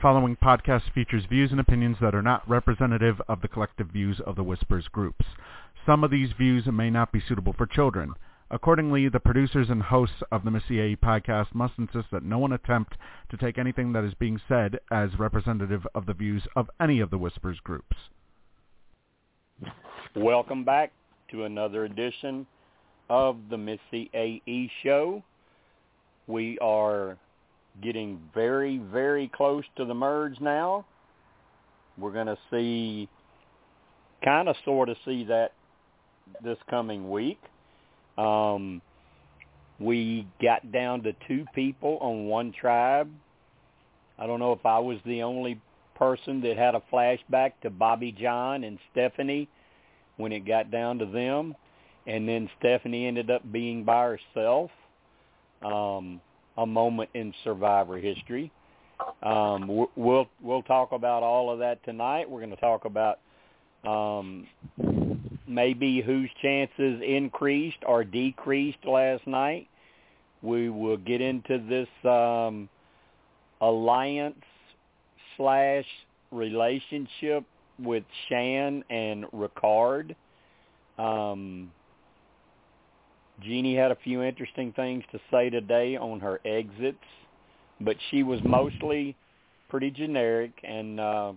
Following podcast features views and opinions that are not representative of the collective views of the Whispers groups. Some of these views may not be suitable for children. Accordingly, the producers and hosts of the Missy podcast must insist that no one attempt to take anything that is being said as representative of the views of any of the Whispers groups. Welcome back to another edition of the Missy AE show. We are getting very, very close to the merge now. We're going to see, kind of sort of see that this coming week. Um, we got down to two people on one tribe. I don't know if I was the only person that had a flashback to Bobby John and Stephanie when it got down to them. And then Stephanie ended up being by herself. Um, a moment in Survivor history. Um, we'll we'll talk about all of that tonight. We're going to talk about um, maybe whose chances increased or decreased last night. We will get into this um, alliance slash relationship with Shan and Ricard. Um, Jeannie had a few interesting things to say today on her exits, but she was mostly pretty generic and uh,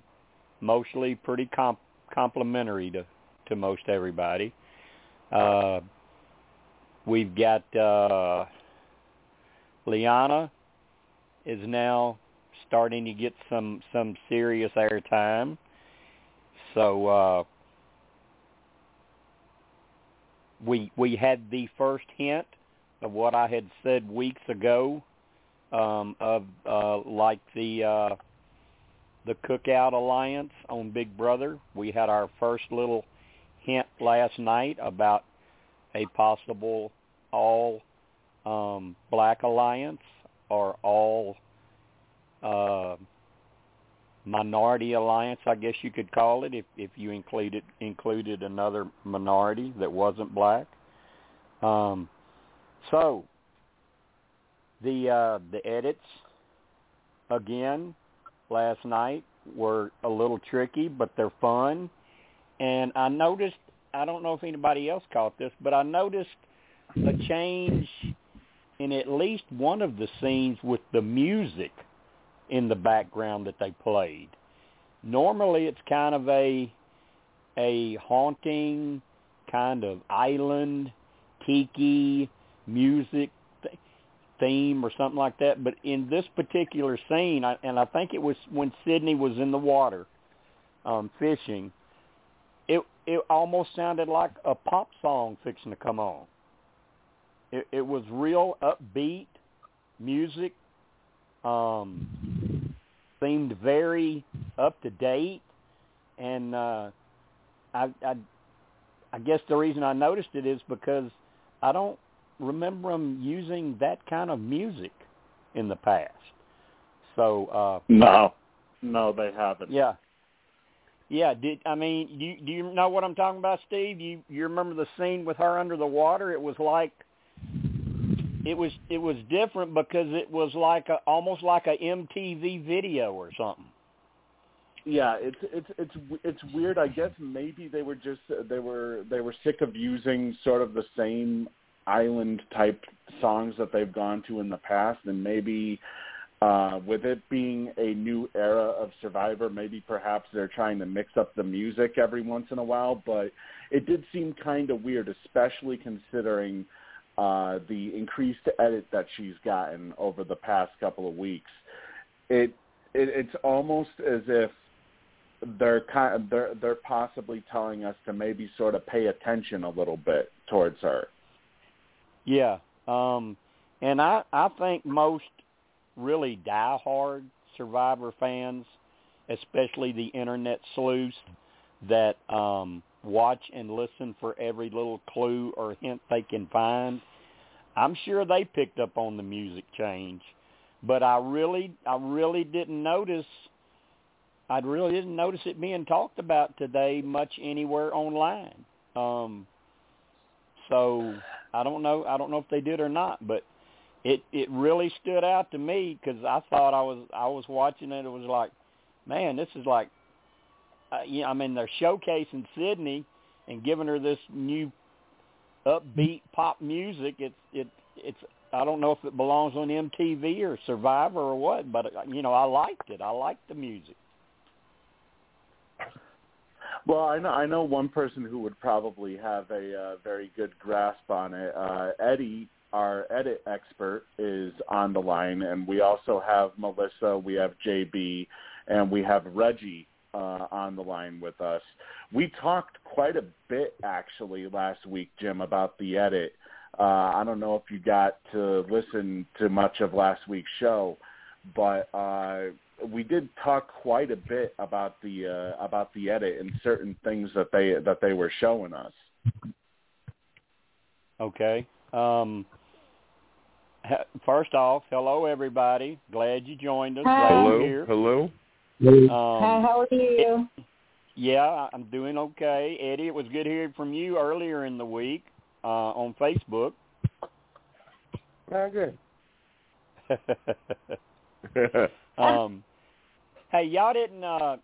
mostly pretty comp- complimentary to, to most everybody. Uh, we've got uh, Liana is now starting to get some some serious airtime. So uh, we we had the first hint of what I had said weeks ago um, of uh, like the uh, the Cookout Alliance on Big Brother. We had our first little hint last night about a possible all um, black alliance or all uh, minority alliance, I guess you could call it, if if you included included another minority that wasn't black. Um, so the uh, the edits again last night were a little tricky, but they're fun. And I noticed, I don't know if anybody else caught this, but I noticed a change in at least one of the scenes with the music in the background that they played. Normally it's kind of a a haunting kind of island tiki music th- theme or something like that, but in this particular scene I, and I think it was when Sydney was in the water um fishing, it it almost sounded like a pop song fixing to come on. It, it was real upbeat music um, seemed very up to date, and uh, I, I, I guess the reason I noticed it is because I don't remember them using that kind of music in the past. So uh, no, no, they haven't. Yeah, yeah. Did I mean? Do you, do you know what I'm talking about, Steve? You you remember the scene with her under the water? It was like it was it was different because it was like a almost like a MTV video or something. Yeah, it's it's it's it's weird. I guess maybe they were just they were they were sick of using sort of the same island type songs that they've gone to in the past, and maybe uh, with it being a new era of Survivor, maybe perhaps they're trying to mix up the music every once in a while. But it did seem kind of weird, especially considering uh, the increased edit that she's gotten over the past couple of weeks. It, it it's almost as if they're kind of, they're they're possibly telling us to maybe sort of pay attention a little bit towards her. Yeah, um, and I I think most really diehard Survivor fans, especially the internet sleuths that um, watch and listen for every little clue or hint they can find. I'm sure they picked up on the music change, but I really, I really didn't notice. I really didn't notice it being talked about today much anywhere online. Um, so I don't know. I don't know if they did or not, but it it really stood out to me because I thought I was I was watching it. It was like, man, this is like, uh, you know, I mean, they're showcasing Sydney and giving her this new upbeat pop music. It's it it's I don't know if it belongs on MTV or Survivor or what, but you know I liked it. I liked the music. Well, I know I know one person who would probably have a uh, very good grasp on it. Uh, Eddie, our edit expert, is on the line, and we also have Melissa, we have JB, and we have Reggie uh, on the line with us. We talked quite a bit actually last week, Jim, about the edit. Uh, I don't know if you got to listen to much of last week's show, but uh, we did talk quite a bit about the uh, about the edit and certain things that they that they were showing us. Okay. Um, first off, hello everybody. Glad you joined us. Hi. Hello. here. Hello. Um, Hi, how are you? It, yeah, I'm doing okay, Eddie. It was good hearing from you earlier in the week uh, on Facebook. Very good. um, hey, y'all didn't, uh,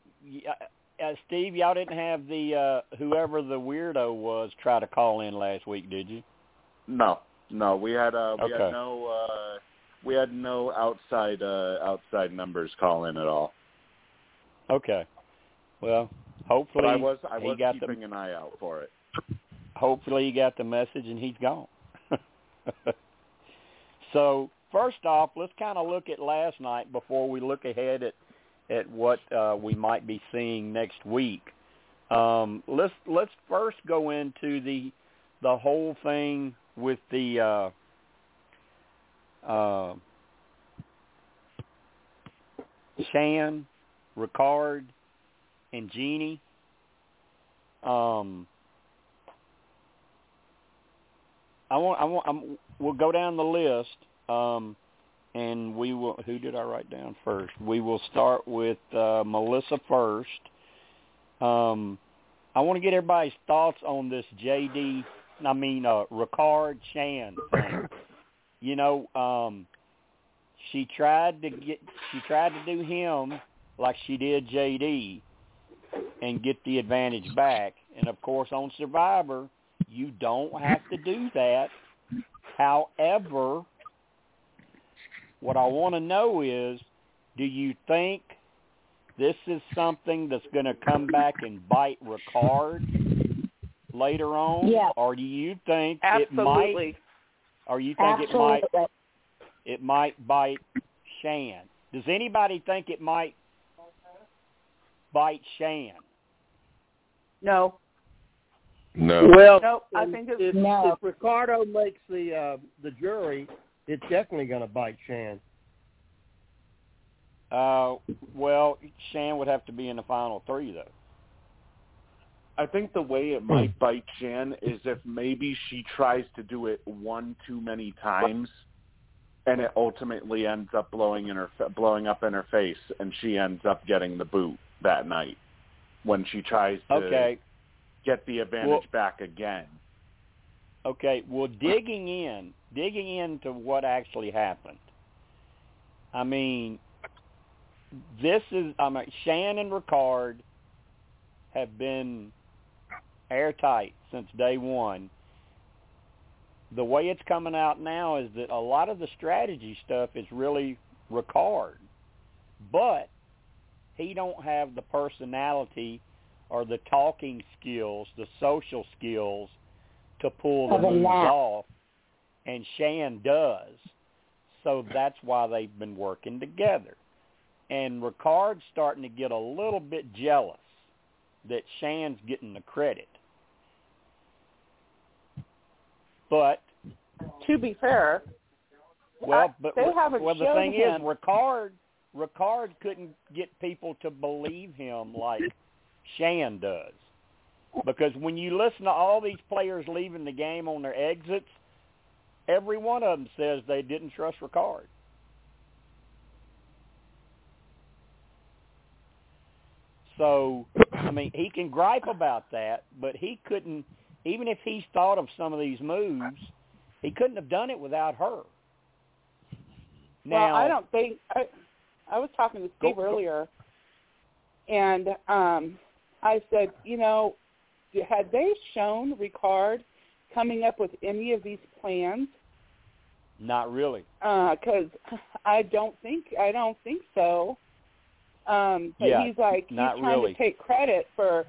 uh, Steve, y'all didn't have the uh, whoever the weirdo was try to call in last week, did you? No, no, we had uh, we Okay. had no uh, we had no outside uh, outside numbers call in at all. Okay. Well, But hopefully I was I he was got the keeping an eye out for it. hopefully he got the message and he's gone. so first off, let's kind of look at last night before we look ahead at at what uh, we might be seeing next week. Um, let's let's first go into the the whole thing with the uh, uh, Shan, Ricard, and Jeannie. Um, I want I want I'm, we'll go down the list um and we will who did I write down first? We will start with uh Melissa first. Um I want to get everybody's thoughts on this JD I mean uh Ricard Shan thing. You know, um she tried to get she tried to do him like she did JD and get the advantage back. And of course on Survivor you don't have to do that. However, what I want to know is, do you think this is something that's going to come back and bite Ricard later on? Yeah. Or do you think it might, or you think it might, it might bite Shan? Does anybody think it might bite Shan? No. No. Well, no, I think it's, if, No. if Ricardo makes the uh, the jury, it's definitely going to bite Shan. Uh, well, Shan would have to be in the final three, though. I think the way it might bite Shan is if maybe she tries to do it one too many times, and it ultimately ends up blowing in her fa- blowing up in her face, and she ends up getting the boot that night when she tries to Okay. get the advantage Well- back again. Okay, well, digging in, digging into what actually happened. I mean, this is. I mean, Shan and Ricard have been airtight since day one. The way it's coming out now is that a lot of the strategy stuff is really Ricard, but he don't have the personality or the talking skills, the social skills to pull the moves off, and Shan does. So that's why they've been working together. And Ricard's starting to get a little bit jealous that Shan's getting the credit. But to be fair, well, but they haven't well, the thing him. is, Ricard Ricard couldn't get people to believe him like Shan does, because when you listen to all these players leaving the game on their exits, every one of them says they didn't trust Ricard. So, I mean, he can gripe about that, but he couldn't. Even if he's thought of some of these moves, he couldn't have done it without her. Now, well, I don't think I. I was talking to Steve Go- go- earlier, and um, I said, you know, had they shown Ricard coming up with any of these plans? not really. Because I don't think I don't think so. Um, but Yeah, he's like he's trying really. to take credit for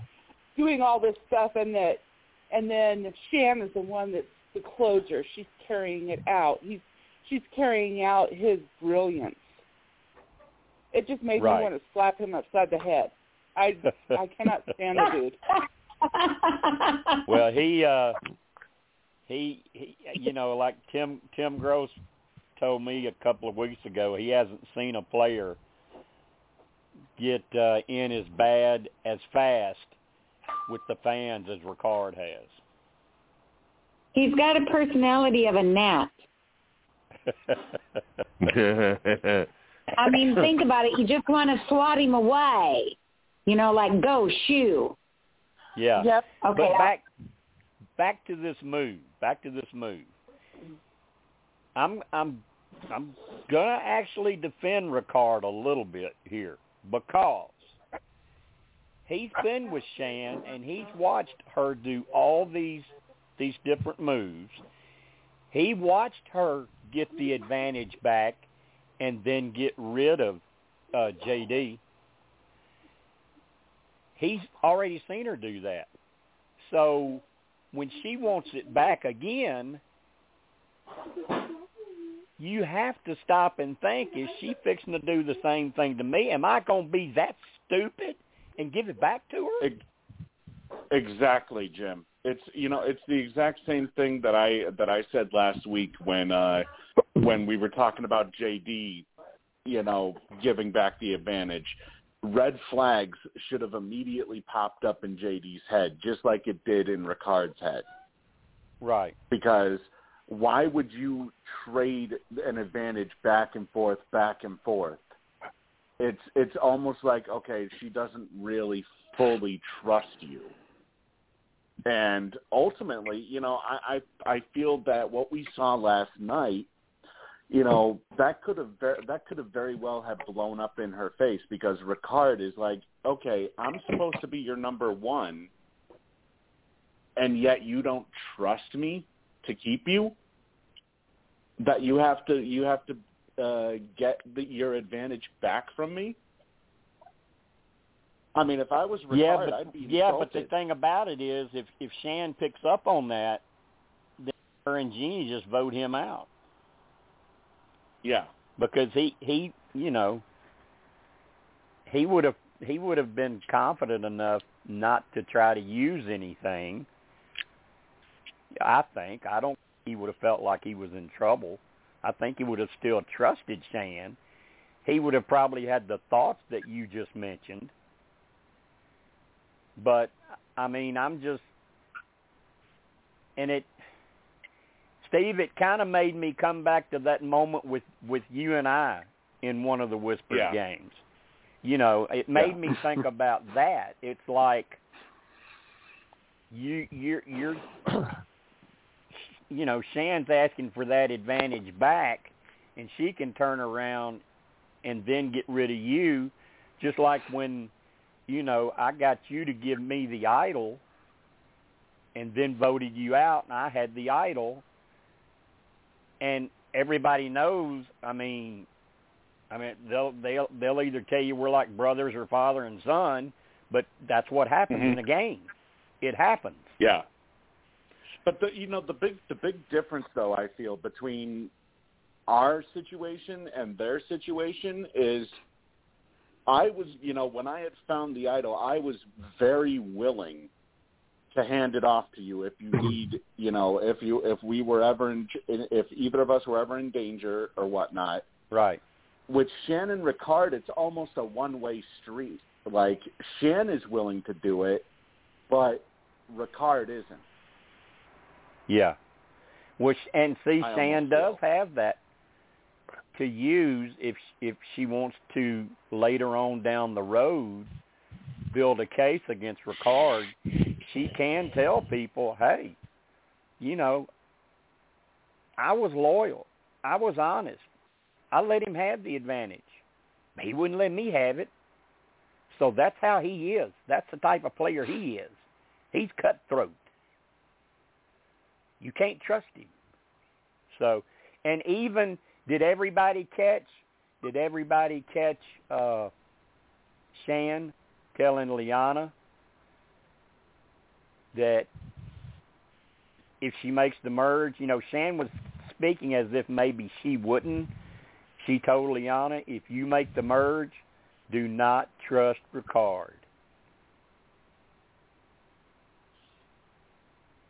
doing all this stuff, and that, and then Shan is the one that's the closer. She's carrying it out. He's she's carrying out his brilliance. It just made Right. me want to slap him upside the head. I I cannot stand the dude. Well, he uh he, he you know, like Tim Tim Gross told me a couple of weeks ago, he hasn't seen a player get uh in as bad as fast with the fans as Ricard has. He's got a personality of a gnat. I mean, think about it. You just want to swat him away. You know, like go shoo. yeah. Yep. Okay. But back back to this move. Back to this move. I'm I'm I'm gonna actually defend Ricard a little bit here because he's been with Shan and he's watched her do all these these different moves. He watched her get the advantage back and then get rid of uh JD. He's already seen her do that. So when she wants it back again, you have to stop and think, is she fixing to do the same thing to me? Am I going to be that stupid and give it back to her? Exactly, Jim. It's you know it's the exact same thing that I that I said last week when uh when we were talking about JD, you know, giving back the advantage. Red flags should have immediately popped up in JD's head, just like it did in Ricard's head. Right. Because why would you trade an advantage back and forth, back and forth? It's it's almost like okay, she doesn't really fully trust you and ultimately, you know, I, I I feel that what we saw last night, you know, that could have ver- that could have very well have blown up in her face because Ricard is like, okay, I'm supposed to be your number one, and yet you don't trust me to keep you. That you have to you have to uh, get the, your advantage back from me. I mean, if I was Ricard, yeah, but I'd be yeah, but the thing about it is, if if Shan picks up on that, then her and Jeannie just vote him out yeah. because he he you know he would have he would have been confident enough not to try to use anything. I think I don't. He would have felt like he was in trouble. I think he would have still trusted Shan. He would have probably had the thoughts that you just mentioned. But I mean, I'm just and it Steve, it kind of made me come back to that moment with with you and I in one of the Whispered Yeah. games. You know, it made Yeah. me think about that. It's like you you're you're you know, Shan's asking for that advantage back and she can turn around and then get rid of you just like when you know, I got you to give me the idol and then voted you out and I had the idol and everybody knows, I mean I mean they'll they'll they'll either tell you we're like brothers or father and son, but that's what happens Mhm. in the game. It happens. Yeah. But the you know the big the big difference though I feel between our situation and their situation is I was you know when I had found the idol I was very willing to hand it off to you if you need you know if you if we were ever in if either of us were ever in danger or whatnot Right. with Shan and Ricard, it's almost a one-way street. Like Shan is willing to do it, but Ricard isn't. Yeah. Which and see, I Shan does feel. have that to use if if she wants to later on down the road build a case against Ricard. She can tell people, hey, you know, I was loyal, I was honest, I let him have the advantage. He wouldn't let me have it. So that's how he is. That's the type of player he is. He's cutthroat. You can't trust him. So, and even did everybody catch? Did everybody catch uh, Shan telling Liana that if she makes the merge, you know, Shan was speaking as if maybe she wouldn't. She told Liana, if you make the merge, do not trust Ricard.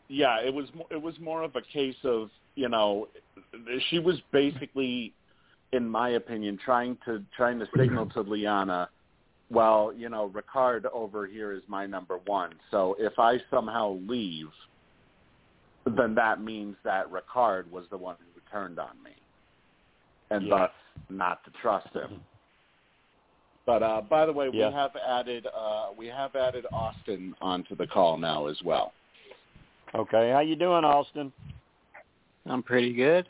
Yeah, it was it was more of a case of you know, she was basically, in my opinion, trying to trying to signal to Liana, well, you know, Ricard over here is my number one. So if I somehow leave, then that means that Ricard was the one who turned on me, and Yeah. thus not to trust him. But uh, by the way, Yeah. we have added uh, we have added Austin onto the call now as well. Okay, how you doing, Austin? I'm pretty good.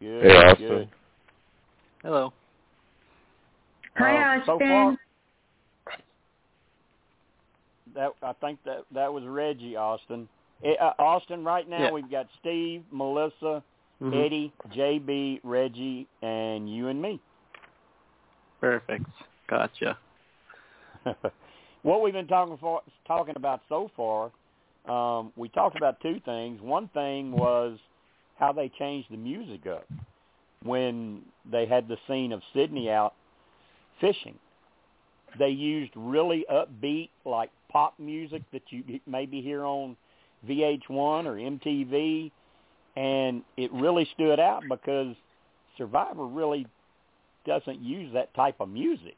Good. Hey, Austin. Good. Hello. Hi, Uh, so Austin. far, that I think that that was Reggie Austin. Eh, uh, Austin, right now Yeah. we've got Steve, Melissa, Mhm. Eddie, JB, Reggie, and you and me. Perfect. Gotcha. what we've been talking for talking about so far, um, we talked about two things. One thing was how they changed the music up when they had the scene of Sydney out fishing. They used really upbeat, like pop music that you maybe hear on VH1 or MTV, and it really stood out because Survivor really doesn't use that type of music.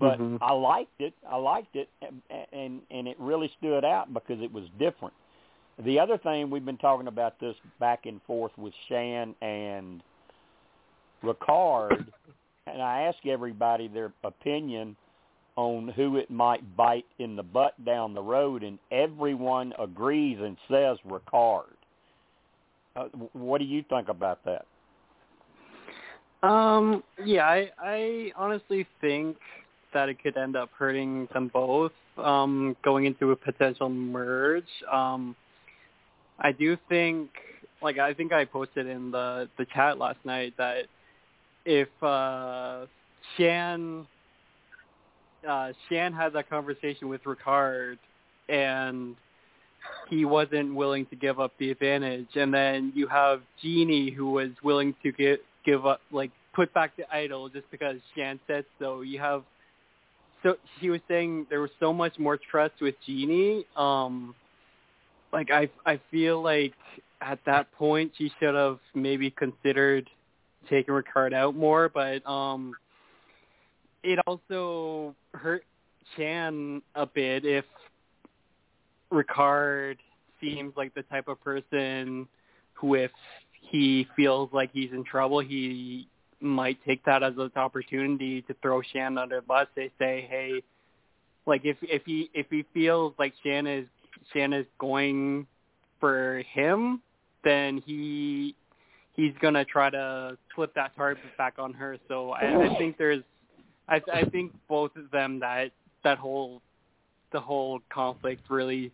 But Mhm. I liked it. I liked it, and, and and it really stood out because it was different. The other thing we've been talking about this back and forth with Shan and Ricard, and I ask everybody their opinion on who it might bite in the butt down the road, and everyone agrees and says Ricard. Uh, what do you think about that? Um, yeah, I, I honestly think that it could end up hurting them both um, going into a potential merge. Um, I do think, like I think I posted in the the chat last night that if uh, Shan uh, Shan had that conversation with Ricard and he wasn't willing to give up the advantage, and then you have Jeannie who was willing to give give up, like put back the idol just because Shan said so. You have so she was saying there was so much more trust with Jeannie. Um, like I I feel like at that point she should have maybe considered taking Ricard out more, but um, it also hurt Shan a bit if Ricard seems like the type of person who, if he feels like he's in trouble, he might take that as an opportunity to throw Shan under the bus. They say, hey, like if if he if he feels like Shan is Shan is going for him, then he he's gonna try to flip that target back on her. So I, I think there's, I I think both of them that that whole the whole conflict really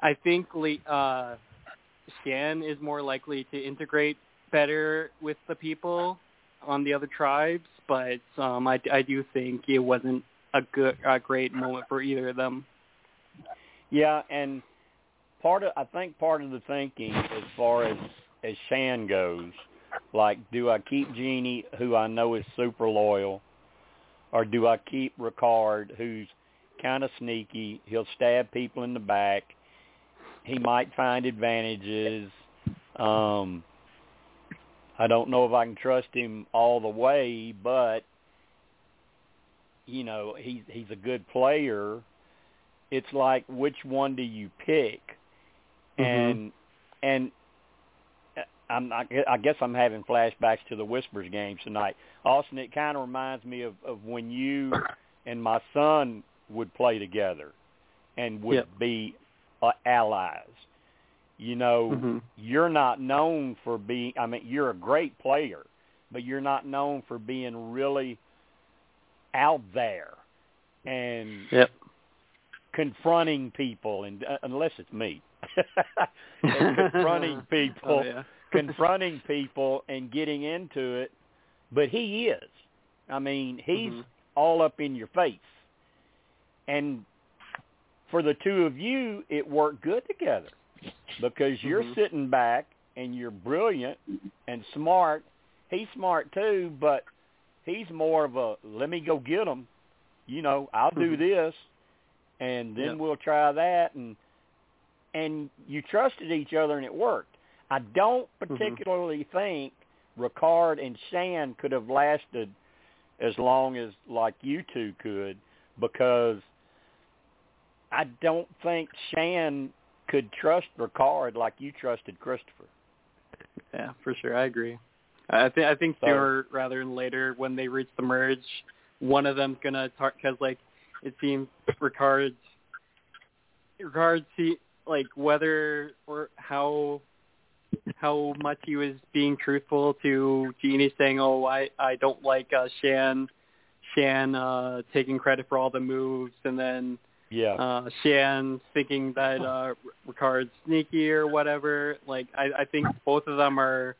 I think uh, Shan is more likely to integrate better with the people on the other tribes, but um, I, I do think it wasn't a good, a great moment for either of them. Yeah, and part of I think part of the thinking as far as as Shan goes, like do I keep Jeannie, who I know is super loyal, or do I keep Ricard, who's kind of sneaky? He'll stab people in the back. He might find advantages. Um, I don't know if I can trust him all the way, but you know he's he's a good player. It's like which one do you pick? And and uh, I'm I I guess I'm having flashbacks to the Whispers games tonight. Austin, it kind of reminds me of of when you and my son would play together and would Yep. be uh, allies. You know, Mhm. you're not known for being. I mean, you're a great player, but you're not known for being really out there and Yep. confronting people and uh, unless it's me confronting people Oh, yeah. Confronting people and getting into it but he is i mean he's Mhm. all up in your face and for the two of you it worked good together because you're Mhm. sitting back and you're brilliant and smart he's smart too but he's more of a let me go get him you know i'll do Mhm. this and then Yep. we'll try that and and you trusted each other and it worked i don't Mm-hmm. particularly think ricard and shan could have lasted as long as like you two could because i don't think shan could trust ricard like you trusted christopher Yeah, for sure. I agree. I think I think So- sooner rather than later, when they reach the merge, one of them's gonna talk because like it seems Ricard's Ricard see like whether or how how much he was being truthful to Jeannie saying, "Oh, I I don't like uh, Shan Shan uh taking credit for all the moves," and then yeah uh Shan thinking that uh Ricard's sneaky or whatever. Like I, I think both of them are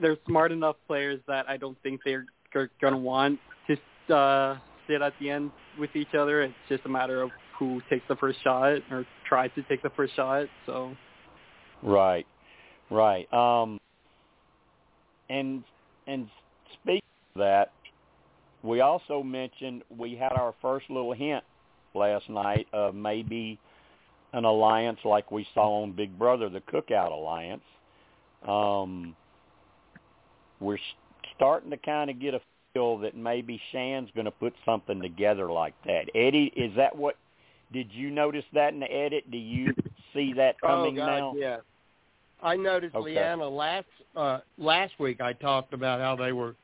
they're smart enough players that I don't think they're g- gonna want to uh sit at the end with each other. It's just a matter of who takes the first shot or tries to take the first shot. So Right, right. Um, and and speaking of that, we also mentioned we had our first little hint last night of maybe an alliance like we saw on Big Brother, the Cookout Alliance. Um, we're starting to kind of get a feel that maybe Shan's going to put something together like that. Eddie, is that what? Did you notice that in the edit? Do you see that coming oh God, now? yeah. I noticed Okay. Liana last uh last week. I talked about how they were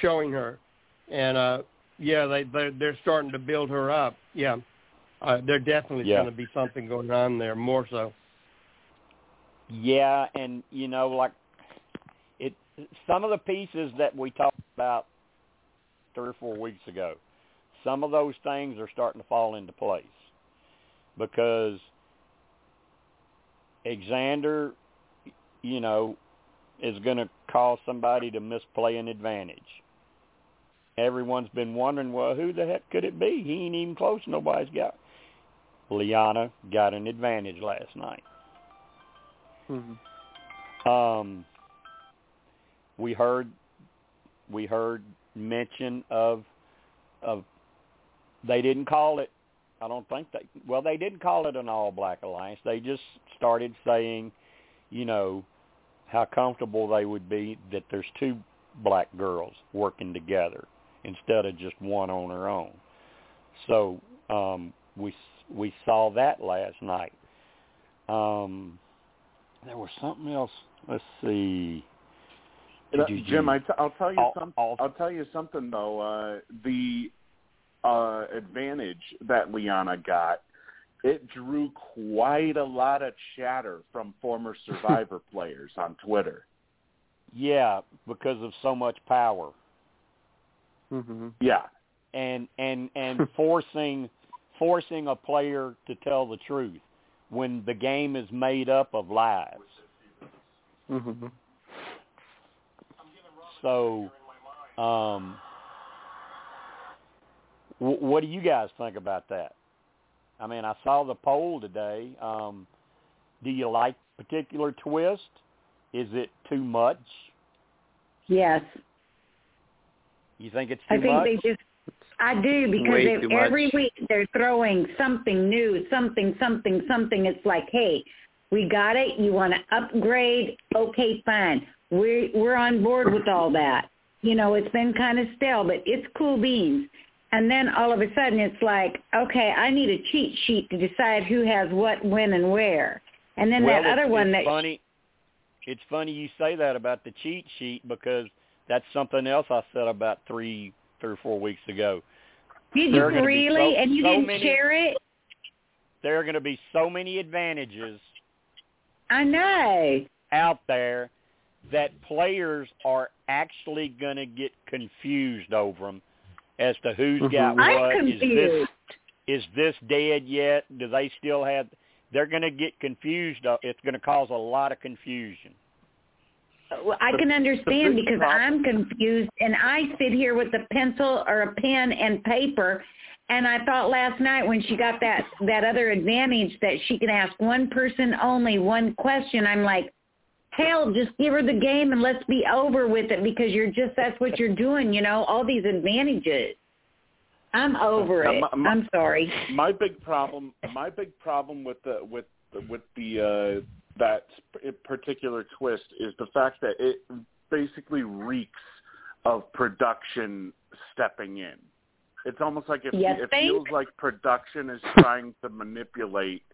showing her, and uh yeah, they they're, they're starting to build her up. Yeah, uh, there definitely Yeah. going to be something going on there more so. Yeah, and you know, like it, some of the pieces that we talked about three or four weeks ago, some of those things are starting to fall into place because Alexander, you know, is going to cause somebody to misplay an advantage. Everyone's been wondering, well, who the heck could it be? He ain't even close. Nobody's got. Liana got an advantage last night. mhm. Um, we heard we heard mention of of they didn't call it. I don't think they well they didn't call it an all black alliance. They just started saying, you know, how comfortable they would be that there's two black girls working together instead of just one on her own. So um, we we saw that last night. Um, there was something else. Let's see. Did you- Jim, I t- I'll tell you something. I'll- I'll tell you something though. Uh, the uh, advantage that Liana got, it drew quite a lot of chatter from former Survivor players on Twitter. Yeah, because of so much power Mhm. Yeah, and and and forcing forcing a player to tell the truth when the game is made up of lies. Mhm. So, um, w- what do you guys think about that? I mean, I saw the poll today. Um, do you like particular twist? Is it too much? Yes. You think it's too I think much? they just I do because they, too much. every week they're throwing something new, something, something, something. It's like, hey, we got it. You want to upgrade? Okay, fine. We're we're on board with all that. You know, it's been kind of stale, but it's cool beans. And then all of a sudden, it's like, okay, I need a cheat sheet to decide who has what, when, and where. And then well, that other one it's that funny. It's funny you say that about the cheat sheet because that's something else I said about three, three or four weeks ago. did there you are gonna be really? so- and you so didn't many- share it? There are going to be so many advantages I know. out there that players are actually going to get confused over them as to who's Mhm. got I'm what. Is this confused. is this dead yet? Do they still have? They're going to get confused. uh, It's going to cause a lot of confusion. Well, I can understand because I'm confused and I sit here with a pencil or a pen and paper and I thought last night when she got that that other advantage that she can ask one person only one question I'm like hell just give her the game and let's be over with it because you're just that's what you're doing you know all these advantages. I'm over it. my- my- I'm sorry. my big problem my big problem with the with with the uh that particular twist is the fact that it basically reeks of production stepping in. It's almost like it, You it feels like production is trying to manipulate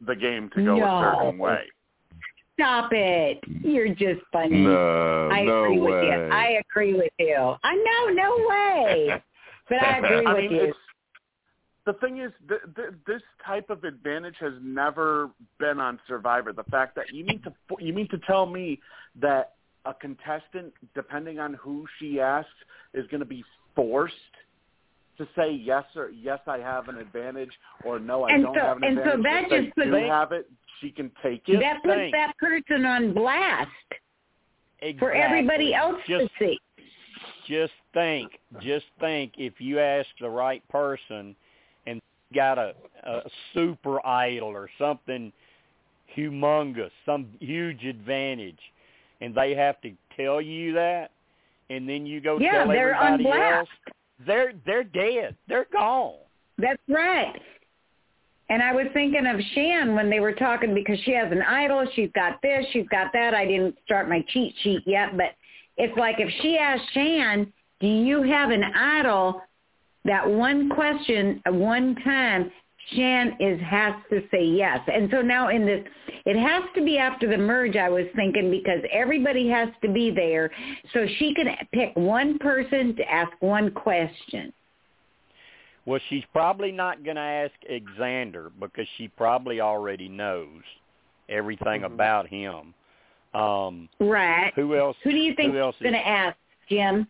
the game to go No. a certain way stop it you're just funny No, I no agree way. with you. I agree with you. I know, no way. But I agree I with mean, you. the thing is, th- th- this type of advantage has never been on Survivor. The fact that you mean to you mean to tell me that a contestant, depending on who she asks, is going to be forced to say yes or yes, I have an advantage, or no, I And don't so- have an and so advantage. that if they just puts- do have it, she can take it. that puts that person on blast Exactly. for everybody else Just to see. just think, just think if you ask the right person and got a, a super idol or something humongous, some huge advantage, and they have to tell you that, and then you go Yeah, tell everybody blast. else, they're they're dead, they're gone. That's right. And I was thinking of Shan when they were talking because she has an idol. She's got this. She's got that. I didn't start my cheat sheet yet, but it's like if she asked Shan, "Do you have an idol?" That one question, one time, Shan is has to say yes. And so now in this, it has to be after the merge. I was thinking because everybody has to be there, so she can pick one person to ask one question. Well, she's probably not going to ask Xander because she probably already knows everything Mhm. about him. Um, Right. who else? Who do you think Who is else going to ask, Jim?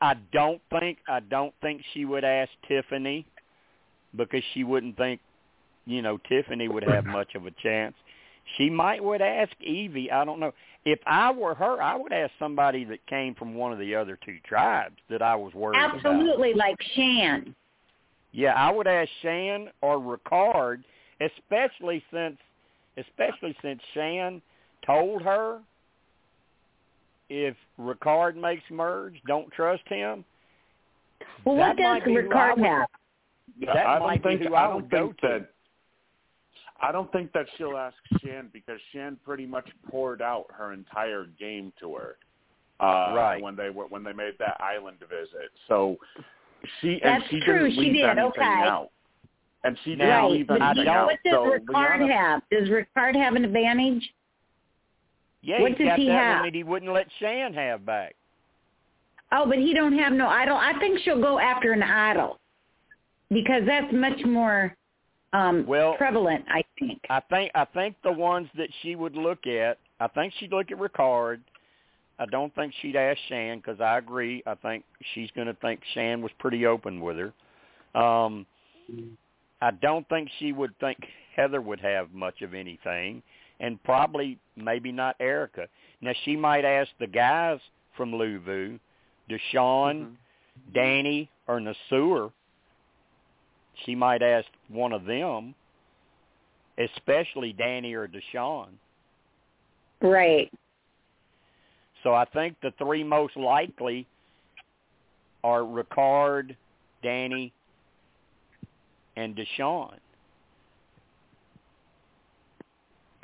I don't think I don't think she would ask Tiffany because she wouldn't think, you know, Tiffany would have much of a chance. She might would ask Evvie. I don't know. If I were her, I would ask somebody that came from one of the other two tribes that I was worried about. Absolutely, like Shan. Yeah, I would ask Shan or Ricard, especially since especially since Shan told her if Ricard makes merge, don't trust him. Well, what does be I Ricard would- have? That I don't think I I don't would go think to. that I don't think that she'll ask Shan because Shan pretty much poured out her entire game to her. Uh, Right. when they were when they made that island visit. So she That's and she true, didn't she did, anything okay. out. And she didn't Now, right, leave but anything you- out. what does so Ricard Liana- have? Does Ricard have an advantage? Yeah, What does he that have? that he wouldn't let Shan have back. Oh, but he don't have no idol. I think she'll go after an idol because that's much more um Well- prevalent. I think. I think I think the ones that she would look at, I think she'd look at Ricard. I don't think she'd ask Shan because I agree. I think she's going to think Shan was pretty open with her. Um, I don't think she would think Heather would have much of anything, and probably maybe not Erika. Now she might ask the guys from Luvu, Deshawn, Danny, or Naseer. She might ask one of them, especially Danny or Deshawn. Right. So I think the three most likely are Ricard, Danny, and Deshawn.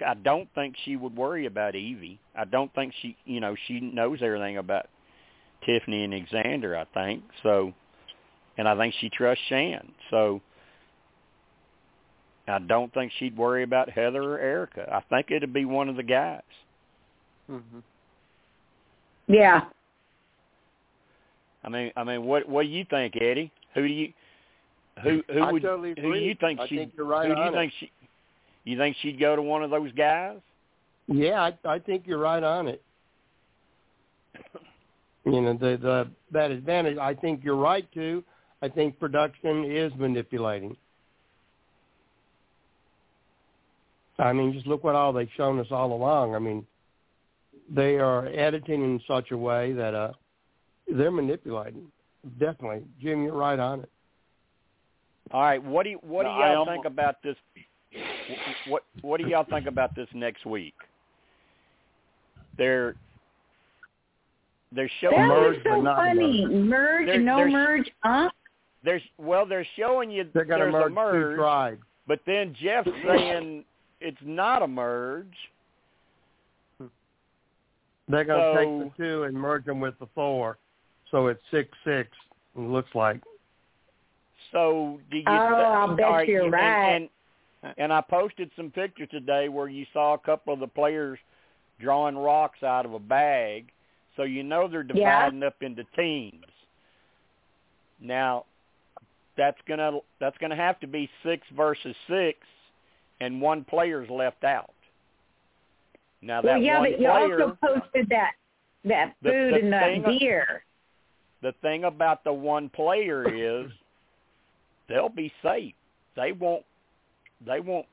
I don't think she would worry about Evvie. I don't think she, you know, she knows everything about Tiffany and Xander. I think so, and I think she trusts Shan. So I don't think she'd worry about Heather or Erika. I think it'd be one of the guys. hmm Yeah. I mean, I mean, what what do you think, Eddie? Who do you who who I would totally who do you think I she think you're right who do you on it. think she you think she'd go to one of those guys? Yeah, I, I think you're right on it. You know, the, the that advantage. I think you're right too. I think production is manipulating. I mean, just look what all they've shown us all along. I mean, they are editing in such a way that uh, they're manipulating. Definitely, Jim, you're right on it. All right, what do you, what do No, y'all think about this? What what do y'all think about this next week? They're they're showing That was merge, but so not funny. Merge, There- no there's- merge, huh? there's well they're showing you They're going to there's merge, a merge, but then Jeff's saying it's not a merge. They're going to So- take the two and merge them with the four, so it's six six. It looks like. So do you? Oh, I'll bet all right, you're and- right. And, and I posted some pictures today where you saw a couple of the players drawing rocks out of a bag, so you know they're Yeah. dividing up into teams. Now, that's gonna that's gonna have to be six versus six, and one player's left out. Now that Well, yeah, one but you player, also posted that that The- food the and that beer. the thing about the one player is they'll be safe. They won't they won't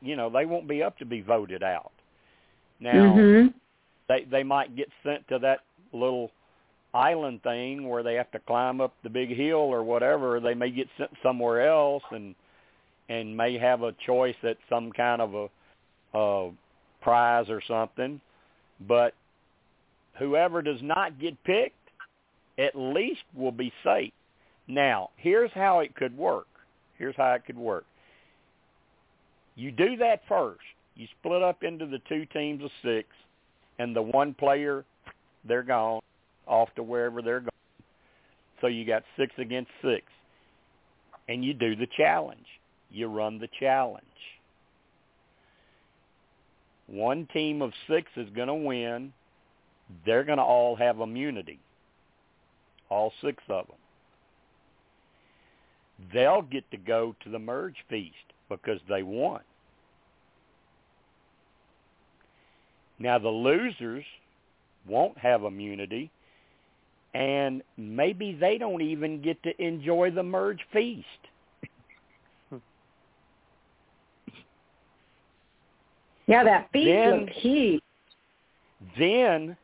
you know, they won't be up to be voted out. Now hmm they they might get sent to that little island thing where they have to climb up the big hill or whatever. They may get sent somewhere else and and may have a choice at some kind of a uh prize or something. But whoever does not get picked at least will be safe. Now, here's how it could work. Here's how it could work. You do that first. You split up into the two teams of six, and the one player, they're gone, off to wherever they're going. So you got six against six. And you do the challenge. You run the challenge. One team of six is going to win. They're going to all have immunity. All six of them. They'll get to go to the merge feast because they won. Now the losers won't have immunity and maybe they don't even get to enjoy the merge feast. Yeah, that feast Then- looked huge. Then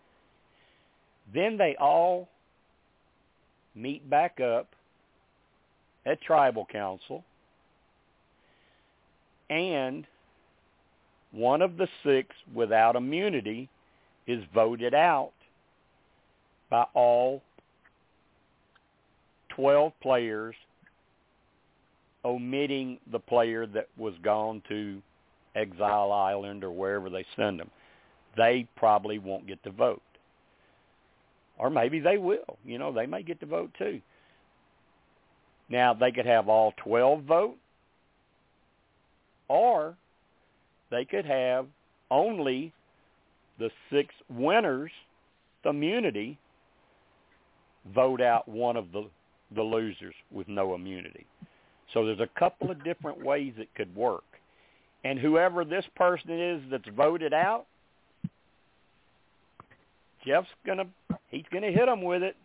then they all meet back up at tribal council and one of the six without immunity is voted out by all 12 players omitting the player that was gone to Exile Island or wherever they send them. They probably won't get to vote. Or maybe they will. You know, they may get to vote too. Now, they could have all 12 vote, or they could have only the six winners, immunity, vote out one of the, the losers with no immunity. So there's a couple of different ways it could work. And whoever this person is that's voted out, Jeff's gonna he's gonna hit them with it.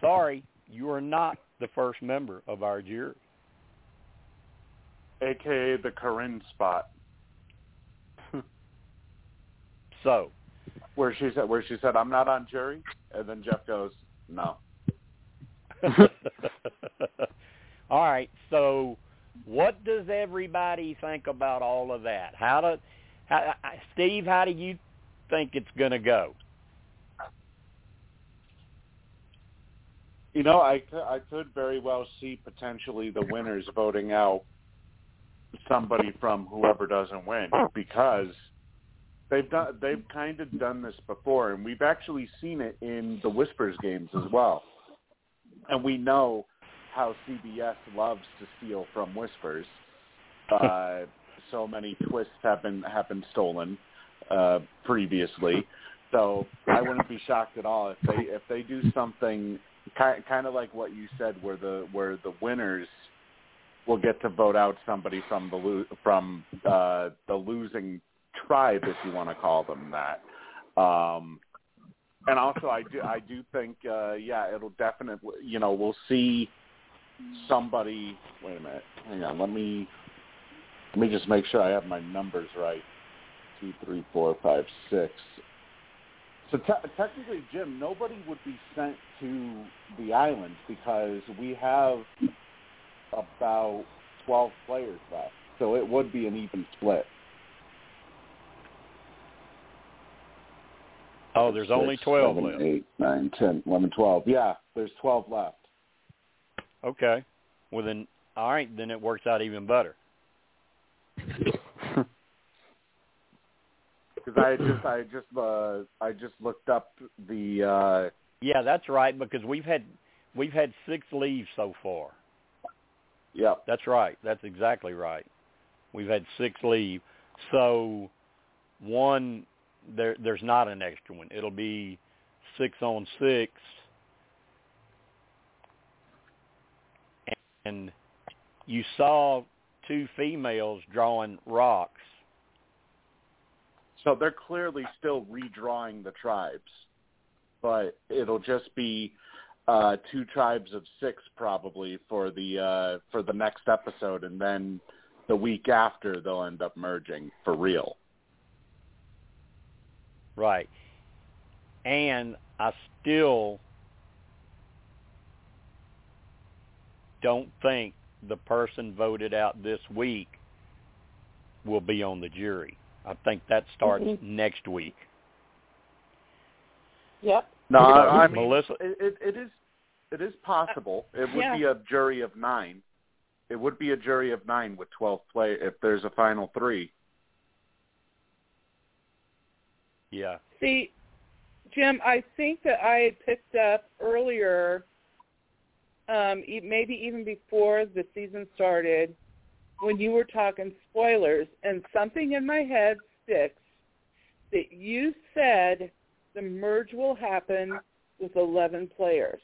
Sorry, you are not the first member of our jury. aka the Corinne spot, So where she said where she said I'm not on jury, and then Jeff goes, no. all right, so what does everybody think about all of that? How do how, Steve, how do you think it's going to go? You know, I I could very well see potentially the winners voting out somebody from whoever doesn't win because they've done they've kind of done this before, and we've actually seen it in the Whispers games as well. And we know how CBS loves to steal from Whispers. Uh, so many twists have been have been stolen uh, previously. So I wouldn't be shocked at all if they if they do something kind kind of like what you said, where the where the winners will get to vote out somebody from the lo- from uh, the losing tribe, if you want to call them that. Um, and also I do I do think uh yeah it'll definitely you know we'll see somebody wait a minute hang on let me let me just make sure I have my numbers right two three four five six so te- technically Jim nobody would be sent to the islands because we have about twelve players left so it would be an even split Oh, there's only 12 seven, left. eight, nine, 10, 11, 12. Yeah, there's 12 left. Okay. Well then, all right, then it works out even better. Because I just, I just, uh, I just looked up the. uh Yeah, that's right because we've had we've had six leaves so far. Yeah. That's right. That's exactly right. We've had six leave. So one there there's not an extra one. It'll be six on six. And you saw two females drawing rocks. So they're clearly still redrawing the tribes, but it'll just be uh two tribes of six probably for the uh for the next episode, and then the week after they'll end up merging for real. Right. And I still don't think the person voted out this week will be on the jury. I think that starts Mhm. next week. Yep. No, So, I, I mean Melissa, it, it, it is it is possible. It would Yeah. be a jury of nine. It would be a jury of nine with twelve play if there's a final three. yeah. See, Jim, I think that I had picked up earlier, um, maybe even before the season started, when you were talking spoilers, and something in my head sticks that you said the merge will happen with 11 players.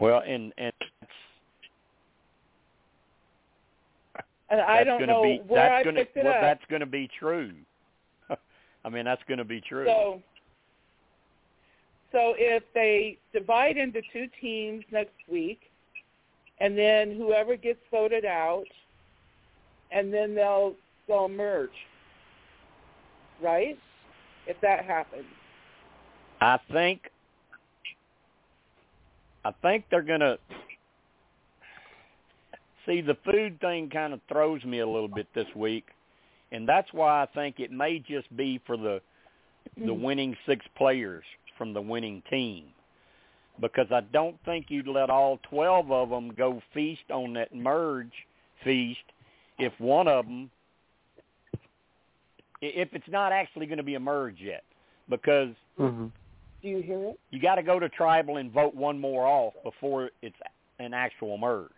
Well, and and And I don't know be where that's I gonna picked it well up. that's going to be true. I mean, that's going to be true. So, so if they divide into two teams next week, and then whoever gets voted out, and then they'll they'll merge, right? If that happens, I think I think they're gonna see the food thing kind of throws me a little bit this week, and that's why I think it may just be for the the mm-hmm. winning six players from the winning team, because I don't think you'd let all twelve of them go feast on that merge feast if one of them if it's not actually going to be a merge yet, because Mm-hmm. do you hear it? you got to go to tribal and vote one more off before it's an actual merge.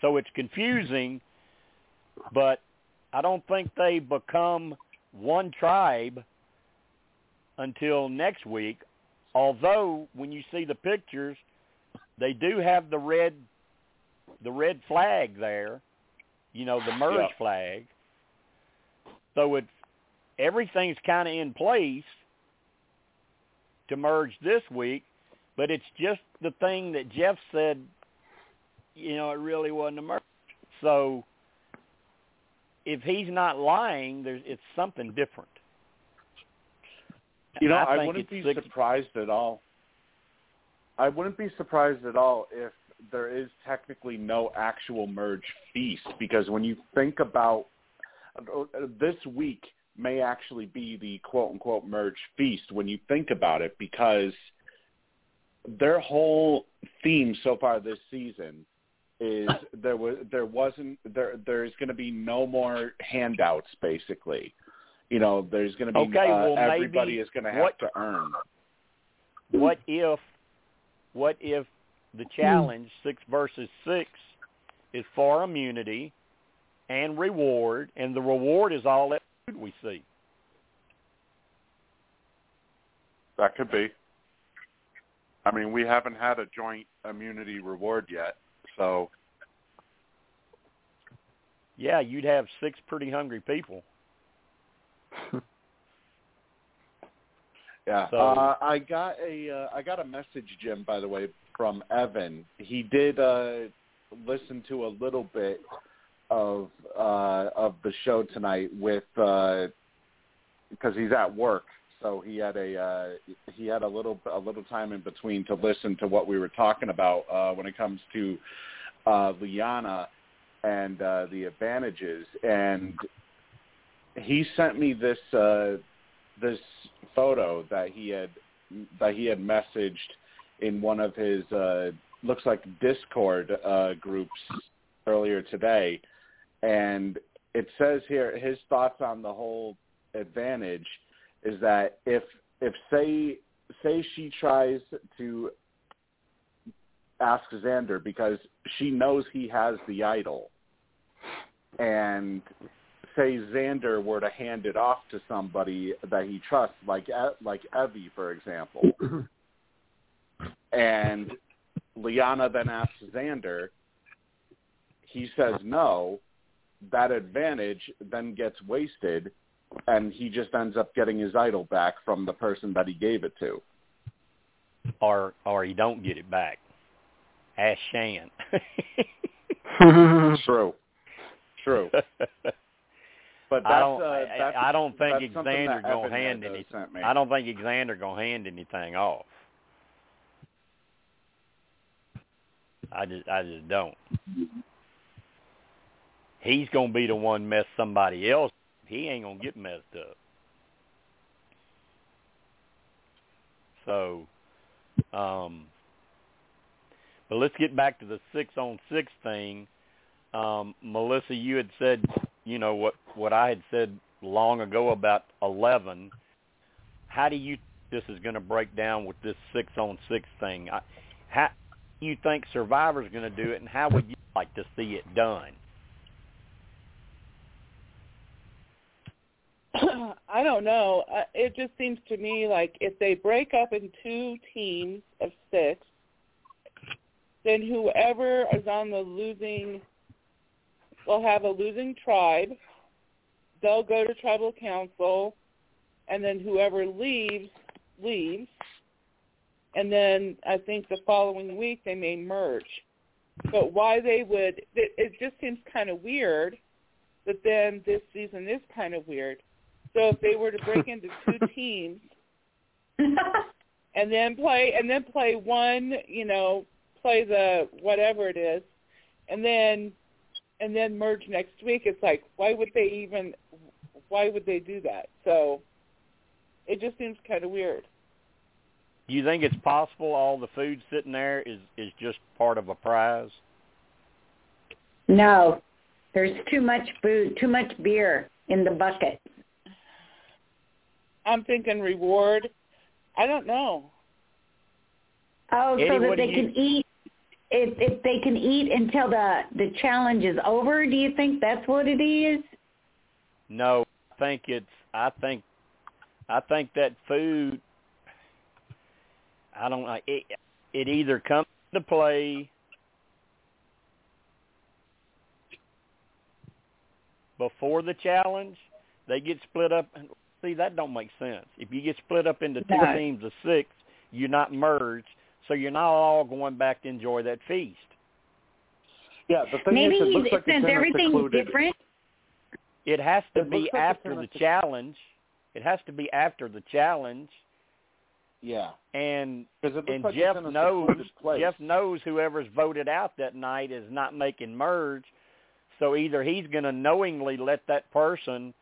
So it's confusing, but I don't think they become one tribe until next week. Although when you see the pictures, they do have the red the red flag there, you know, the merge Yeah. flag. So it everything's kind of in place to merge this week, but it's just the thing that Jeff said, you know, it really wasn't a merge. So if he's not lying, there's it's something different. You know, And I, wouldn't be surprised at all. I wouldn't be surprised at all if there is technically no actual merge feast because when you think about this week may actually be the quote unquote merge feast when you think about it because their whole theme so far this season is there was there wasn't there there's going to be no more handouts basically you know there's going to be Okay, uh, well, maybe everybody is going to have what- to earn What if what if the challenge six versus six is for immunity and reward, and the reward is all that food we see? That could be. I mean, we haven't had a joint immunity reward yet, so Yeah, you'd have six pretty hungry people. Yeah. So- uh, I got a uh, I got a message, Jim, by the way, from Evan. He did uh, listen to a little bit of uh, of the show tonight with because he's at work, so he had a uh, he had a little a little time in between to listen to what we were talking about uh, when it comes to uh, Liana and uh, the advantages, and he sent me this uh, this photo that he had that he had messaged in one of his uh, looks like Discord uh, groups earlier today, and it says here his thoughts on the whole advantage is that if if say say she tries to ask Xander because she knows he has the idol. And say Xander were to hand it off to somebody that he trusts like like Evvie for example. And Liana then asks Xander he says no. That advantage then gets wasted and he just ends up getting his idol back from the person that he gave it to. Or or he don't get it back. Ask Shan. true. True but I don't. uh, I, I don't think Xander gonna hand any. I don't think Xander gonna hand anything off. I just, I just don't. He's gonna be the one mess somebody else. He ain't gonna get messed up. So, um, but let's get back to the six on six thing. Um, Melissa, you had said, you know what what I had said long ago about eleven. How do you this is going to break down with this six on six thing? I, how you think Survivor's going to do it, and how would you like to see it done? I don't know. It just seems to me like if they break up in two teams of six, then whoever is on the losing will have a losing tribe. They'll go to tribal council, and then whoever leaves leaves. And then I think the following week they may merge. But why they would, it, it just seems kind of weird. But then this season is kind of weird. So if they were to break into two teams and then play and then play one, you know, play the whatever it is, and then and then merge next week, it's like why would they even why would they do that? So it just seems kind of weird. Do you think it's possible all the food sitting there is is just part of a prize? no, there's too much food, too much beer in the bucket. I'm thinking reward. I don't know. Oh, Eddie, so that what do they you- can eat. If, if they can eat until the the challenge is over, do you think that's what it is? No, I think it's. I think. I think that food. I don't know. It, it either comes to play before the challenge. They get split up. See, that don't make sense. If you get split up into two No. teams of six, you're not merged, so you're not all going back to enjoy that feast. Yeah, the thing Maybe is, it looks like it's since in a everything's secluded. different. It has to It be like after the sec- challenge. It has to be after the challenge, Yeah, and because it looks and like Jeff it's in a knows place. Jeff knows whoever's voted out that night is not making merge, so either he's going to knowingly let that person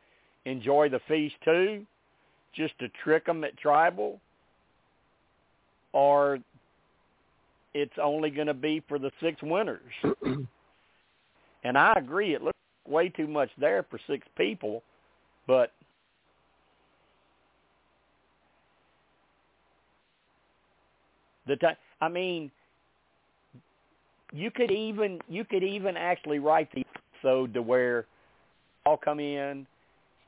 enjoy the feast too, just to trick them at tribal, or it's only going to be for the six winners. and I agree, it looks way too much there for six people, but the time I mean you could even you could even actually write the episode to where all come in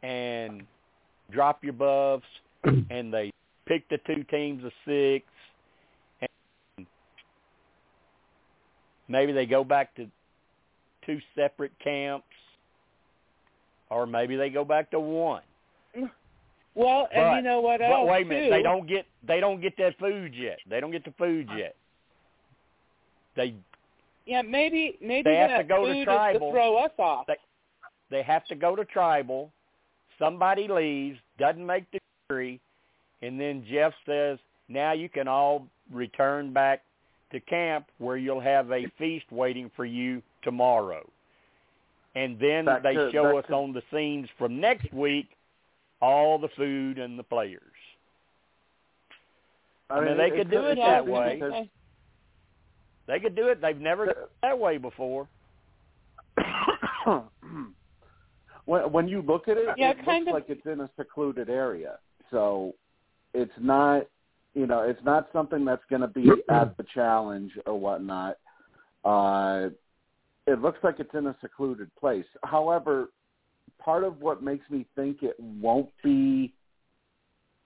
and drop your buffs and they pick the two teams of six and maybe they go back to two separate camps or maybe they go back to one Well, and you know what But else wait a minute, too? they don't get they don't get that food yet. They don't get the food yet. They Yeah, maybe maybe They have to go to tribal. to throw us off. They- they have to go to tribal. Somebody leaves, doesn't make the jury, and then Jeff says, "Now you can all return back to camp where you'll have a feast waiting for you tomorrow." And then That they could- show us could- on the scenes from next week all the food and the players. I mean, they could do it Yeah, that way. because- They could do it. They've never done it that way before. when when you look at it, Yeah, it looks of- like it's in a secluded area. So it's not, you know, it's not something that's going to be at the challenge or whatnot. Uh, it looks like it's in a secluded place. However, part of what makes me think it won't be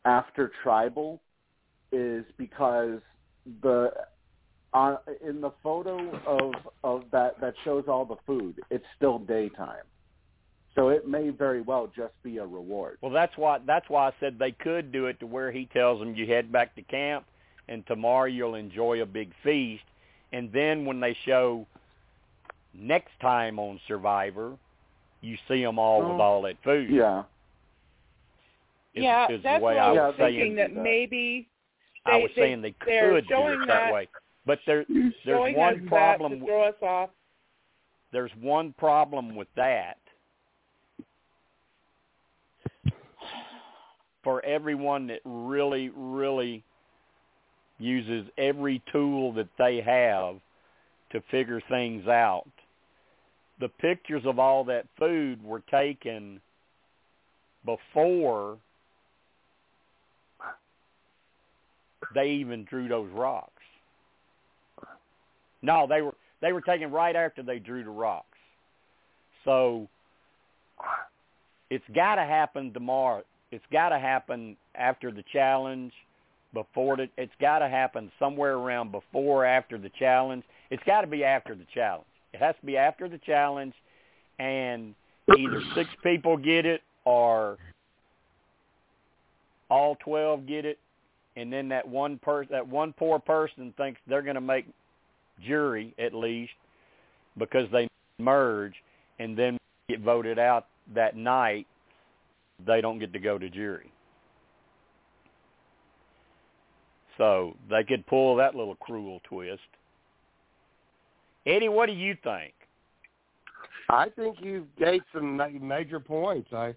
after tribal is because the uh, in the photo of of that that shows all the food, it's still daytime. So it may very well just be a reward. Well, that's why that's why I said they could do it to where he tells them you head back to camp, and tomorrow you'll enjoy a big feast, and then when they show next time on Survivor, you see them all with Oh. all that food. Yeah. Is, yeah, is that's the way I I Yeah, was was thinking saying. that do that. Uh, maybe I was they- saying they could do it that, that- way, but there there's one problem. that to throw us off. there's one problem with that for everyone that really really uses every tool that they have to figure things out the pictures of all that food were taken before they even drew those rocks no they were they were taken right after they drew the rocks. So it's got to happen tomorrow. It's got to happen after the challenge, before the. It's got to happen somewhere around before after the challenge. It's got to be after the challenge. It has to be after the challenge, and either six people get it or all twelve get it, and then that one person, that one poor person thinks they're going to make jury at least because they merge and then get voted out that night they don't get to go to jury so they could pull that little cruel twist eddie what do you think I think you gave some major points. I,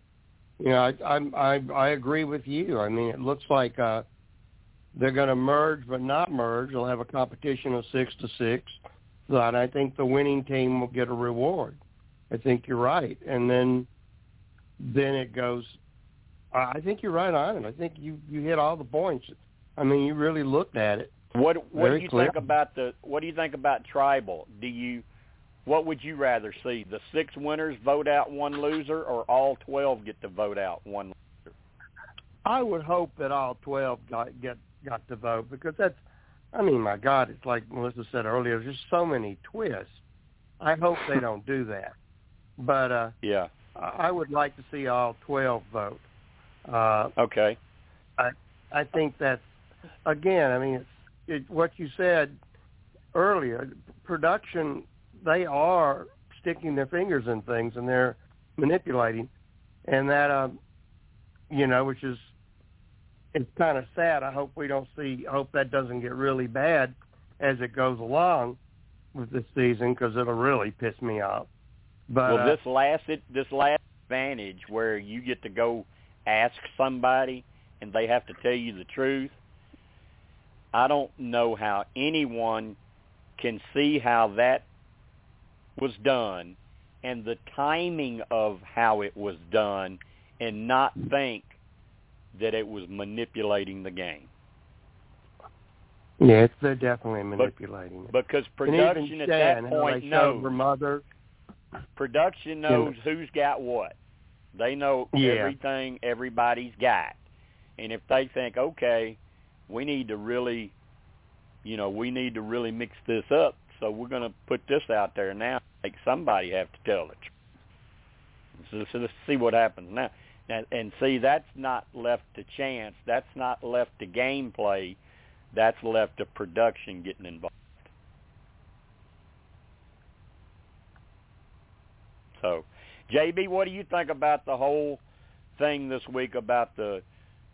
you know, I I I, I agree with you. I mean, it looks like uh, they're going to merge, but not merge. They'll have a competition of six to six. But I think the winning team will get a reward. I think you're right, and then then it goes. I think you're right on it. I think you you hit all the points. I mean, you really looked at it. what what Very do you clear. think about the what do you think about tribal do you what would you rather see the six winners vote out one loser or all 12 get to vote out one loser? I would hope that all twelve got get got to vote because that's. I mean, my God, it's like Melissa said earlier. There's just so many twists. I hope they don't do that, but uh, yeah I would like to see all twelve vote. Uh, okay I I think that's again. I mean, it's it, what you said earlier. Production, they are sticking their fingers in things and they're manipulating, and that um, you know, which is it's kind of sad. I hope we don't see. I hope that doesn't get really bad as it goes along with this season because it'll really piss me off. But well, uh, this last this last advantage where you get to go ask somebody and they have to tell you the truth. I don't know how anyone can see how that was done and the timing of how it was done and not think that it was manipulating the game. Yes, they're definitely manipulating it. Because production at that point knows her mother. Production knows who's got what. They know Yeah. everything everybody's got. And if they think, okay, we need to really, you know, we need to really mix this up, so we're going to put this out there now, make somebody have to tell it. So, so let's see what happens now. And, and see, that's not left to chance. That's not left to gameplay. That's left to production getting involved. So, JB, what do you think about the whole thing this week about the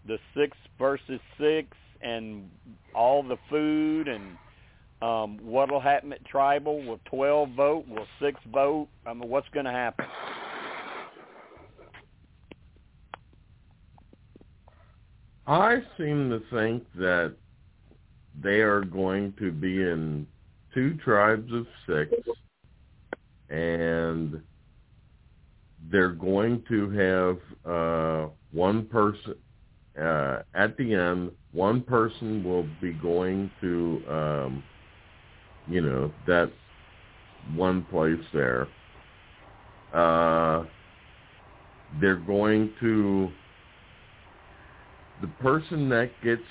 the six versus six and all the food and um, what'll happen at tribal? Will twelve vote? Will six vote? I mean, what's going to happen? I seem to think that they are going to be in two tribes of six, and they're going to have uh, one person uh, at the end. One person will be going to, um, you know, that one place there. Uh, they're going to the person that gets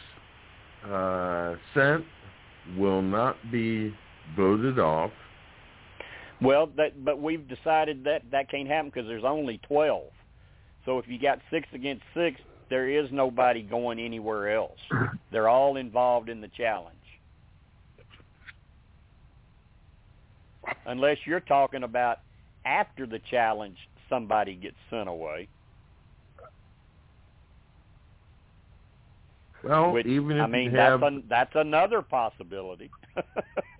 uh, sent will not be voted off. Well, that but we've decided that that can't happen because there's only twelve. So if you got six against six, there is nobody going anywhere else. They're all involved in the challenge. Unless you're talking about after the challenge, somebody gets sent away. Well, Which, even if I mean, you have that's an, that's another possibility.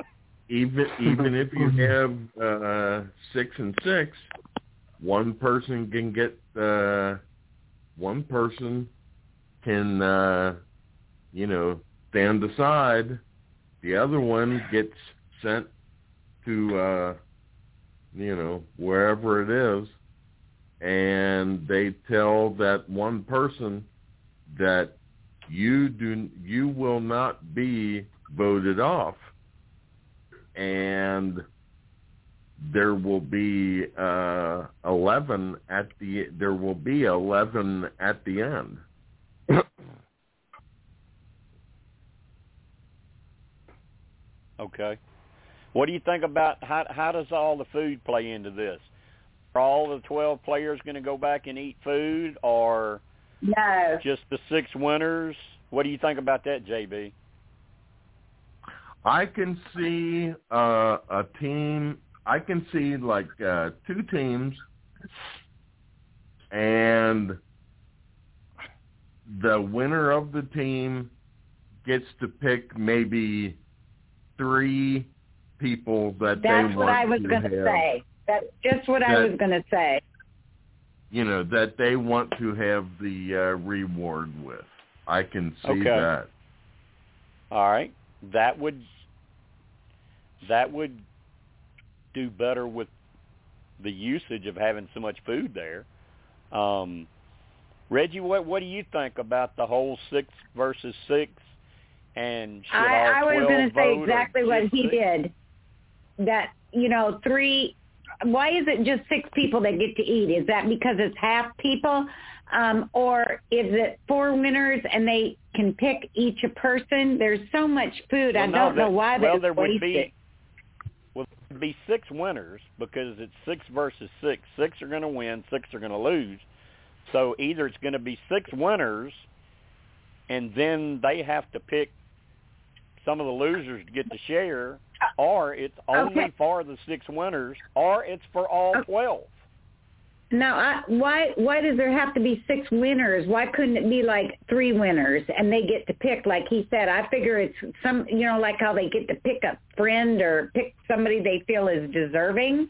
even even if you have uh, six and six, one person can get uh, one person can uh, you know stand aside. The other one gets sent to uh, you know wherever it is, and they tell that one person that you do you will not be voted off and there will be uh 11 at the there will be 11 at the end okay. What do you think about how how does all the food play into this? Are all the 12 players going to go back and eat food or No. just the six winners? What do you think about that, JB? I can see uh, a team. I can see like uh, two teams, and the winner of the team gets to pick maybe three people that That's they what want I was to going have. to say. That's just what I was going to say. You know that they want to have the uh, reward with. I can see Okay. that. All right. That would that would do better with the usage of having so much food there. Um, Reggie, what what do you think about the whole six versus six? And should all I, I was 12 going to say exactly what he six? did. That you know, three. Why is it just six people that get to eat? Is that because it's half people, um, or is it four winners and they can pick each a person? There's so much food. I Well, no, don't know that- why well, they there would be it. well there'd be six winners because it's six versus six. Six are going to win, six are going to lose. So either it's going to be six winners, and then they have to pick some of the losers to get to share, or it's only Okay. for the six winners, or it's for all Okay. twelve. Now, I, why why does there have to be six winners? Why couldn't it be like three winners and they get to pick? Like he said, I figure it's some, you know, like how they get to pick a friend or pick somebody they feel is deserving.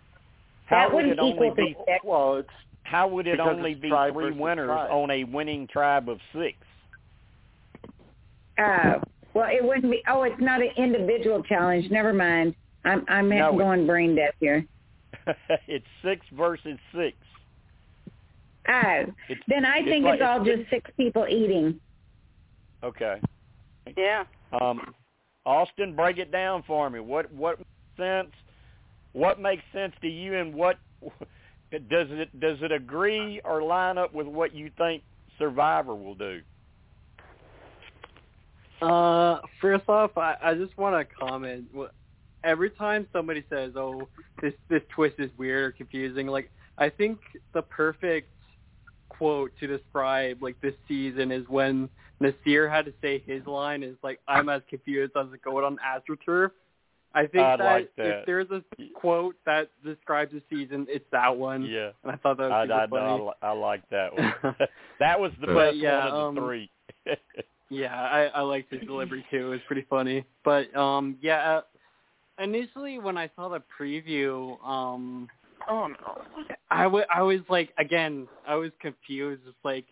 How that would wouldn't it only equal to be? six. Well, it's How would it Because only be three winners tribe. on a winning tribe of six? Uh, well, it wouldn't be. Oh, it's not an individual challenge. Never mind. I'm I'm No, going brain dead here. it's six versus six. Oh, It's, then I think like- it's all just six people eating. okay. Yeah. Um, Austin, break it down for me. What what makes sense? What makes sense to you, and what does it does it agree or line up with what you think Survivor will do? Uh, first off, I, I just want to comment. Wh- Every time somebody says, "Oh, this this twist is weird or confusing," like I think the perfect quote to describe like this season is when Naseer had to say his line is like I'm as confused as a goat on AstroTurf. I think I that, like that. if there's a quote that describes the season, it's that one. Yeah. And I thought that I, was super I, funny. I, li- I like that one. that was the But, best yeah, one of um, the three. Yeah, I, I liked his delivery too. It was pretty funny. But um yeah, uh, initially when I saw the preview, um Oh no. I wa- I was like again, I was confused. It's like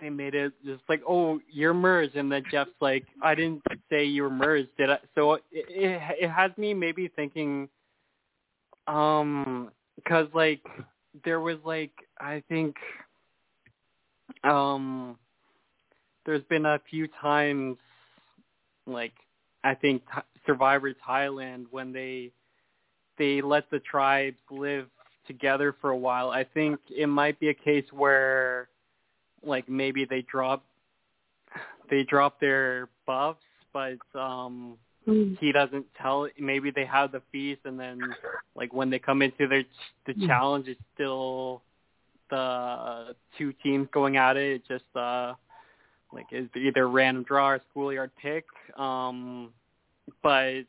they made it just like, "Oh, you're merged." And then Jeff's like, "I didn't say you were merged, did I?" So it it, it has me maybe thinking um cuz like there was like I think um there's been a few times like I think Th- Survivor Thailand when they they let the tribes live together for a while. I think it might be a case where like maybe they drop they drop their buffs but um he doesn't tell maybe they have the feast and then like when they come into their the challenge it's still the two teams going at it. It's just uh like it's either random draw or schoolyard pick. Um but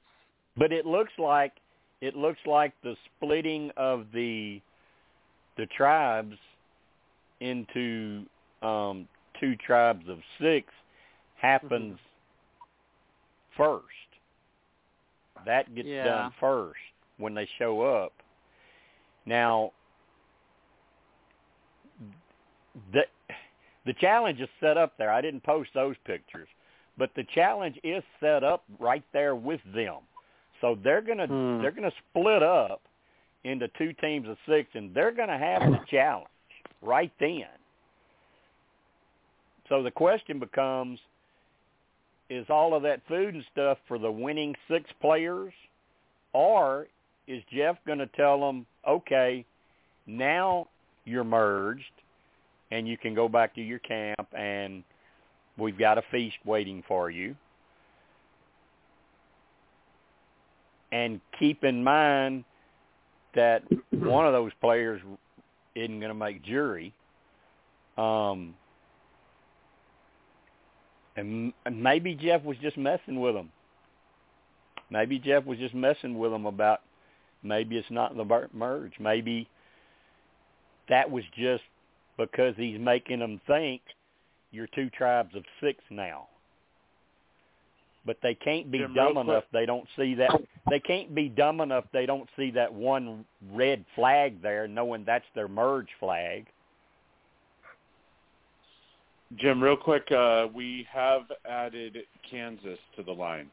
But it looks like it looks like the splitting of the the tribes into um, two tribes of six happens first. That gets Yeah. done first when they show up. Now, the the challenge is set up there. I didn't post those pictures, but the challenge is set up right there with them. So they're gonna Hmm. they're gonna split up into two teams of six, and they're gonna have the challenge right then. So the question becomes: Is all of that food and stuff for the winning six players, or is Jeff going to tell them, okay, now you're merged, and you can go back to your camp, and we've got a feast waiting for you. And keep in mind that one of those players isn't going to make jury. Um, and maybe Jeff was just messing with them. Maybe Jeff was just messing with them about maybe it's not the merge. Maybe that was just because he's making them think you're two tribes of six now. But they can't be Jim, dumb real enough they don't see that they can't be dumb enough they don't see that one red flag there knowing that's their merge flag. Jim, real quick, uh, we have added Kansas to the line.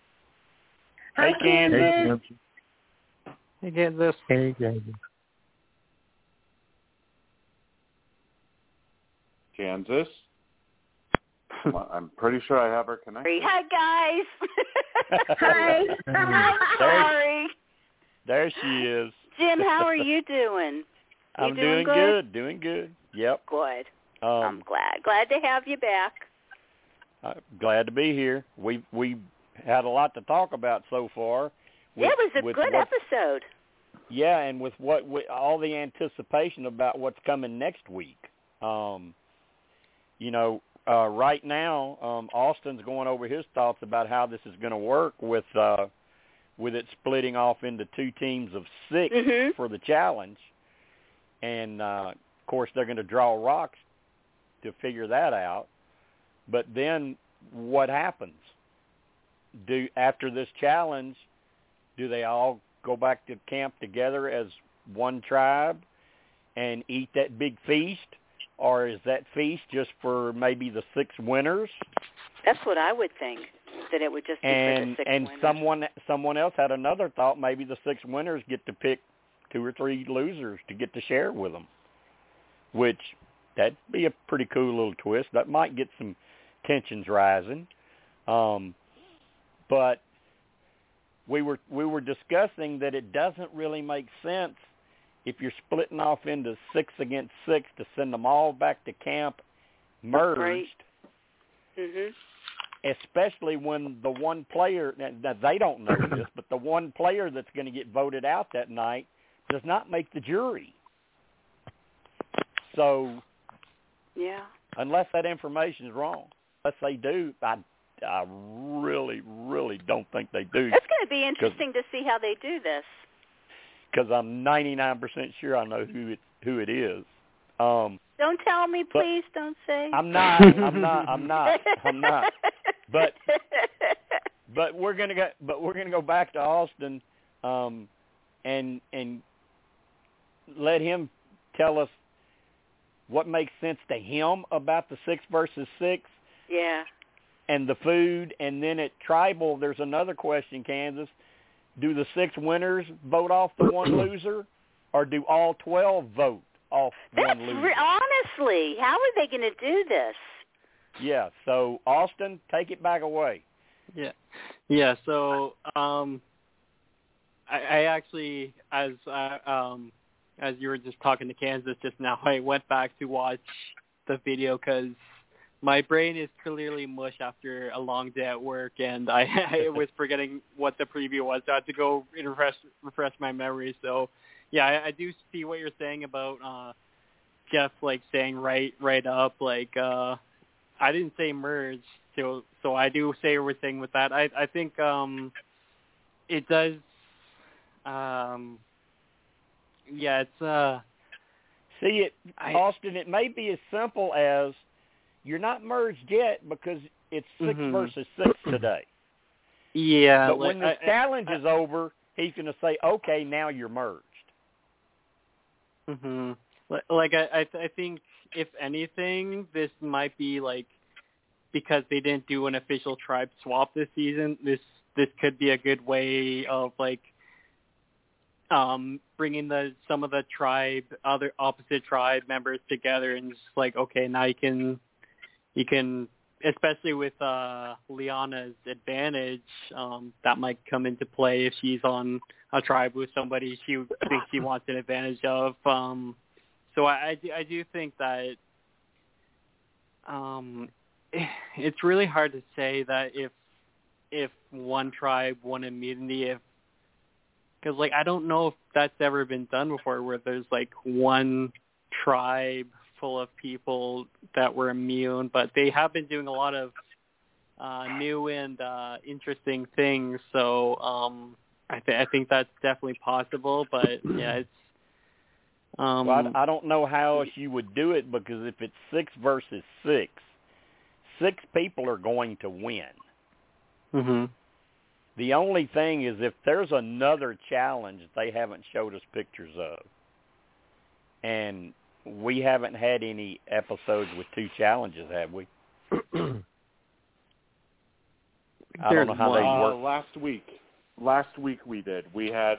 Hey, Kansas. I get this. Hey, Kansas. Kansas. Well, I'm pretty sure I have her connected. Hi guys. Hi. I'm There- sorry. There she is. Jim, how are you doing? You I'm doing doing good? Doing good. Yep. Good. I'm Um, glad. Glad to have you back. I'm glad to be here. We we had a lot to talk about so far. yeah, it was a good what- episode. Yeah, and with what with all the anticipation about what's coming next week. Um, you know, uh, right now, um, Austin's going over his thoughts about how this is going to work with uh, with it splitting off into two teams of 6 Mhm. for the challenge, and uh, of course they're going to draw rocks to figure that out. But then, what happens? Do after this challenge, do they all go back to camp together as one tribe and eat that big feast or is that feast just for maybe the six winners That's what I would think. That it would just be for the and six and winners. someone someone else had another thought maybe the six winners get to pick two or three losers to get to share with them which that'd be a pretty cool little twist that might get some tensions rising um but we were we were discussing that it doesn't really make sense if you're splitting off into six against six to send them all back to camp merged Right. Mhm. especially when the one player now they don't know this, but the one player that's going to get voted out that night does not make the jury. So Yeah. Unless that information is wrong. Unless they do, I I really, really don't think they do. It's going to be interesting to see how they do this. Because I'm 99% sure I know who it who it is. Um, Don't tell me, please. Don't say. I'm not. I'm not. I'm not. I'm not. But but we're gonna go. But we're gonna go back to Austin, um, and and let him tell us what makes sense to him about the six versus six yeah. and the food. And then at tribal, there's another question, Kansas. Do the six winners vote off the one loser, or do all twelve vote off That's one loser? re- honestly, how are they going to do this? Yeah. So Austin, take it back away. Yeah, yeah. So um, I, I actually, as uh, um, as you were just talking to Kansas just now, I went back to watch the video because my brain is clearly mush after a long day at work, and I, I was forgetting what the preview was. So I had to go and refresh refresh my memory. So yeah, I, I do see what you're saying about uh, Jeff like saying right right up like. uh I didn't say merge, so so I do say everything with that. I I think um it does um yeah, it's uh See it, I- Austin. It may be as simple as you're not merged yet because it's 6 Mhm. versus six today. yeah, but like, when the I- I- challenge is over, he's going to say, "Okay, now you're merged." hmm Like I, I, I think if anything, this might be like because they didn't do an official tribe swap this season. This this could be a good way of like um bringing the some of the tribe other opposite tribe members together and just like okay now you can you can especially with uh Liana's advantage um that might come into play if she's on a tribe with somebody she thinks she wants an advantage of. Um so I I do, I do think that um it's really hard to say that if if one tribe won immunity if because like I don't know if that's ever been done before where there's like one tribe full of people that were immune but they have been doing a lot of uh new and uh interesting things so um I th- I think that's definitely possible but yeah it's um well, I, I don't know how else you would do it because if it's six versus six, six people are going to win. mhm The only thing is if there's another challenge they haven't showed us pictures of, and we haven't had any episodes with two challenges, have we? I don't know how they uh, last week. Last week we did. We had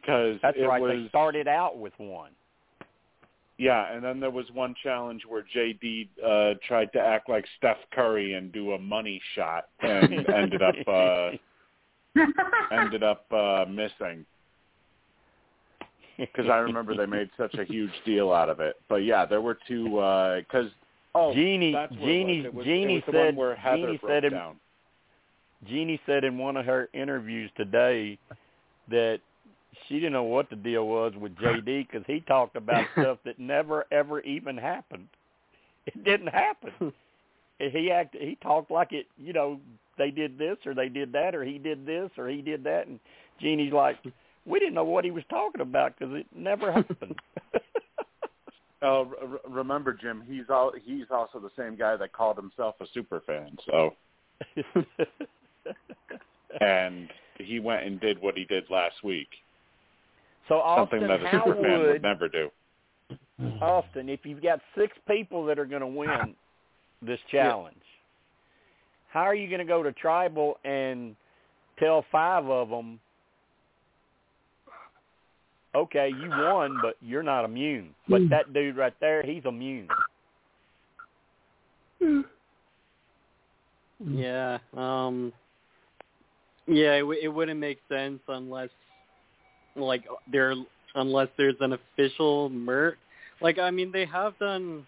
because That's it right. was They started out with one. yeah, and then there was one challenge where JD uh tried to act like Steph Curry and do a money shot and ended up uh ended up uh missing because I remember they made such a huge deal out of it. But yeah, there were two uh, because oh Genie, Genie, it was. It was, Genie it said, where Heather Genie said, in, down. Genie said in one of her interviews today that she didn't know what the deal was with JD because he talked about stuff that never ever even happened. It didn't happen. he acted. He talked like it. You know, they did this or they did that or he did this or he did that, and Genie's like, we didn't know what he was talking about because it never happened. Oh, r- remember Jim? He's all he's also the same guy that called himself a super fan. So and he went and did what he did last week. so Austin, Something that a how super fan would would never do. Austin, if you've got six people that are going to win this challenge, how are you going to go to tribal and tell five of them, okay, you won, but you're not immune. But that dude right there, he's immune. Yeah. Um Yeah, it, w- it wouldn't make sense unless like there unless there's an official merc. Like I mean they have done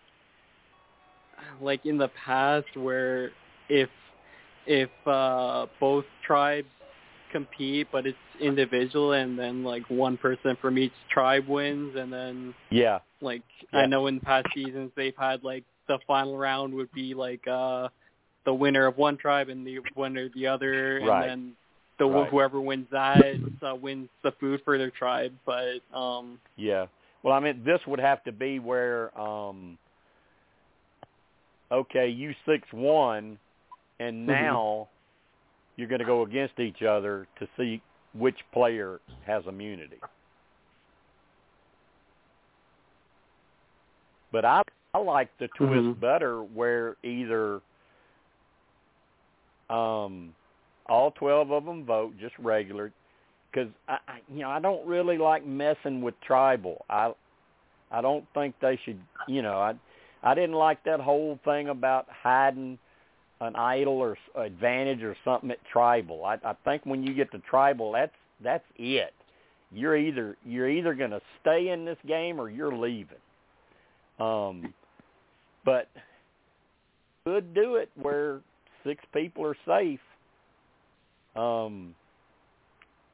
like in the past where if if uh both tribes compete, but it's individual, and then like one person from each tribe wins, and then Yeah. like Yeah. I know in past seasons they've had like the final round would be like uh the winner of one tribe and the winner of the other, and then the Right. whoever wins that uh, wins the food for their tribe. But um Yeah. Well, I mean, this would have to be where, um, okay, you six one, and Mhm. now you're going to go against each other to see which player has immunity. But I I like the twist Mhm. better, where either um, all twelve of them vote just regular, because I, I you know I don't really like messing with tribal. I I don't think they should. You know I I didn't like that whole thing about hiding an idol or advantage or something at tribal. I I think when you get to tribal, that's that's it. You're either you're either going to stay in this game or you're leaving. Um, but could do it where six people are safe. Um,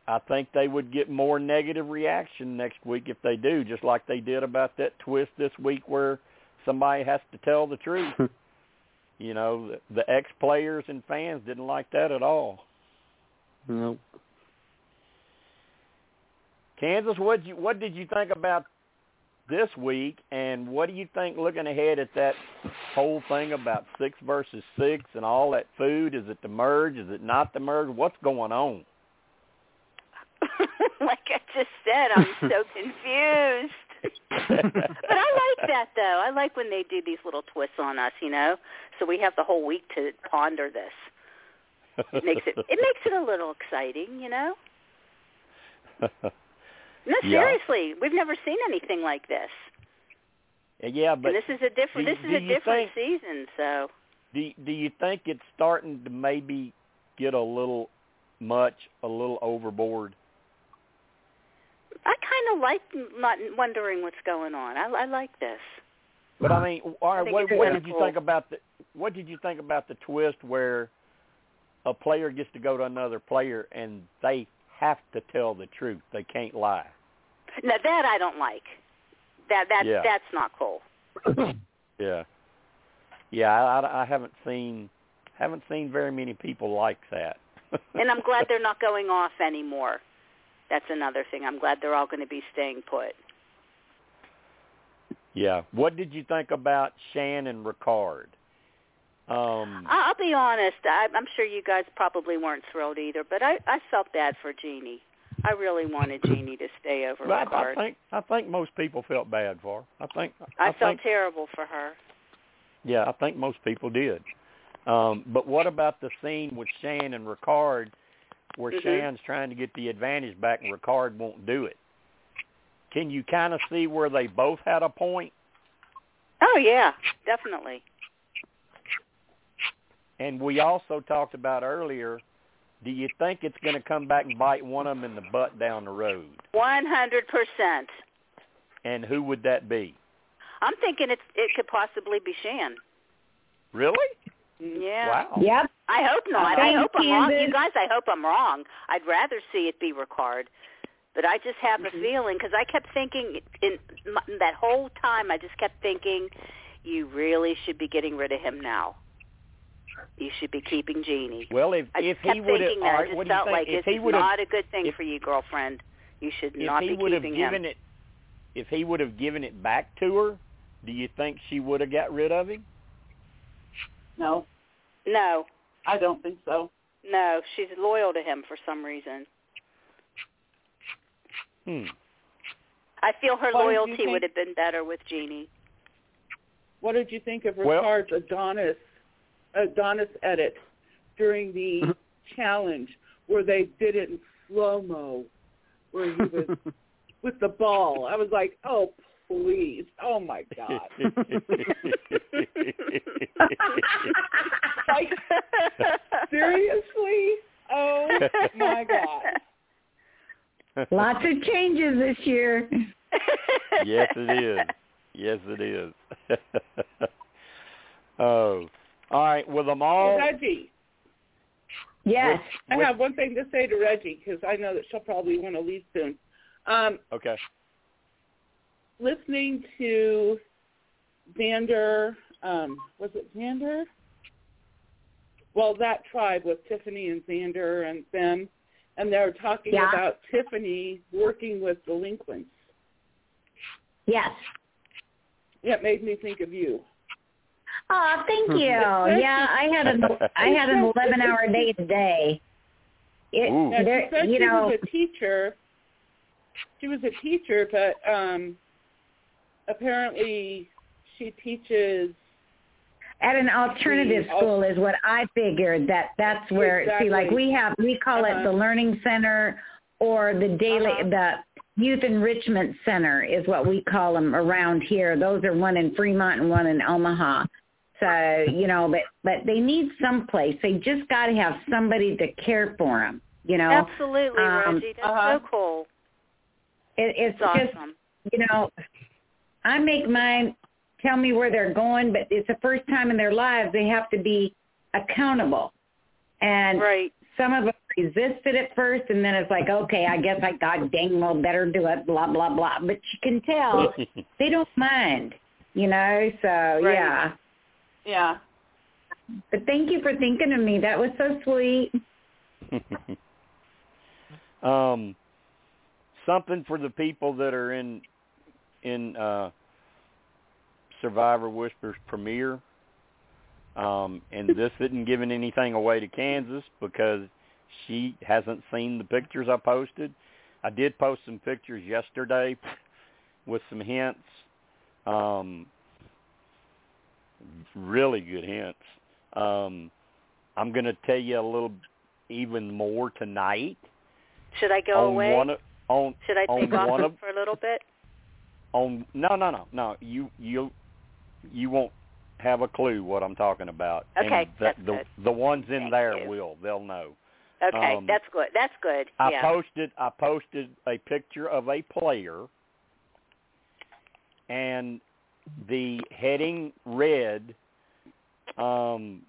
I think they would get more negative reaction next week if they do, just like they did about that twist this week where somebody has to tell the truth. you know, the, the ex players and fans didn't like that at all. nope. Kansas, what you what did you think about this week, and what do you think looking ahead at that whole thing about six versus six and all that food? Is it the merge? Is it not the merge? What's going on? like I just said, I'm so confused. but I like that though. I like when they do these little twists on us, you know. So we have the whole week to ponder this. It makes it it makes it a little exciting, you know. No, Yeah. seriously, we've never seen anything like this. Uh, yeah, but and this is a different do- this is a different think- season, so do do you think it's starting to maybe get a little much, a little overboard? I kind of like not wondering what's going on. I, I like this. But I mean, all I what, what did you cool. think about the what did you think about the twist where a player gets to go to another player and they have to tell the truth. They can't lie. Now that I don't like. That that Yeah. that's not cool. Yeah. Yeah, I, I, I haven't seen haven't seen very many people like that. And I'm glad they're not going off anymore. That's another thing. I'm glad they're all going to be staying put. yeah. What did you think about Shan and Ricard? Um, I'll be honest. I, I'm sure you guys probably weren't thrilled either, but I I felt bad for Genie. I really wanted Genie to stay over I, I think I think most people felt bad for her. I think I, I felt think, terrible for her. Yeah, I think most people did. Um, but what about the scene with Shan and Ricard where Mhm. Shan's trying to get the advantage back and Ricard won't do it? Can you kind of see where they both had a point? Oh yeah, definitely. And we also talked about earlier, do you think it's going to come back and bite one of them in the butt down the road? One hundred percent. And who would that be? I'm thinking it's it could possibly be Shan. Really? Yeah. Wow. Yep. I hope not. I Thanks, hope I'm wrong. You guys, I hope I'm wrong. I'd rather see it be Ricard. But I just have a mm-hmm. feeling because I kept thinking in m- that whole time. I just kept thinking, you really should be getting rid of him now. You should be keeping Genie. Well, if I if just kept he would have, thinking that. right, I just felt think? like if this is not a good thing if- for you, girlfriend. You should if not he be would have keeping given him. it, if he would have given it back to her, do you think she would have got rid of him? No, No, I don't think so. no, she's loyal to him for some reason. Hmm. I feel her Why did you loyalty think- would have been better with Genie. What did you think of Well- Adonis Adonis edit during the challenge where they did it in slow mo, where he was with the ball? I was like, oh please, oh my god. like seriously? Oh my god. Lots of changes this year. yes, it is. Yes, it is. oh, all right. With them all, Reggie. Yes. I have one thing to say to Reggie because I know that she'll probably want to leave soon. Um, Okay. Listening to Xander, um, was it Xander? Well, that tribe with Tiffany and Xander and them, and they're talking Yeah. about Tiffany working with delinquents. Yes. It made me think of you. Oh, thank you. Yeah, I had an I had an eleven hour day today. It, Ooh. Now, she there, said you she know, was a teacher. She was a teacher, but um apparently she teaches at an alternative the- school is what I figured that that's where see like we have we call it Uh-huh. the learning center or the daily Uh-huh. the youth enrichment center is what we call them around here. Those are one in Fremont and one in Omaha. So, you know, but but they need some place. They just got to have somebody to care for them, you know. Absolutely, Um, Reggie. That's uh-huh. so cool. It, it's It's just awesome. you know, I make mine tell me where they're going, but it's the first time in their lives they have to be accountable. And Right. some of them resisted at first, and then it's like, okay, I guess I god dang well better do it, blah blah blah. But you can tell they don't mind, you know. So Right. yeah. Yeah. But thank you for thinking of me. That was so sweet. um, something for the people that are in in uh, Survivor Whispers premiere. Um, and this isn't giving anything away to Kansas because she hasn't seen the pictures I posted. I did post some pictures yesterday with some hints. Um, really good hints. Um, I'm going to tell you a little even more tonight Should I go on away? of, on Should I take off of for a little bit? On no no no no you you you won't have a clue what I'm talking about. Okay, and the, that's the good. the ones in Thank there you. will they'll know. Okay, Um, that's good. That's good. I yeah. posted I posted a picture of a player and the heading read um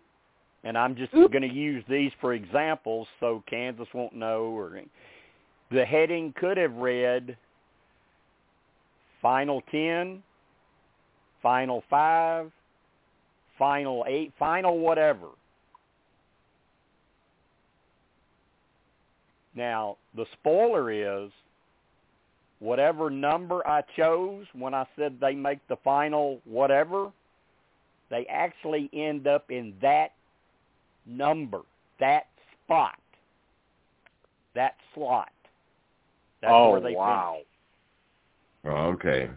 and I'm just going to use these for examples so Kansas won't know or the heading could have read final 10 final 5 final 8 final whatever Now, the spoiler is whatever number I chose when I said they make the final whatever, they actually end up in that number, that spot, that slot. That's oh where they wow! Oh, okay.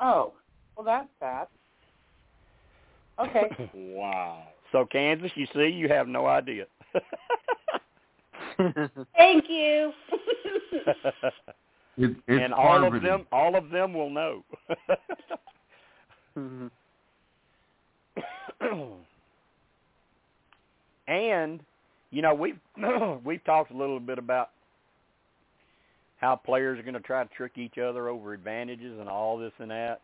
Oh. Well that's bad. Okay. Wow. So Kansas, you see, you have no idea. Thank you. It, it's and all Harvard. of them, all of them will know. Mhm. and you know we've we've talked a little bit about how players are going to try to trick each other over advantages and all this and that.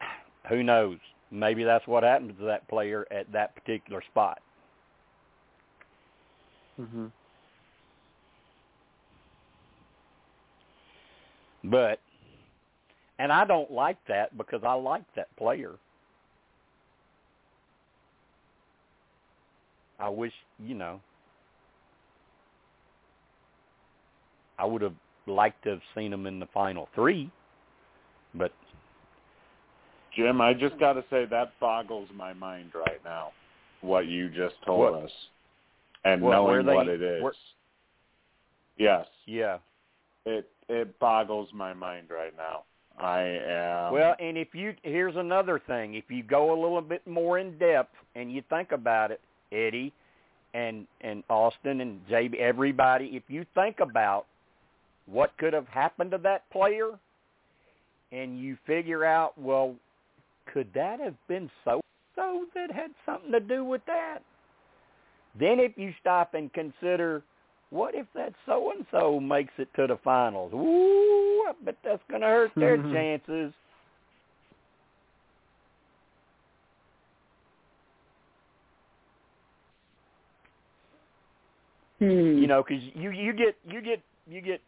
Who knows? Maybe that's what happens to that player at that particular spot. Mhm. But and I don't like that because I like that player. I wish, you know, I would have liked to have seen them in the final three, but Jim, I just got to say that boggles my mind right now. What you just told What? us, and Well, knowing they- what it is. where- yes, yeah. it it boggles my mind right now. I am. Well, and if you here's another thing, if you go a little bit more in depth and you think about it, Eddie and and Austin and JB, everybody, if you think about what could have happened to that player, and you figure out, well, could that have been so so that had something to do with that? Then if you stop and consider what if that so and so makes it to the finals? Ooh, I bet that's gonna hurt their chances. Hmm. You know, because you you get you get you get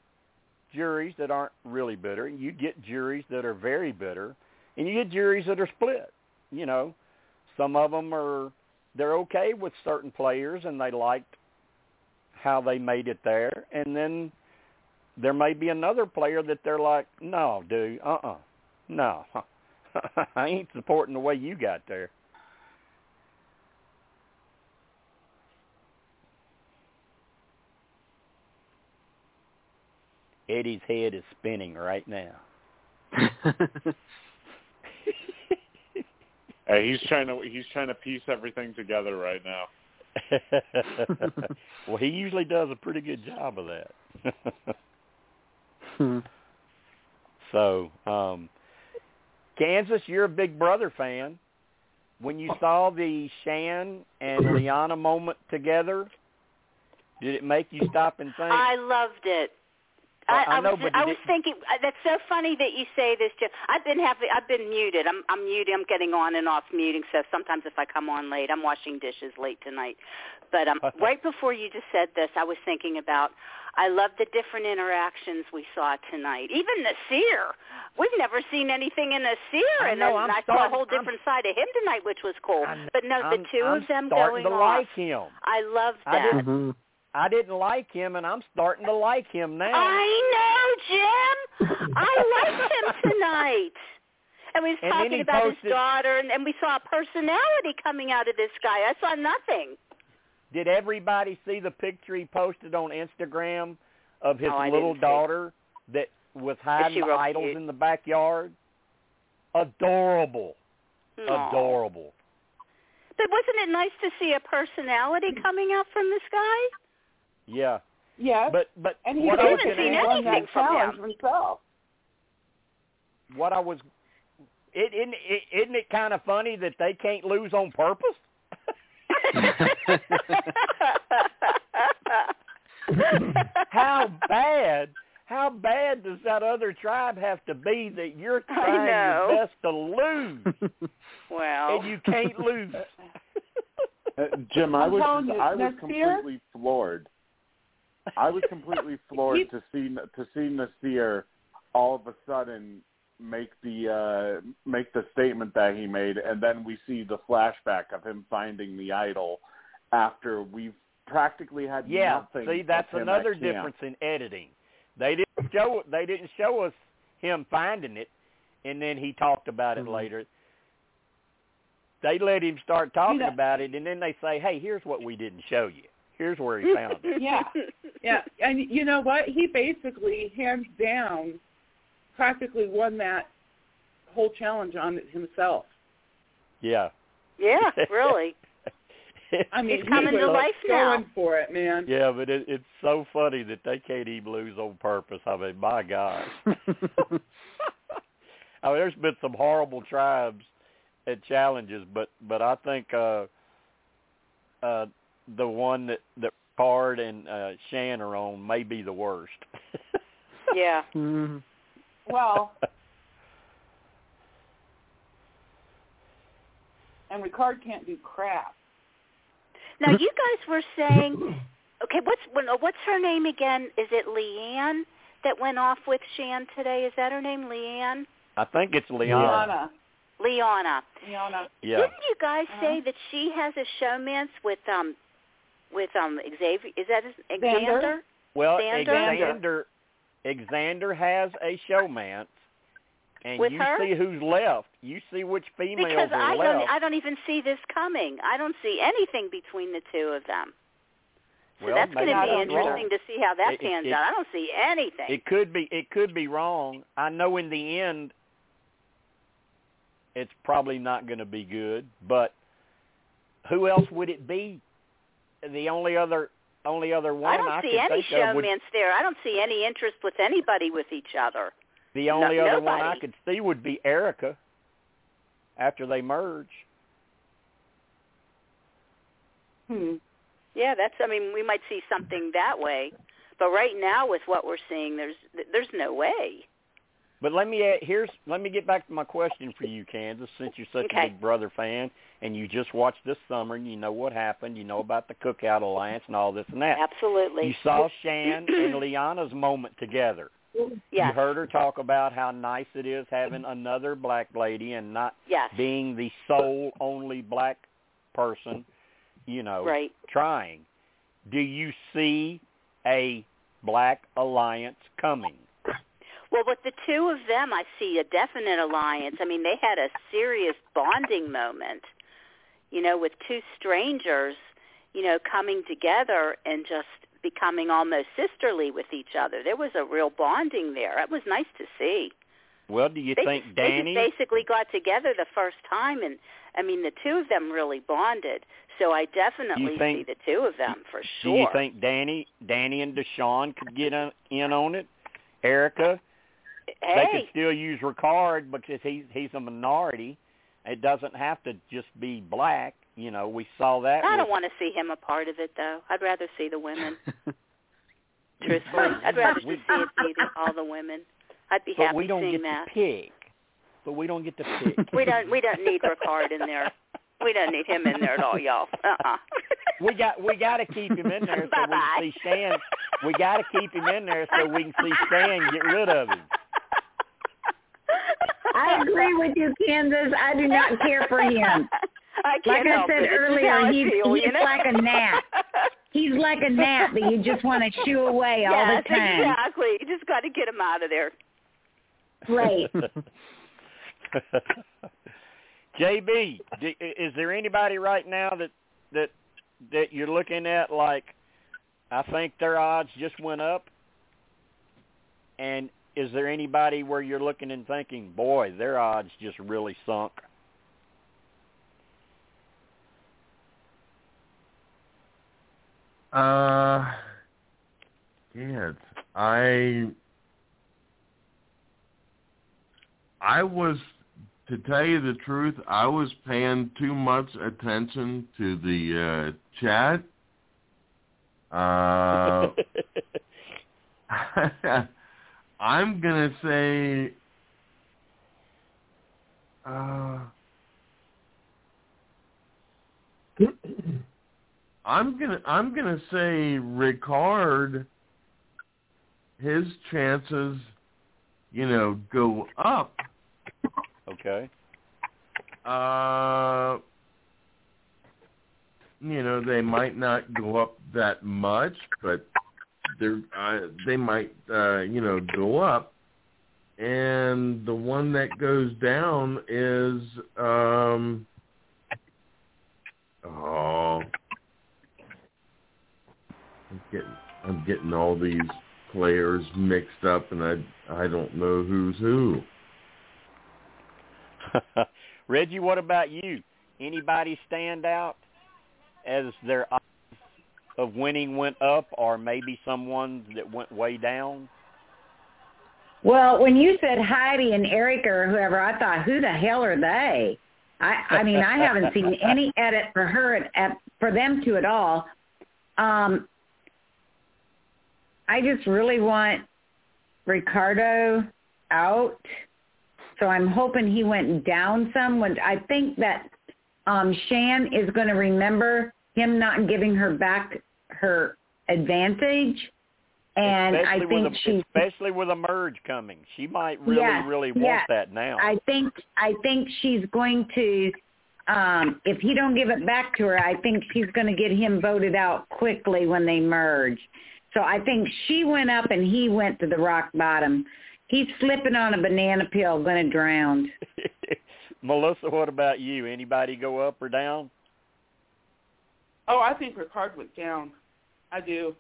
juries that aren't really bitter, you get juries that are very bitter, and you get juries that are split. You know, some of them are they're okay with certain players and they liked how they made it there, and then there may be another player that they're like, no, dude, uh-uh, no, I ain't supporting the way you got there. Eddie's head is spinning right now. Hey, he's trying to he's trying to piece everything together right now. well, he usually does a pretty good job of that. Hmm. so, um Kansas, you're a Big Brother fan. When you saw the Shan and Liana moment together, did it make you stop and think? I loved it. I, I I know, was I was thinking uh, that's so funny that you say this. Jim. I've been having I've been muted. I'm I'm muted. I'm getting on and off muting. So sometimes if I come on late, I'm washing dishes late tonight. But um, right before you just said this, I was thinking about. I love the different interactions we saw tonight. Even the seer, we've never seen anything in Naseer, I and know, then I'm I saw a whole I'm- different side of him tonight, which was cool. I'm- but no, I'm, the 2 I'm of them going to off. like him. I love I that. didn't- hmm I didn't like him, and I'm starting to like him now. I know, Jim. I liked him tonight. And we was And talking about posted- his daughter, and, and we saw a personality coming out of this guy. I saw nothing. Did everybody see the picture he posted on Instagram of his I little daughter that was hiding the idols cute? in the backyard? Adorable. Aw. Adorable. But wasn't it nice to see a personality coming out from this guy? Yeah. Yes. But but and he what I was haven't going seen to ask anything that from challenge him. himself. what I was it isn't it, isn't it kind of funny that they can't lose on purpose? how bad how bad does that other tribe have to be that you're I trying know. your best to lose well, and you can't lose? Uh, Jim, I I'm was telling you, I was Naseer- completely floored. I was completely floored He- to see to see Naseer all of a sudden make the uh make the statement that he made and then we see the flashback of him finding the idol after we've practically had yeah, nothing see that's another at camp. difference in editing. They didn't show they didn't show us him finding it and then he talked about it Mhm. later. They let him start talking know- about it and then they say, "Hey, here's what we didn't show you. Here's where he found it." Yeah. Yeah, and you know what? He basically, hands down, practically won that whole challenge on it himself. Yeah. yeah, really. I mean, He's coming was to life now. going for it, man. Yeah, but it, it's so funny that they can't even lose on purpose. I mean, my gosh. I mean, there's been some horrible tribes and challenges, but but I think uh uh the one that that Card and uh Shan are on may be the worst. Yeah. Mhm. Well, and Ricard can't do crap. Now you guys were saying, okay, what's when- uh, what's her name again? Is it Leanne that went off with Shan today? Is that her name, Leanne? I think it's Leon. Liana. Liana. Liana. Yeah. Didn't you guys Uh-huh. say that she has a showmance with um with um Xavier? Is that his, Xander? Xander? Well, Xander? Xander Xander has a showmance and With you her? see who's left. You see which females Because are I left. don't I don't even see this coming. I don't see anything between the two of them. So Well, that's going to be don't interesting to see how that It- it- pans it- out. I don't see anything. It could be it could be wrong. I know in the end it's probably not going to be good, but who else would it be? The only other only other one I don't I see any think of would, showmance there. I don't see any interest with anybody with each other. the only no- other one I could see would be Erika after they merge. Hmm. Yeah, that's. I mean, we might see something that way, but right now, with what we're seeing, there's there's no way. But let me add, here's let me get back to my question for you, Kansas. Since you're such Okay. a big brother fan, and you just watched this summer, and you know what happened, you know about the Cookout Alliance and all this and that. Absolutely. You saw Shan and Liana's moment together. Yes. You heard her talk about how nice it is having another black lady and not Yes. being the sole only black person, you know, Right. trying. Do you see a black alliance coming? Well, with the two of them, I see a definite alliance. I mean, they had a serious bonding moment, you know, with two strangers, you know, coming together and just becoming almost sisterly with each other. There was a real bonding there. It was nice to see. Well, do you they think just, Danny they just basically got together the first time, and I mean, the two of them really bonded. So I definitely think- see the two of them for sure. Do you think Danny, Danny and Deshawn could get in, in on it? Erika, hey. they could still use Ricard because he's he's a minority. It doesn't have to just be black. You know, we saw that. I don't want to see him a part of it, though. I'd rather see the women. Truthfully, I'd rather We- just see it be the, all the women. I'd be but happy we don't seeing get that. to pick. But we don't get to pick. We don't. We don't need Ricard in there. We don't need him in there at all, y'all. Uh-uh. we got we got to keep him in there so we Bye-bye. can see Stan. We got to keep him in there so we can see Stan get rid of him. I agree with you, Kansas. I do not care for him. I Like can't I said it. Earlier, how he's- feel, he's you know? like a gnat. He's like a gnat that you just want to shoo away all the time. exactly. You just got to get him out of there. Right. JB, is there anybody right now that that that you're looking at like I think their odds just went up? And is there anybody where you're looking and thinking, boy, their odds just really sunk? Uh, yeah, I I was to tell you the truth, I was paying too much attention to the uh, chat. Uh, I'm gonna say. Uh, I'm gonna I'm gonna say Ricard. His chances, you know, go up. okay. Uh, you know, they might not go up that much, but they're uh, they might uh, you know go up. And the one that goes down is um oh I'm getting I'm getting all these players mixed up and I I don't know who's who. Reggie, what about you? Anybody stand out as their of winning went up, or maybe someone that went way down? Well, when you said Heidi and Erika or whoever, I thought, who the hell are they? I I mean, I haven't seen any edit for her at, at for them two at all. Um, I just really want Ricardo out, so I'm hoping he went down some. When I think that um Shan is going to remember him not giving her back her advantage, and especially I think with a, she's especially with a merge coming, she might really, Yes, really want yes. that now. I think I think she's going to um if he don't give it back to her, I think she's going to get him voted out quickly when they merge. So I think she went up and he went to the rock bottom. He's slipping on a banana peel, going to drown. Melissa, what about you? Anybody go up or down? Oh, I think Ricard went down. I do.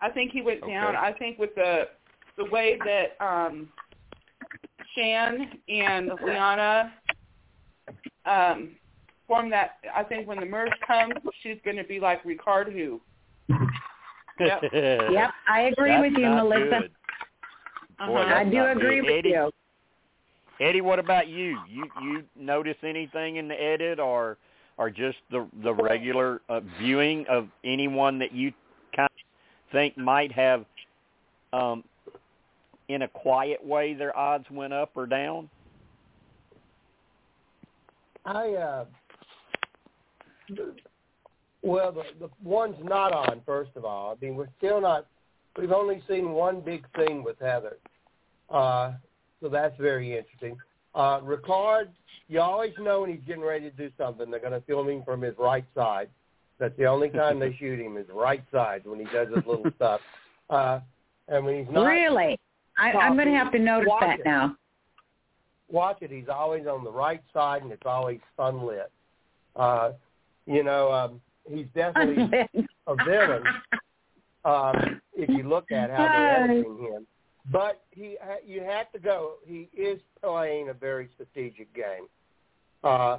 I think he went down. I think with the the way that um Shan and Liana um form that I think when the merge comes, she's gonna be like Ricard who. Yep. Yep, I agree That's with you, Melissa. good. Uh-huh. Boy, I do agree good. with Eddie, you. Eddie, what about you? You you notice anything in the edit, or or just the the regular uh, viewing of anyone that you kind of think might have um, in a quiet way their odds went up or down? I uh, well, the the one's not on. First of all, I mean we're still not. We've only seen one big thing with Heather, uh, so that's very interesting. Uh, Ricard, you always know when he's getting ready to do something. They're going to film him from his right side. That's the only time they shoot him is right side when he does his little stuff. Uh, and when he's not really, I, I'm going to have to notice that it. now. Watch it. He's always on the right side, and it's always sunlit. Uh, you know, um, he's definitely a villain um, if you look at how they're editing him. But he, you have to go. He is playing a very strategic game. Uh,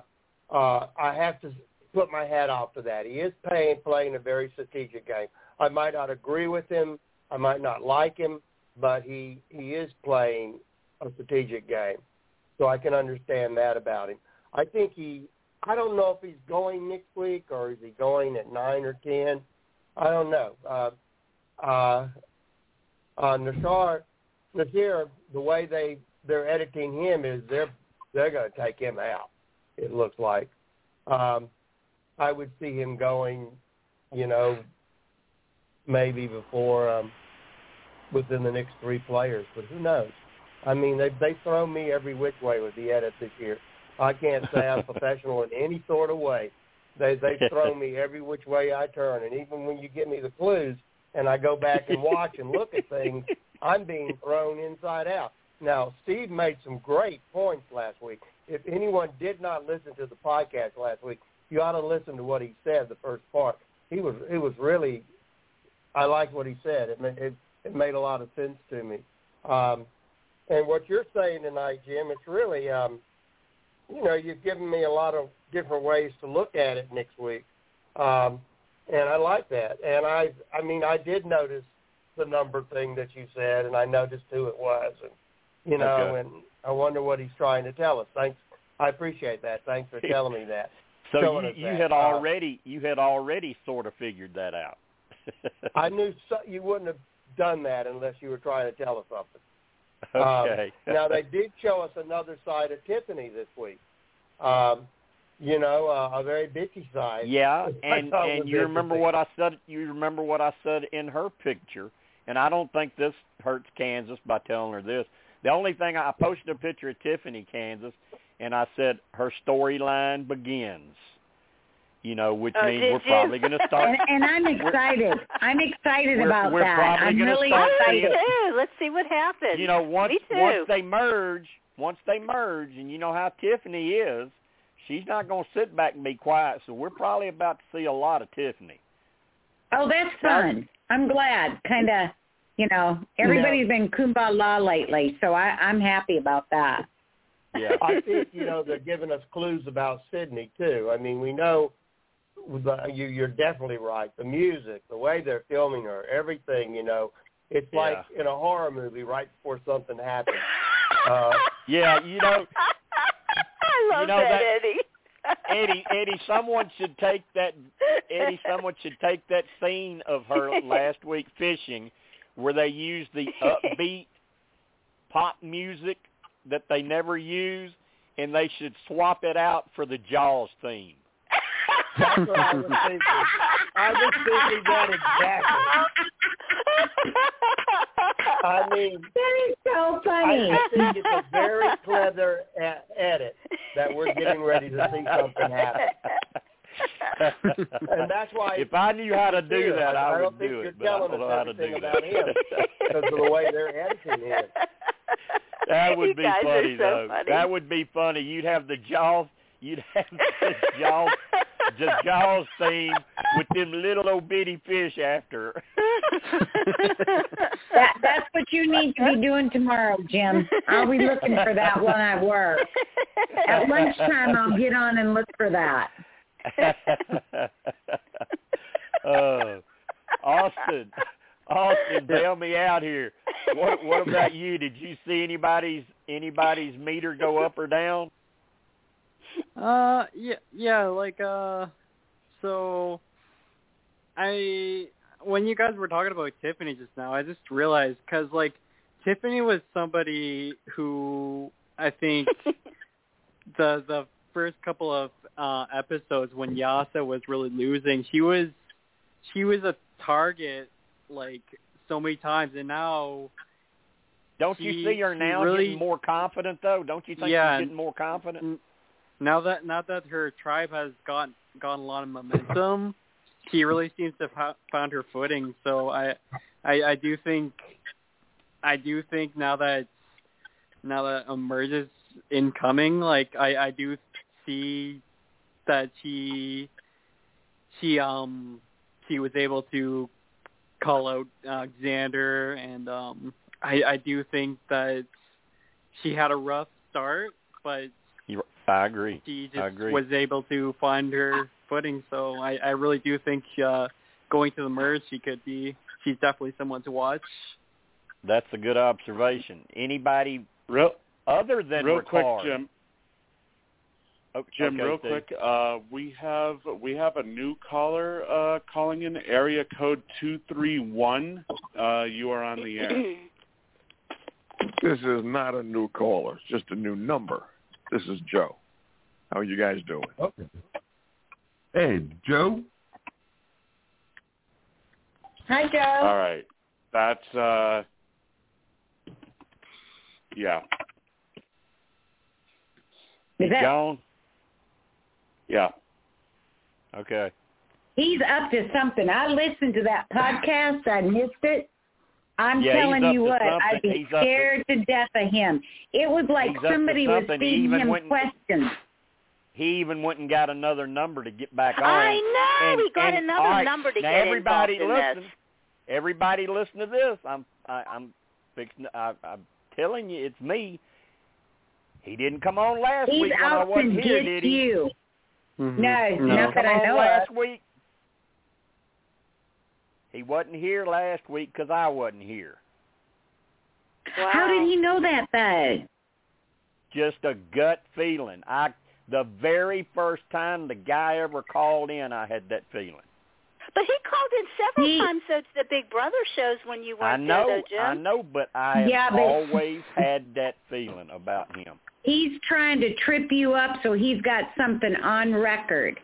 uh, I have to put my hat off to that. He is playing playing a very strategic game. I might not agree with him. I might not like him, but he he is playing a strategic game. So I can understand that about him. I think he. I don't know if he's going next week or is he going at nine or ten. I don't know. Uh, uh, uh, Nashar Naseer, the way they they're editing him is they're they're going to take him out. It looks like. Um, I would see him going, you know, maybe before um, within the next three players, but who knows? I mean, they they throw me every which way with the edit this year. I can't say I'm professional in any sort of way. They they throw me every which way I turn, and even when you give me the clues and I go back and watch and look at things, I'm being thrown inside out. Now, Steve made some great points last week. If anyone did not listen to the podcast last week, you ought to listen to what he said. The first part, he was it was really, I liked what he said. It it it made a lot of sense to me. Um, and what you're saying tonight, Jim, it's really, um, you know, you've given me a lot of different ways to look at it next week, um, and I like that. And I, I mean, I did notice the number thing that you said, and I noticed who it was, and you know, Okay. and I wonder what he's trying to tell us. Thanks, I appreciate that. Thanks for telling me that. So you, you that. had Uh, already you had already sort of figured that out. I knew so, you wouldn't have done that unless you were trying to tell us something. Um, okay. now they did show us another side of Tiffany this week. Um, you know, uh, a very bitchy side. Yeah, and and you remember interesting. what I said. You remember what I said in her picture, and I don't think this hurts Kansas by telling her this. The only thing I I posted a picture of Tiffany, Kansas, and I said her storyline begins. You know, which Oh, means we're you? probably going to start. And, and I'm excited. I'm excited We're- about we're that. probably I'm gonna really start excited. seeing- too. Let's see what happens. you know, once Me too. once they merge, once they merge, and you know how Tiffany is, she's not going to sit back and be quiet. So we're probably about to see a lot of Tiffany. Oh, that's fun. I'm glad. Kind of, you know, everybody's been kumbaya lately, so I, I'm happy about that. Yeah. I think you know they're giving us clues about Sydney too. I mean, we know the, you, you're definitely right. The music, the way they're filming her, everything. You know, it's Yeah. like in a horror movie right before something happens. Uh, Yeah, you know, I love you know that, that- Eddie. Eddie, Eddie, someone should take that. Eddie, someone should take that scene of her last week fishing, where they used the upbeat pop music that they never use, and they should swap it out for the Jaws theme. that's what I was thinking. I was thinking that exactly. I mean, That is so funny. I think it's a very clever a- edit that we're getting ready to see something happen. And that's why if I knew how to do that, I- I I, don't would think do you're it, but I telling don't know us how to do about him that. because of the way they're editing him. That would You be funny so though. funny. That would be funny. You'd have the Jaws. You'd have the Jaws, the Jaws theme with them little old bitty fish after. That, that's what you need to be doing tomorrow, Jim. I'll be looking for that when I work. At lunchtime, I'll get on and look for that. uh, Austin, Austin, bail me out here. What what about you? Did you see anybody's anybody's meter go up or down? Uh, yeah, yeah, like, uh, so, I, when you guys were talking about Tiffany just now, I just realized, cause like, Tiffany was somebody who I think the the first couple of uh episodes when Yase was really losing, she was she was a target like so many times and now Don't She- you see her now really- getting more confident though? Don't you think Yeah. she's getting more confident? Now that now that her tribe has got gotten a lot of momentum, she really seems to have found her footing. So I, I I do think I do think now that now that emerges incoming, like I I do see that she she um she was able to call out Xander, and um I I do think that she had a rough start but I agree. she I just agree. was able to find her footing. So I, I really do think uh, going to the merge, she could be. She's definitely someone to watch. That's a good observation. Anybody Real, other than real quick, Jim. Oh, Jim, okay, real Steve. quick, uh, we have we have a new caller uh, calling in area code two three one. Uh, you are on the air. This is not a new caller. It's just a new number. This is Joe. How are you guys doing? Okay. Hey, Joe. Hi, Joe. All right, that's uh, yeah, Is that, Gone. yeah. Okay. he's up to something. I listened to that podcast. I missed it. I'm Yeah, telling you to what, I'd be He's up to- scared to death of him. It was like He's up to somebody was something. He feeding even him went questions. He even went and got another number to get back on. I know. And- he got and- another all right, number to now get everybody involved in listen. this. Everybody listen to this. I'm I, I'm fixing. I, I'm telling you, it's me. He didn't come on last He's week when I out to wasn't here, get did he? you. Mm-hmm. No, He not didn't that come I on know last of. week. He wasn't here last week because I wasn't here. Wow. How did he know that though? Just a gut feeling. I the very first time the guy ever called in, I had that feeling. But he called in several He- times though to the Big Brother shows when you I weren't know, there, though, Jim. I know, but I have Yeah, but- always had that feeling about him. He's trying to trip you up so he's got something on record.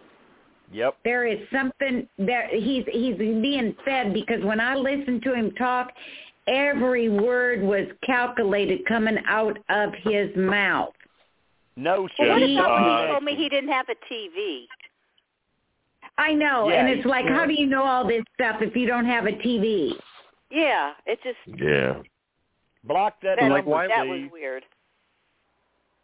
Yep. There is something there he's he's being fed because when I listened to him talk, every word was calculated coming out of his mouth. No, well, what Shelley, about when uh, he told me he didn't have a TV? I know, Yeah, and it's he- like, how do you know all this stuff if you don't have a TV? Yeah, it just Yeah. block that that, like, why- that was weird.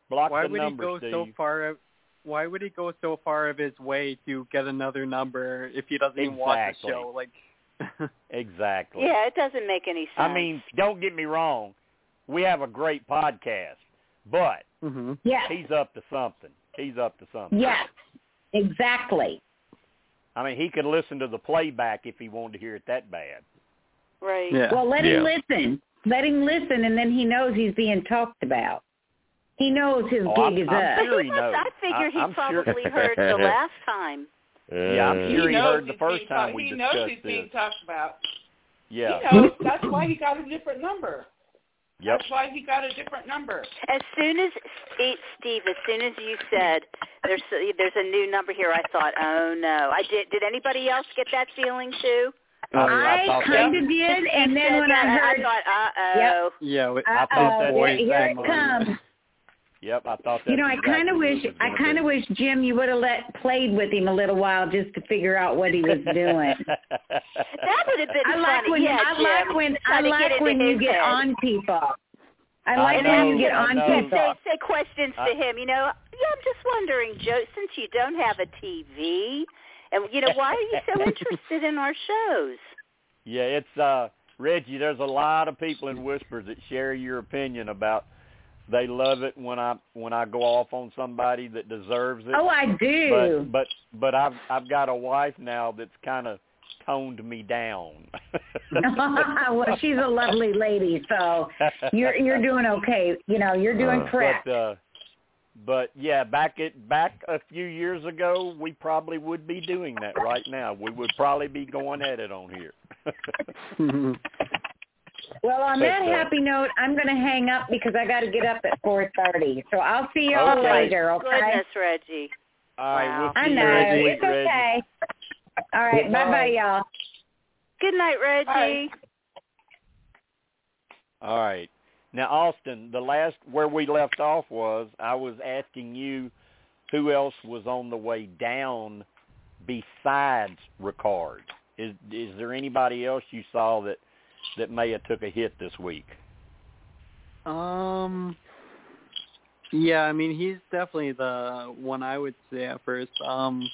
Block Why the would number, he go Steve. so far? Of, why would he go so far of his way to get another number if he doesn't even watch the Exactly. show? Like, Exactly. Yeah, it doesn't make any sense. I mean, don't get me wrong. We have a great podcast, but mm-hmm. Yes, he's up to something. He's up to something. yes, exactly. I mean, he could listen to the playback if he wanted to hear it that bad. right. yeah. Well, let him listen. Let him listen, and then he knows he's being talked about. He knows his Oh, gig I'm- is I'm up. But sure he he must, knows. I figure I- he I'm sure- probably heard the last time. Yeah, I'm Uh, sure he knows heard the he's first being time talk- we he knows he's being talked about. Yeah. He knows. That's why he got a different number. Yep. That's why he got a different number. As soon as Steve, as soon as you said there's there's a new number here, I thought, oh no. I did. Did anybody else get that feeling too? I, mean, I I kind of did, and then when that, I heard, I thought, uh oh. Yeah. with- I thought uh-oh, that here, was here it comes. Yep, I thought that. You know, I kind of wish, I kind of wish Jim, you would have let played with him a little while just to figure out what he was doing. That would have been I like funny. when yeah, I Jim. like when I like when you his get head. on people. I I like know, when you get on know. say, people. say, say questions I- to him. You know, yeah, I'm just wondering, Joe, since you don't have a TV, and you know, why are you so interested in our shows? Yeah, it's uh Reggie. There's a lot of people in Whispers that share your opinion about they love it when I when I go off on somebody that deserves it. Oh, I but do. but but I've I've got a wife now that's kind of toned me down. well, she's a lovely lady, so you're you're doing okay. You know, you're doing Uh, correct. But uh but yeah, back at back a few years ago, we probably would be doing that right now. We would probably be going at it on here. Well, on But, that happy note, I'm going to hang up because I got to get up at 4:30. So I'll see y'all Okay. later. Okay. Goodness, Reggie. All right, Wow. we'll I see you know next week, it's Reggie. okay. All right. Bye bye, y'all. Good night, Reggie. Bye. All right. Now, Austin, the last where we left off was I was asking you who else was on the way down besides Ricard. Is is there anybody else you saw that that may have took a hit this week? Um. Yeah, I mean he's definitely the one I would say at first. Um.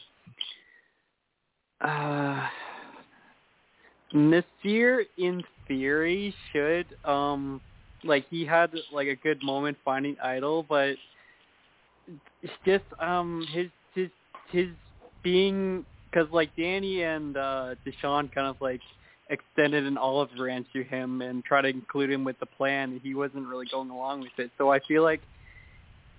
Uh. Naseer, in theory, should um like he had like a good moment finding Idol, but just um his his his being because like Danny and uh Deshawn kind of like extended an olive branch to him and tried to include him with the plan and he wasn't really going along with it. So I feel like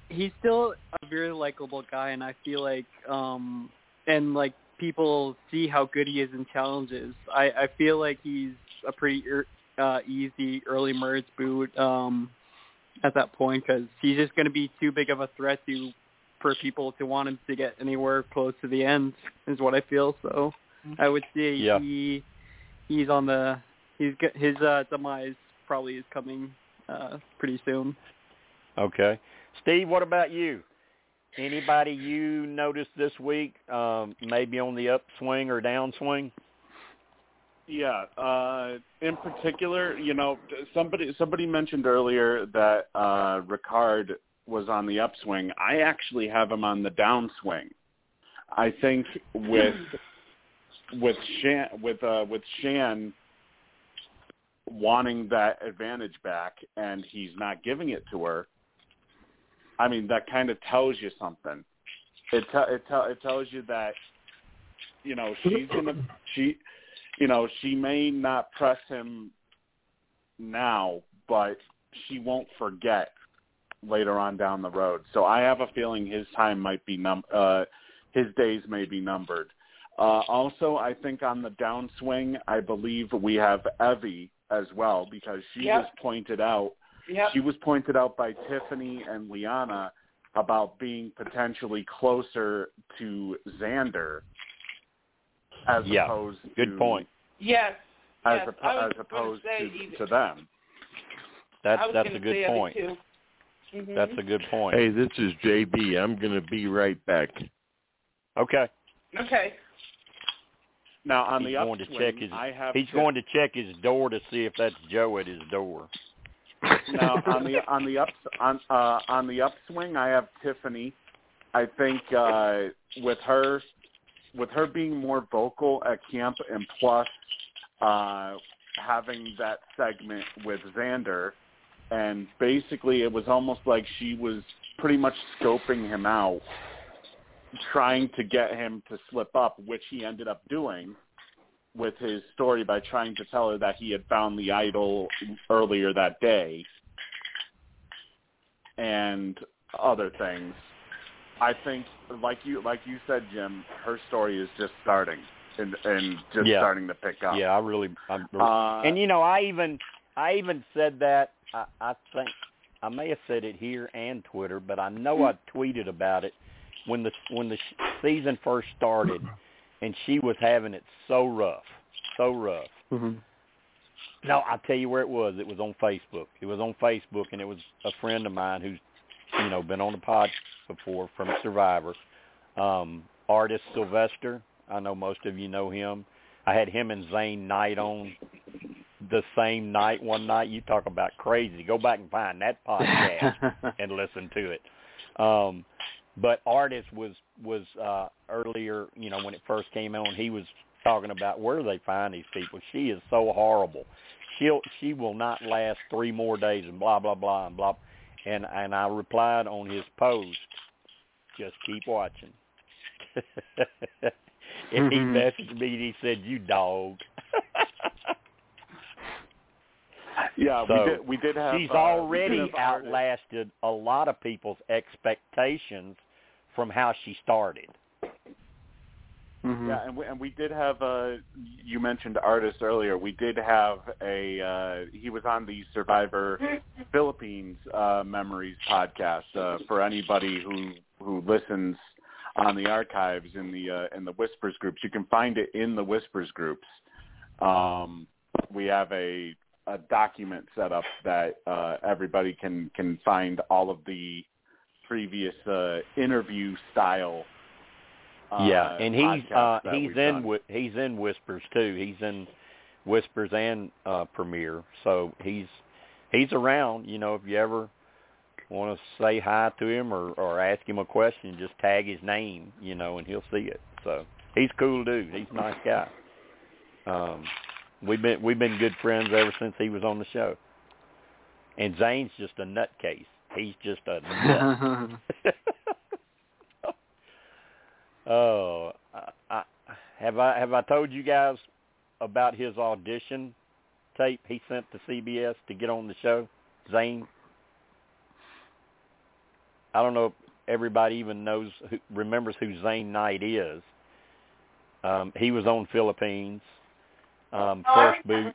he's still a very likable guy and I feel like um and like people see how good he is in challenges. I I feel like he's a pretty er, uh easy early merge boot um at that point cuz he's just going to be too big of a threat to for people to want him to get anywhere close to the end is what I feel. So I would say Yeah. he he's on the he's his uh demise probably is coming uh pretty soon. Okay. Steve, what about you? Anybody you noticed this week, um, maybe on the upswing or downswing? Yeah. Uh, in particular, you know, somebody somebody mentioned earlier that uh, Ricard was on the upswing. I actually have him on the downswing. I think with with Shan with uh, with Shan wanting that advantage back and he's not giving it to her. I mean, that kind of tells you something. It te- it, te- it tells you that you know she's gonna she you know she may not press him now, but she won't forget later on down the road. So I have a feeling his time might be num uh his days may be numbered. Uh also I think on the downswing I believe we have Evvie as well because she Yep. was pointed out Yep. she was pointed out by Tiffany and Liana about being potentially closer to Xander as Yeah, opposed Good to point. Yes. as, yes. oppo- I was as gonna opposed say to, to them. That's that's a good point. Too. Mhm. That's a good point. Hey, this is JB. I'm going to be right back. Okay. Okay. Now on He's the going to check his- I have He's going to check his door to see if that's Joe at his door. now on the on the up on uh on the upswing I have Tiffany. I think uh with her with her being more vocal at camp and plus uh having that segment with Xander and basically it was almost like she was pretty much scoping him out trying to get him to slip up which he ended up doing with his story by trying to tell her that he had found the idol earlier that day and other things. I think like you like you said, Jim, her story is just starting and and just Yeah. starting to pick up. Yeah, I really. I'm, Uh, and you know, I even I even said that. I, I think I may have said it here and Twitter, but I know I tweeted about it when the when the sh- season first started, and she was having it so rough, so rough. Mm-hmm. No, I'll tell you where it was. It was on Facebook. It was on Facebook, and it was a friend of mine who's, you know, been on the pod before from Survivor. Um, Artis Silvester. I know most of you know him. I had him and Zane Knight on the same night one night. You talk about crazy. Go back and find that podcast and listen to it. Um, but Artis was was uh, earlier, you know, when it first came on, he was talking about where they find these people. She is so horrible. She'll she will not last three more days and blah blah blah and blah. And and I replied on his post, just keep watching. and he Mhm. messaged me and he said, "You dog." yeah, So, we did we did have She's uh, already did have outlasted a lot of people's expectations from how she started. Mm-hmm. Yeah, and we, and we did have a. you mentioned Artis earlier. We did have a uh he was on the Survivor Philippines uh Memories podcast uh for anybody who who listens on the archives in the uh in the Whispers groups. You can find it in the Whispers groups. Um we have a a document set up that uh everybody can can find all of the previous uh interview style uh, yeah, and he's uh he's in done. He's in Whispers too. He's in Whispers and uh Premiere. So he's he's around, you know, if you ever want to say hi to him or or ask him a question, just tag his name, you know, and he'll see it. So he's a cool dude. He's a nice guy. Um we've been we've been good friends ever since he was on the show. And Zane's just a nutcase. He's just a nut. Oh, I, I, have I have I told you guys about his audition tape he sent to CBS to get on the show, Zane? I don't know if everybody even knows who, remembers who Zane Knight is. Um, he was on Philippines, um, first boot,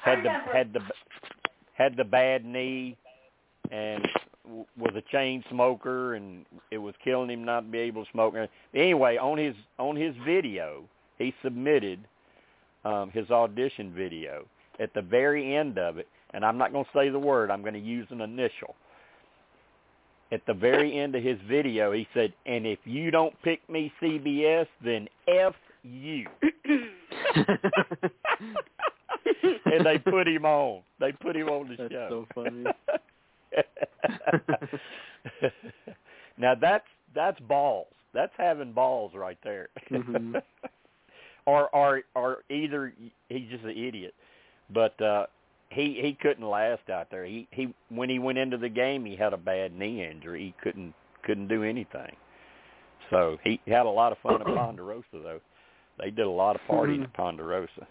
had the had the had the bad knee, and w- was a chain smoker, and it was killing him not to be able to smoke. Anyway, on his on his video, he submitted um, his audition video. At the very end of it, and I'm not going to say the word, I'm going to use an initial. At the very end of his video, he said, "And if you don't pick me, CBS, then f you." and they put him on. They put him on the That's show. so funny. now that's that's balls. That's having balls right there. Mhm. or or or either he's just an idiot, but uh he he couldn't last out there. He he when he went into the game, he had a bad knee injury. He couldn't couldn't do anything. So he had a lot of fun at Ponderosa though. They did a lot of partying at Ponderosa.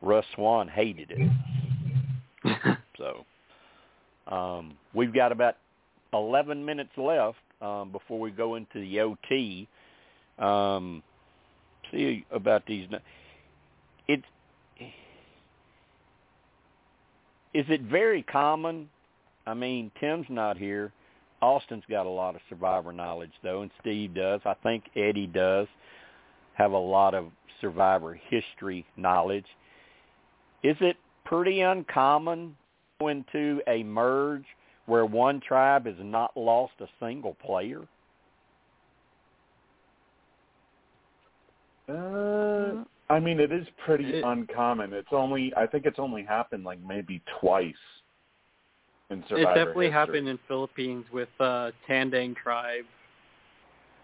Russ Swan hated it. So um, we've got about 11 minutes left um, before we go into the OT. Um, see about these. It is it very common. I mean, Tim's not here. Austin's got a lot of survivor knowledge though, and Steve does. I think Eddie does have a lot of survivor history knowledge. Is it pretty uncommon into a merge where one tribe has not lost a single player? Uh, I mean, it is pretty It- uncommon. It's only I think it's only happened like maybe twice in Survivor it definitely history. happened in Philippines with uh Tandang tribe.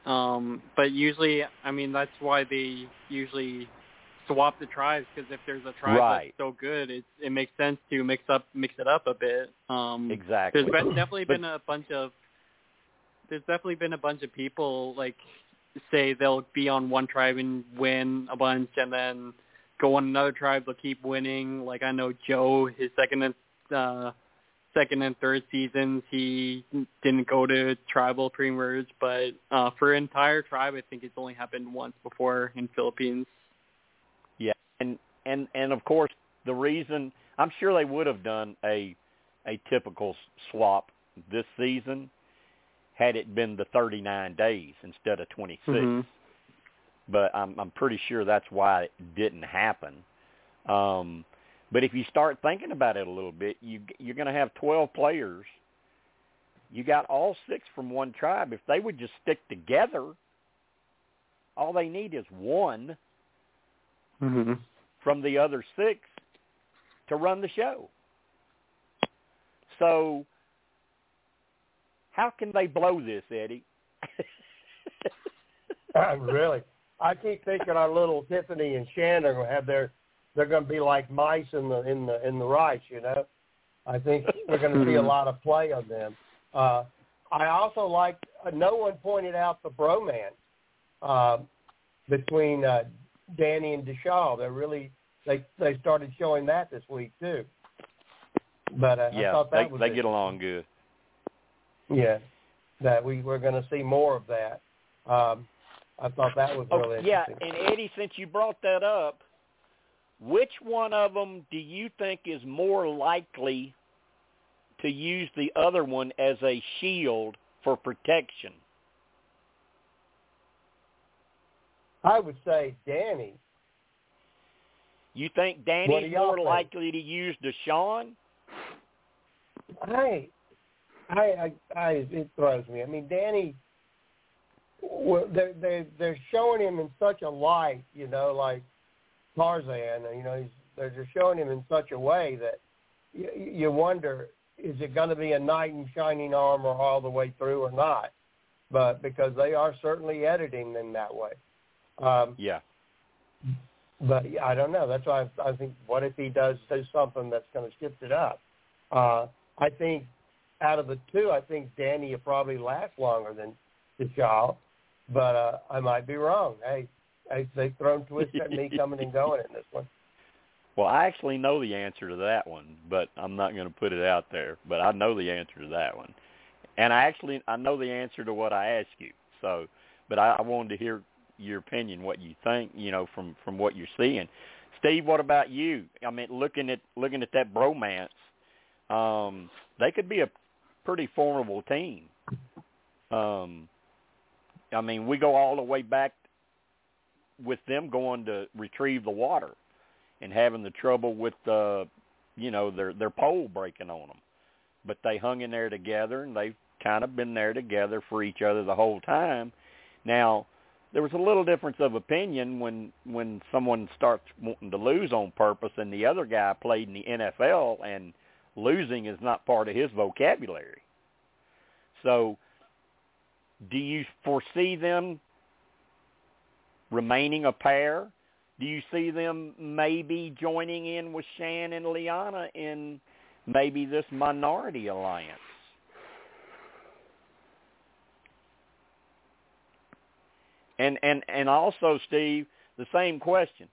Um, but usually, I mean, that's why they usually swap the tribes because if there's a tribe Right. that's so good, it it makes sense to mix up mix it up a bit. Um, Exactly. there's been, definitely been a bunch of there's definitely been a bunch of people like say they'll be on one tribe and win a bunch and then go on another tribe they'll keep winning like i know joe his second and uh second and third seasons he didn't go to tribal pre-merge but uh for entire tribe i think it's only happened once before in philippines and and and of course the reason I'm sure they would have done a a typical swap this season had it been the 39 days instead of 26. Mhm. But I'm I'm pretty sure that's why it didn't happen. Um but if you start thinking about it a little bit, you you're going to have 12 players. You got all six from one tribe. If they would just stick together, all they need is one mm-hmm. from the other six to run the show. So how can they blow this, Eddie? really. I keep thinking our little Tiffany and Shannon are gonna have their they're gonna be like mice in the in the in the rice, you know. I think we're gonna see a lot of play on them. Uh I also like uh, no one pointed out the bromance uh, between uh, Danny and Deshawn. They really they they started showing that this week too. But uh, I yeah, thought they that was they it. get along good. Yeah, that we we're going to see more of that. Um, I thought that was really oh, yeah, interesting. and Eddie, since you brought that up, which one of them do you think is more likely to use the other one as a shield for protection? I would say Danny. You think Danny's more think? likely to use Deshawn? I, I, I, I, it throws me. I mean, Danny, well, they're they they're showing him in such a light, you know, like Tarzan. You know, he's they're just showing him in such a way that you, you wonder is it going to be a knight in shining armor all the way through or not? But because they are certainly editing them that way. Um, Yeah. but yeah, I don't know. That's why I, I think, what if he does do something that's going to shift it up? Uh, I think out of the two, I think Danny will probably last longer than Deshawn, but uh, I might be wrong. Hey, hey, they've thrown twists at me coming and going in this one. Well, I actually know the answer to that one, but I'm not going to put it out there. But I know the answer to that one, and I actually I know the answer to what I asked you. So, but I, I wanted to hear your opinion, what you think, you know, from from what you're seeing. Steve, what about you? I mean, looking at looking at that bromance, um, they could be a pretty formidable team. Um, I mean, we go all the way back with them going to retrieve the water and having the trouble with uh you know their their pole breaking on them but they hung in there together and they've kind of been there together for each other the whole time now there was a little difference of opinion when when someone starts wanting to lose on purpose and the other guy played in the NFL and losing is not part of his vocabulary so do you foresee them remaining a pair do you see them maybe joining in with Shan and Liana in maybe this minority alliance? And and and also, Steve, the same question.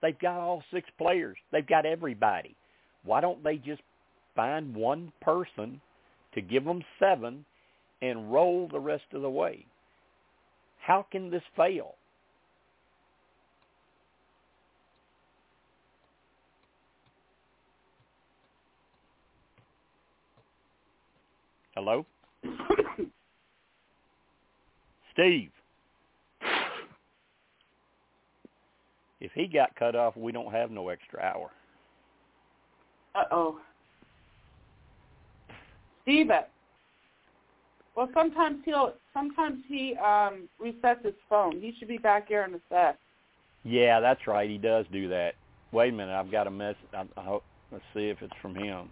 They've got all six players. They've got everybody. Why don't they just find one person to give them seven and roll the rest of the way? How can this fail? Hello? Steve. If he got cut off, we don't have no extra hour. Uh oh. Steven. Well, sometimes he'll sometimes he um resets his phone. He should be back here in a sec. Yeah, that's right. He does do that. Wait a minute. I've got a message. I, I hope. Let's see if it's from him.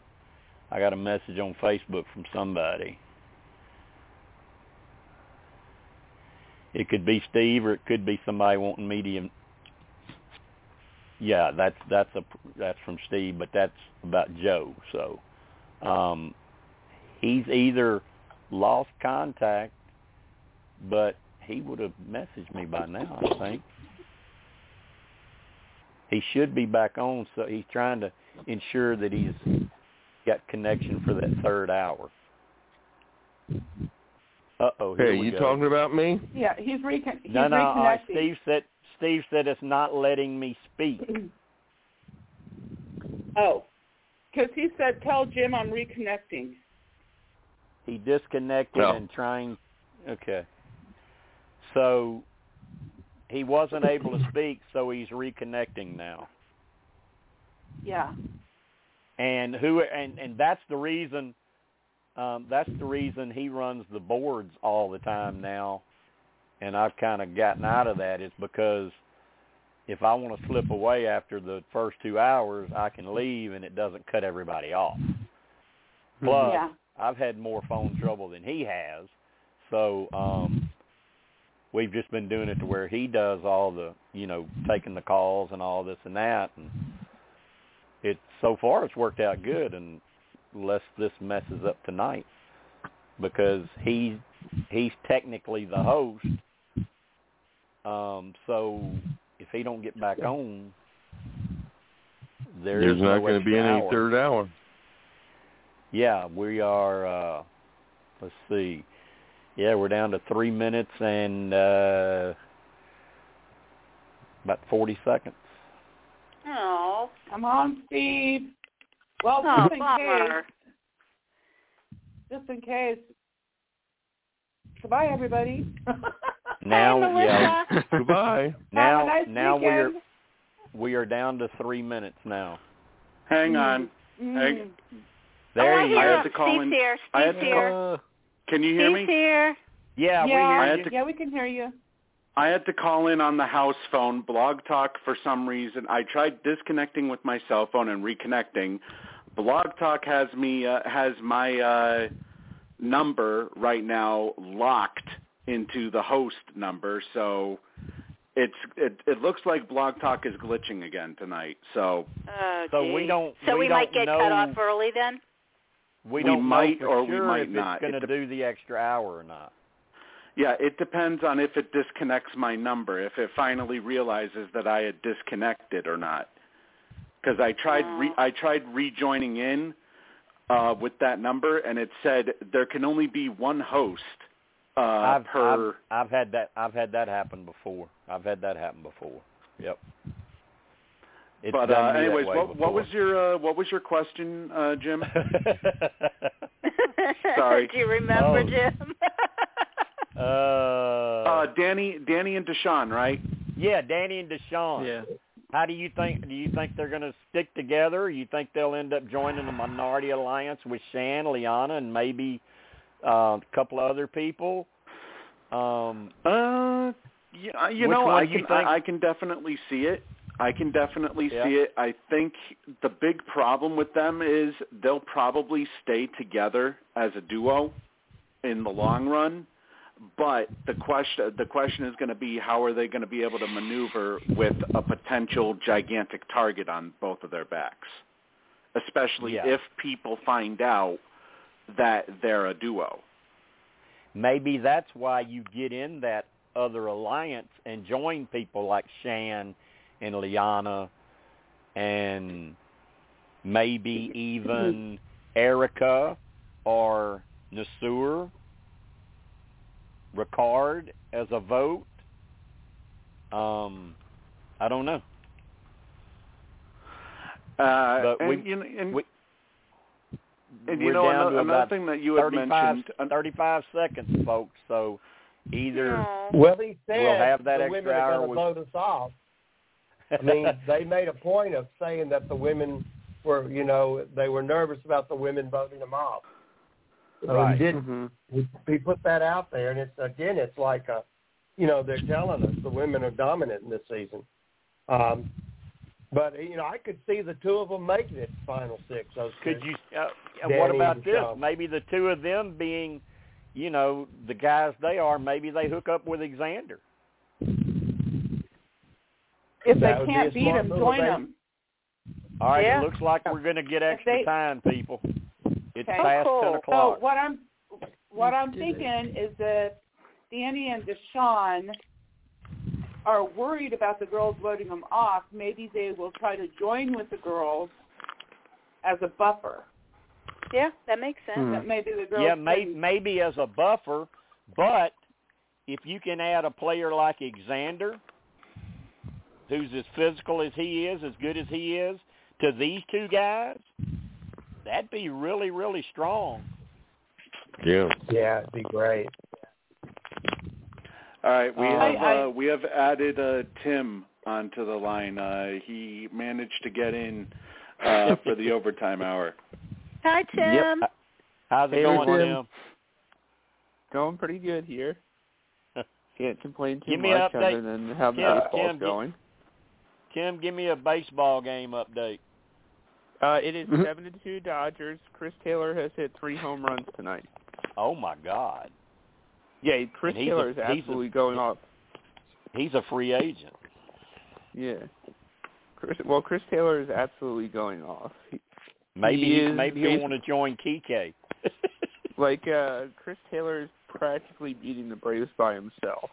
I got a message on Facebook from somebody. It could be Steve, or it could be somebody wanting me to. Yeah, that's that's a that's from Steve, but that's about Joe. So, um, he's either lost contact, but he would have messaged me by now. I think he should be back on. So he's trying to ensure that he's got connection for that third hour. Uh oh. Hey, you go. talking about me? Yeah, he's recon- he's No, no. Uh, reconnecting. Steve said Steve said it's not letting me speak. Oh, because he said, "Tell Jim I'm reconnecting." He disconnected No. and trying. Okay. So he wasn't able to speak, so he's reconnecting now. Yeah. and who and and that's the reason um that's the reason he runs the boards all the time now and I've kind of gotten out of that is because if I want to slip away after the first 2 hours I can leave and it doesn't cut everybody off plus yeah. I've had more phone trouble than he has so um we've just been doing it to where he does all the you know taking the calls and all this and that and it so far it's worked out good and unless this messes up tonight because he he's technically the host um so if he don't get back on there There's is not no going to be any hour. third hour. yeah we are uh let's see Yeah, we're down to three minutes and uh, about forty seconds. Oh, Come on, Steve. Well, oh, just in bummer. case, just in case. Goodbye, everybody. Now, Hi, yeah, Melissa. Goodbye. now, Have a nice now we're we are down to three minutes now. Hang on. Mm. Hey. There oh, I you hear I go. had to call Steve's in- here. I had Steve's to here. Uh, Can you hear Steve's me? here. yeah, we yeah, hear you. to- yeah, we can hear you. I had to call in on the house phone, Blog Talk, for some reason. I tried disconnecting with my cell phone and reconnecting. Blog Talk has me uh, has my uh, number right now locked into the host number, so it's it, it looks like Blog Talk is glitching again tonight. So Oh, So we don't- So we we, might don't get cut off early then. We We don't might know for or we sure might if not. it's going to dep- do the extra hour or not. yeah, it depends on if it disconnects my number, if it finally realizes that I had disconnected or not. Because I tried re- Oh. I tried rejoining in uh, with that number, and it said there can only be one host uh, I've, per. I've I've had that I've had that happen before. I've had that happen before. Yep. It's but uh, anyways, what, what was your uh, what was your question, uh, Jim? Sorry. Do you remember, Oh. Jim? uh, Uh, Danny, Danny and Deshawn, right? yeah, Danny and Deshawn. Yeah. How do you think? Do you think they're going to stick together? You think they'll end up joining a minority alliance with Shan, Liana, and maybe uh, a couple of other people? Um, Uh, yeah, you know, I can think- I, I can definitely see it. I can definitely Yeah. see it. I think the big problem with them is they'll probably stay together as a duo in the long run. But the question the question is going to be how are they going to be able to maneuver with a potential gigantic target on both of their backs, especially Yeah. if people find out that they're a duo. maybe that's why you get in that other alliance and join people like Shan and Liana and maybe even Erika or Naseer, Ricard as a vote. Um, I don't know. Uh, But and, we- you know, and, we- and you know another, another thing that you had 35, mentioned. 35 seconds, folks. So either Oh. Well, he said We'll have that the extra women are hour going to vote us off. I mean, they made a point of saying that the women were, you know, they were nervous about the women voting them off. So Right. he did. hmm He, he put that out there, and it's again, it's like a, you know, they're telling us the women are dominant in this season. Um, but you know, I could see the two of them making it final six. Those Could two. you? Uh, Danny what about this? Sean. Maybe the two of them being, you know, the guys they are. Maybe they hook up with Xander. If That they can't a beat smart him, move, join they- them. All right. Yeah. It looks like we're going to get extra they- time, people. It's Okay. past Oh, ten cool. So o'clock. what I'm what I'm thinking is that Danny and Deshawn are worried about the girls voting them off. Maybe they will try to join with the girls as a buffer. Yeah, that makes sense. Hmm. That maybe the girls. yeah, may, maybe as a buffer, but if you can add a player like Xander, who's as physical as he is, as good as he is, to these two guys, that'd be really, really strong. Yeah. Yeah, it'd be great. All right, we Uh, have I- I- uh, we have added uh, Tim onto the line. Uh, he managed to get in uh, for the overtime hour. Hi, Tim. Yep. How's it Hey, going, Tim. Tim? Going pretty good here. Can't complain too Give me an much update. other than how the Tim, baseball's Tim, going. Tim, give me a baseball game update. Uh, it is seven to two Dodgers. Chris Taylor has hit three home runs tonight. Oh my God, Yeah, Chris Taylor is he's a- absolutely going off. he's a free agent. Yeah. Chris, well, Chris Taylor is absolutely going off. He, Maybe He is maybe he'll want to join Kike. like uh Chris Taylor is practically beating the Braves by himself.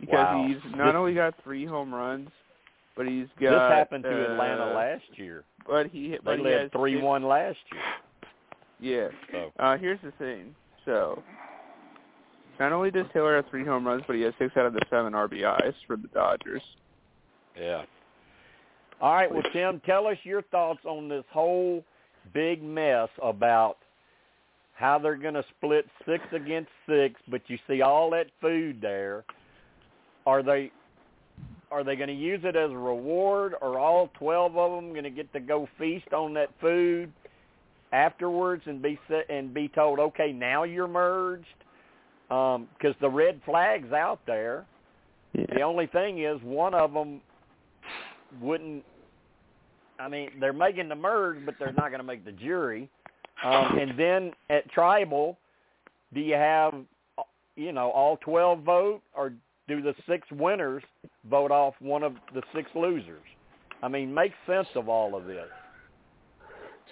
Because Wow. he's not only got three home runs, but he's got this happened to uh, Atlanta last year. But he They but he led three one last year. Yeah. So Uh here's the thing. So not only does Taylor have three home runs, but he has six out of the seven RBIs for the Dodgers. Yeah. All right, well, Tim, tell us your thoughts on this whole big mess about how they're going to split six against six, but you see all that food there. Are they are they going to use it as a reward, or all twelve of them going to get to go feast on that food afterwards and be and be told, okay, now you're merged? Because um, the red flag's out there. Yeah. The only thing is, one of them wouldn't. I mean, they're making the merge, but they're not going to make the jury. Um, and then at tribal, do you have, you know, all twelve vote, or do the six winners vote off one of the six losers? I mean, make sense of all of this.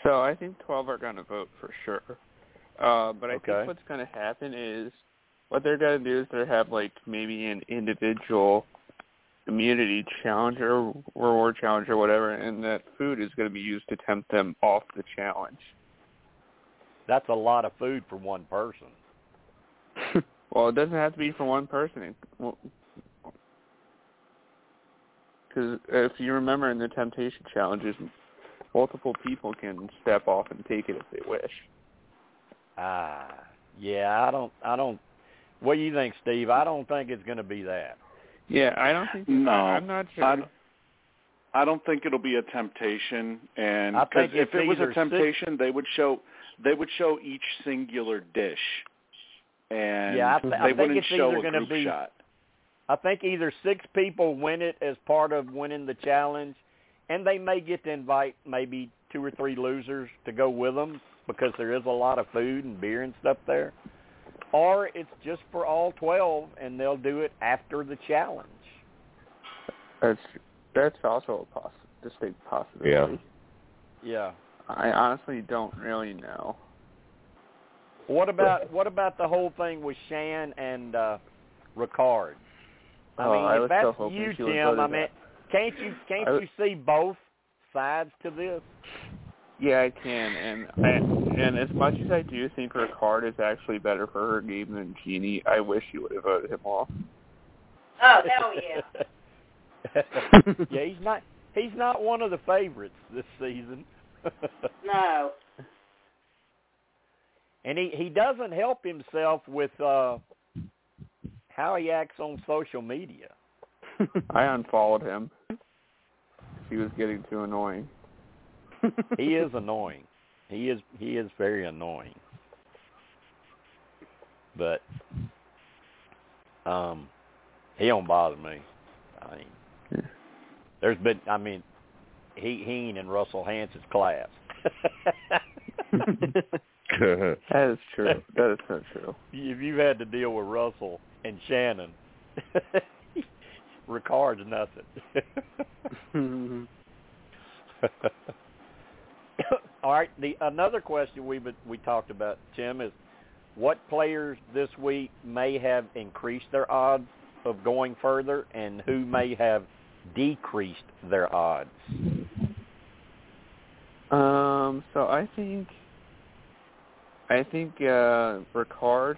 So I think 12 are going to vote for sure. Uh, but I Okay. think what's going to happen is what they're going to do is they have like maybe an individual immunity challenge or reward challenge or whatever, and that food is going to be used to tempt them off the challenge. That's a lot of food for one person. well, it doesn't have to be for one person. Because if you remember in the temptation challenges, multiple people can step off and take it if they wish. Ah, yeah, I don't, I don't. What do you think, Steve? I don't think it's going to be that. Yeah, I don't think. No, I'm not sure. I, don't, I don't think it'll be a temptation, and I 'cause think if it was either a six- temptation, they would show they would show each singular dish, and Yeah, I th- I they think wouldn't it's show either a gonna group be- shot. I think either six people win it as part of winning the challenge, and they may get to invite maybe two or three losers to go with them because there is a lot of food and beer and stuff there. Or it's just for all 12 and they'll do it after the challenge. That's that's also a poss- distinct possibility. Yeah. Yeah. I honestly don't really know. What about what about the whole thing with Shan and uh Ricard? I Oh, mean, I if was that's so hoping you, she Tim, I mean, that. can't you can't I you see both sides to this? Yeah, I can, and I, and as much as I do think Ricard is actually better for her game than Genie, I wish you would have voted him off. Oh hell yeah! yeah, he's not he's not one of the favorites this season. No. and he he doesn't help himself with uh how he acts on social media. I unfollowed him. He was getting too annoying. He is annoying. He is he is very annoying. But um he don't bother me. I mean there's been I mean he Heen and Russell Hantz's class. That is true. That is so true. if you've had to deal with Russell and Shannon, Ricard's nothing. All right. The another question we we talked about, Tim, is what players this week may have increased their odds of going further, and who may have decreased their odds. Um, so I think I think uh Ricard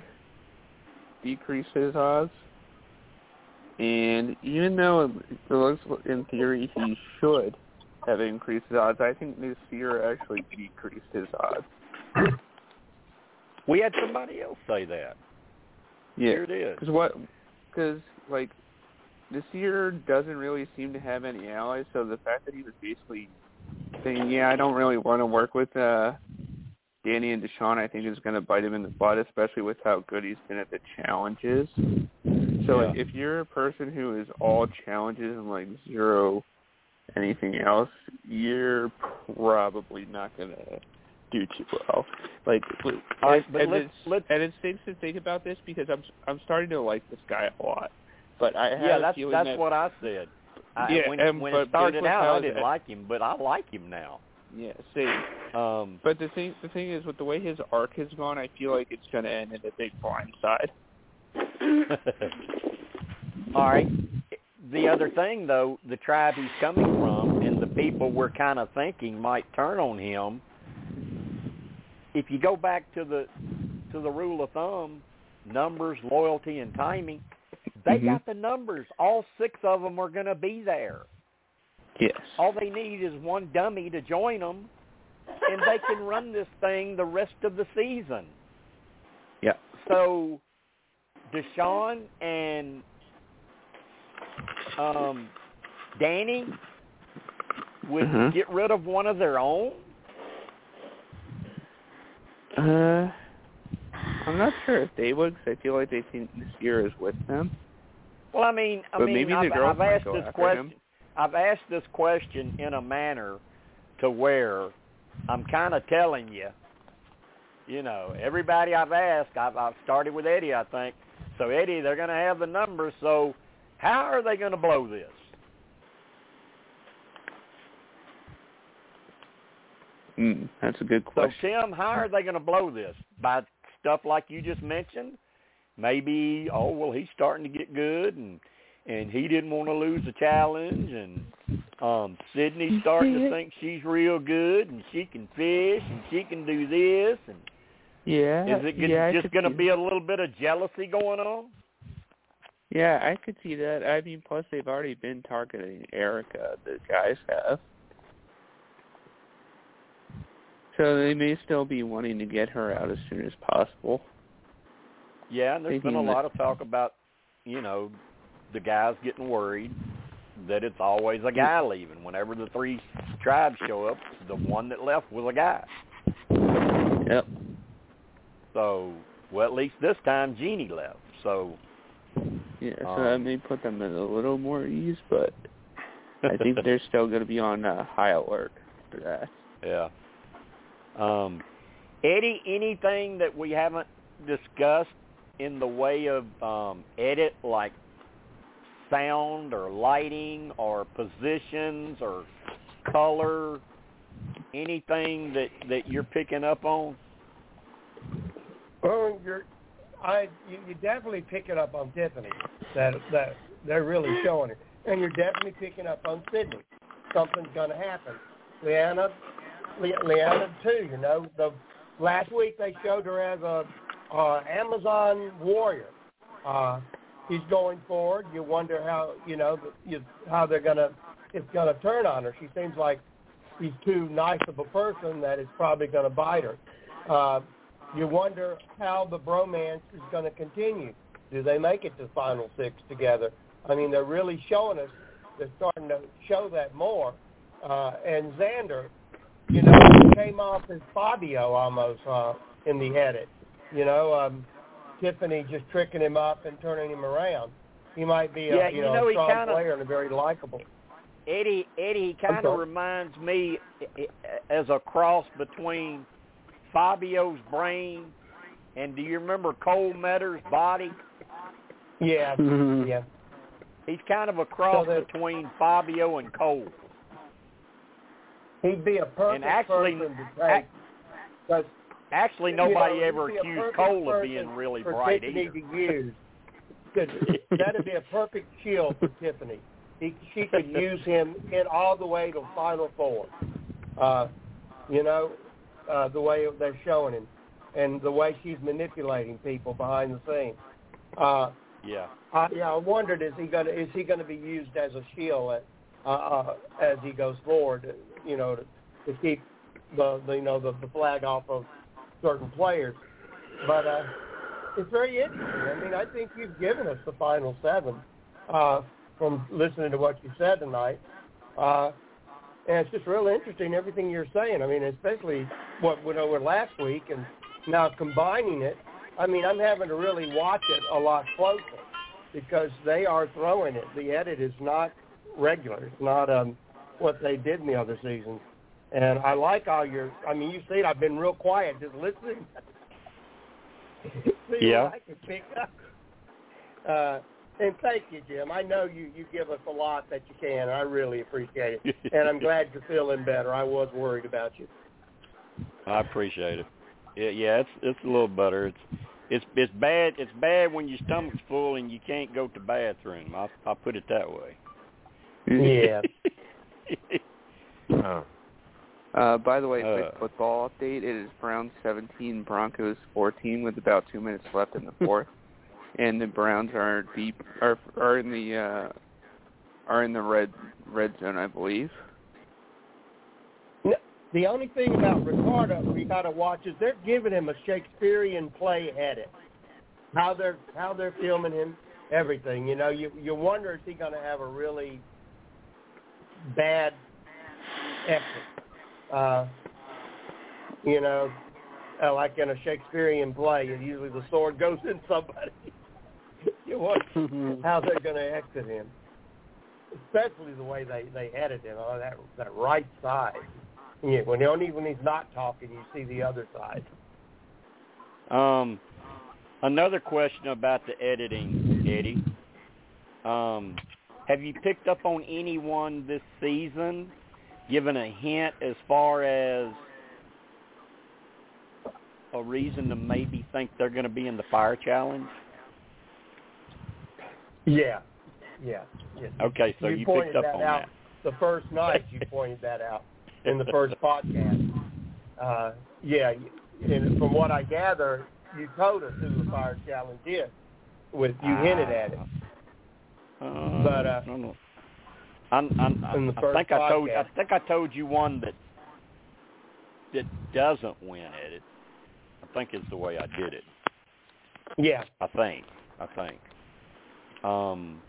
decreased his odds. And even though it looks in theory he should have increased his odds, I think this year actually decreased his odds. We had somebody else say that. Yeah, Here it is. Because what? Because like this year doesn't really seem to have any allies. So the fact that he was basically saying, "Yeah, I don't really want to work with uh Danny and Deshawn," I think is going to bite him in the butt, especially with how good he's been at the challenges. So like, if you're a person who is all challenges and like zero anything else, you're probably not going to do too well. Like, All right, and, and let's- it's let's- and it's safe to think about this because I'm I'm starting to like this guy a lot. But I have Yeah, that's that's that, what I said. I, Yeah, when and- when it started out, I didn't like him, but I like him now. Yeah, see. Um, But the thing the thing is, with the way his arc has gone, I feel like it's going to end in a big blind side. All right. The other thing, though, the tribe he's coming from and the people we're kind of thinking might turn on him. If you go back to the to the rule of thumb, numbers, loyalty, and timing. They Mhm. got the numbers. All six of them are going to be there. Yes. All they need is one dummy to join them, and they can run this thing the rest of the season. Yeah. So, Deshawn and um, Danny would Mhm. get rid of one of their own. Uh, I'm not sure if they would, because I feel like they think this year is with them. Well, I mean, I But mean, I've, I've asked this question. him. I've asked this question in a manner to where I'm kind of telling you, you know, everybody I've asked, I've, I've started with Eddie, I think. So Eddie, they're going to have the numbers. So how are they going to blow this? Mm, that's a good So question. Tim, how are they going to blow this? By stuff like you just mentioned? Maybe, oh well, he's starting to get good, and and he didn't want to lose the challenge, and um Sydney's starting to think she's real good, and she can fish, and she can do this, and Yeah. is it gonna, yeah, just going to be a little bit of jealousy going on? Yeah, I could see that. I mean, plus they've already been targeting Erika. The guys have. So they may still be wanting to get her out as soon as possible. Yeah, and there's been a that- lot of talk about, you know, the guys getting worried that it's always a guy leaving. Whenever the three tribes show up, the one that left was a guy. Yep. So, well, at least this time Genie left. So, Yeah, so that Um, may put them at a little more ease, but I think they're still going to be on uh, high alert for that. yeah. Um, Eddie, anything that we haven't discussed in the way of um, edit, like sound or lighting or positions or color, anything that that you're picking up on? Well, you're, I, you, you definitely pick it up on Tiffany that that they're really showing it, and you're definitely picking up on Sydney. Something's going to happen. Liana, Le, Liana too. You know, the last week they showed her as a uh, Amazon warrior. Uh, she's going forward. You wonder how you know you, how they're gonna it's gonna turn on her. She seems like she's too nice of a person that it's probably gonna bite her. Uh, you wonder how the bromance is going to continue. Do they make it to Final Six together? I mean, they're really showing us. They're starting to show that more. Uh, and Xander, you know, came off as Fabio almost uh, in the edit. You know, um, Tiffany just tricking him up and turning him around. He might be a Yeah, you you know, know, a strong kinda- player and a very likable. Eddie Eddie he kind of reminds me as a cross between Fabio's brain and do you remember Cole Medders' body? Yeah, Mhm. yeah. He's kind of a cross So between Fabio and Cole. He'd be a perfect And actually, person to take. Because Actually, You know, nobody ever accused Cole of being really for bright Tiffany either. to use. 'Cause That'd be a perfect shield for Tiffany. He, she could use him in all the way to Final Four. Uh, you know, uh, the way they're showing him, and the way she's manipulating people behind the scenes. Uh, Yeah. I, yeah, I wondered is he gonna is he gonna be used as a shield at, uh, uh, as he goes forward? You know, to, to keep the, the you know the, the flag off of certain players. But uh, it's very interesting. I mean, I think you've given us the final seven uh, from listening to what you said tonight. Uh, and it's just real interesting everything you're saying. I mean, especially what went over last week, and now combining it. I mean, I'm having to really watch it a lot closer because they are throwing it. The edit is not regular. It's not um, what they did in the other seasons. And I like all your. I mean, you see it. I've been real quiet, just listening. See Yeah. what I can pick up. Uh, and thank you, Jim. I know you you give us a lot that you can. And I really appreciate it. and I'm glad you're feeling better. I was worried about you. I appreciate it. Yeah, yeah, it's it's a little better. It's it's it's bad. It's bad when your stomach's full and you can't go to the bathroom. I I put it that way. Yeah. Oh. Uh, by the way, Uh. football update. It is Browns 17, Broncos 14 with about two minutes left in the fourth. And the Browns are deep are are in the uh are in the red red zone, I believe. The only thing about Ricardo we got to watch is they're giving him a Shakespearean play edit. How they're how they're filming him, everything. You know, you you wonder is he to have a really bad exit? Uh, you know, uh, like in a Shakespearean play, usually the sword goes in somebody. You wonder how they're going to exit him, especially the way they they edit him on that that right side. Yeah, when only when he's not talking, you see the other side. Um, another question about the editing, Eddie. Um, have you picked up on anyone this season, given a hint as far as a reason to maybe think they're going to be in the fire challenge? Yeah, yeah. yeah. Okay, so you, you, picked up that on out that. the first night. You pointed that out in the first podcast. Uh, yeah, and from what I gather, you told us who the fire challenge is. With you hinted at it. Uh, But, uh, I don't know. I'm, I'm, in the I think I told I think I told you one that that doesn't win at it. I think it's the way I did it. Yeah. I think. I think. Um,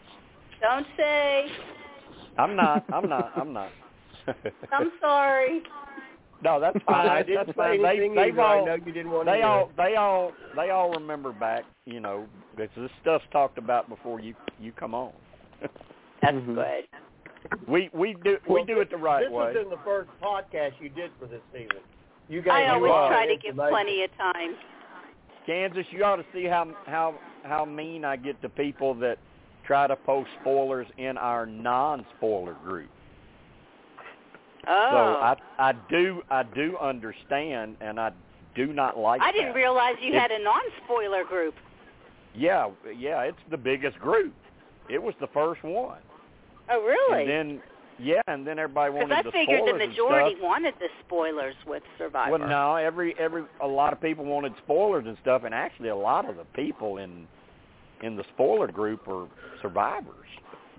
Don't say. I'm not. I'm not. I'm not. I'm sorry. no, that's fine. I didn't that's say fine. They, anything they've either. I all, know you didn't want to they hear all, they all, they all remember back. You know, this this stuff's talked about before you you come on. That's Mhm. good. we we do we Well, do it the right this way. This was in the first podcast you did for this season. You guys, I always try to give plenty of time. Kansas, you ought to see how how how mean I get to people that try to post spoilers in our non-spoiler group. Oh. So I I do I do understand, and I do not like. I didn't that. realize you It- had a non-spoiler group. Yeah, yeah, it's the biggest group. It was the first one, Oh, really? and then yeah, and then everybody Because wanted I the figured the majority wanted the spoilers with Survivor. Well, no, every every a lot of people wanted spoilers and stuff, and actually a lot of the people in in the spoiler group are survivors.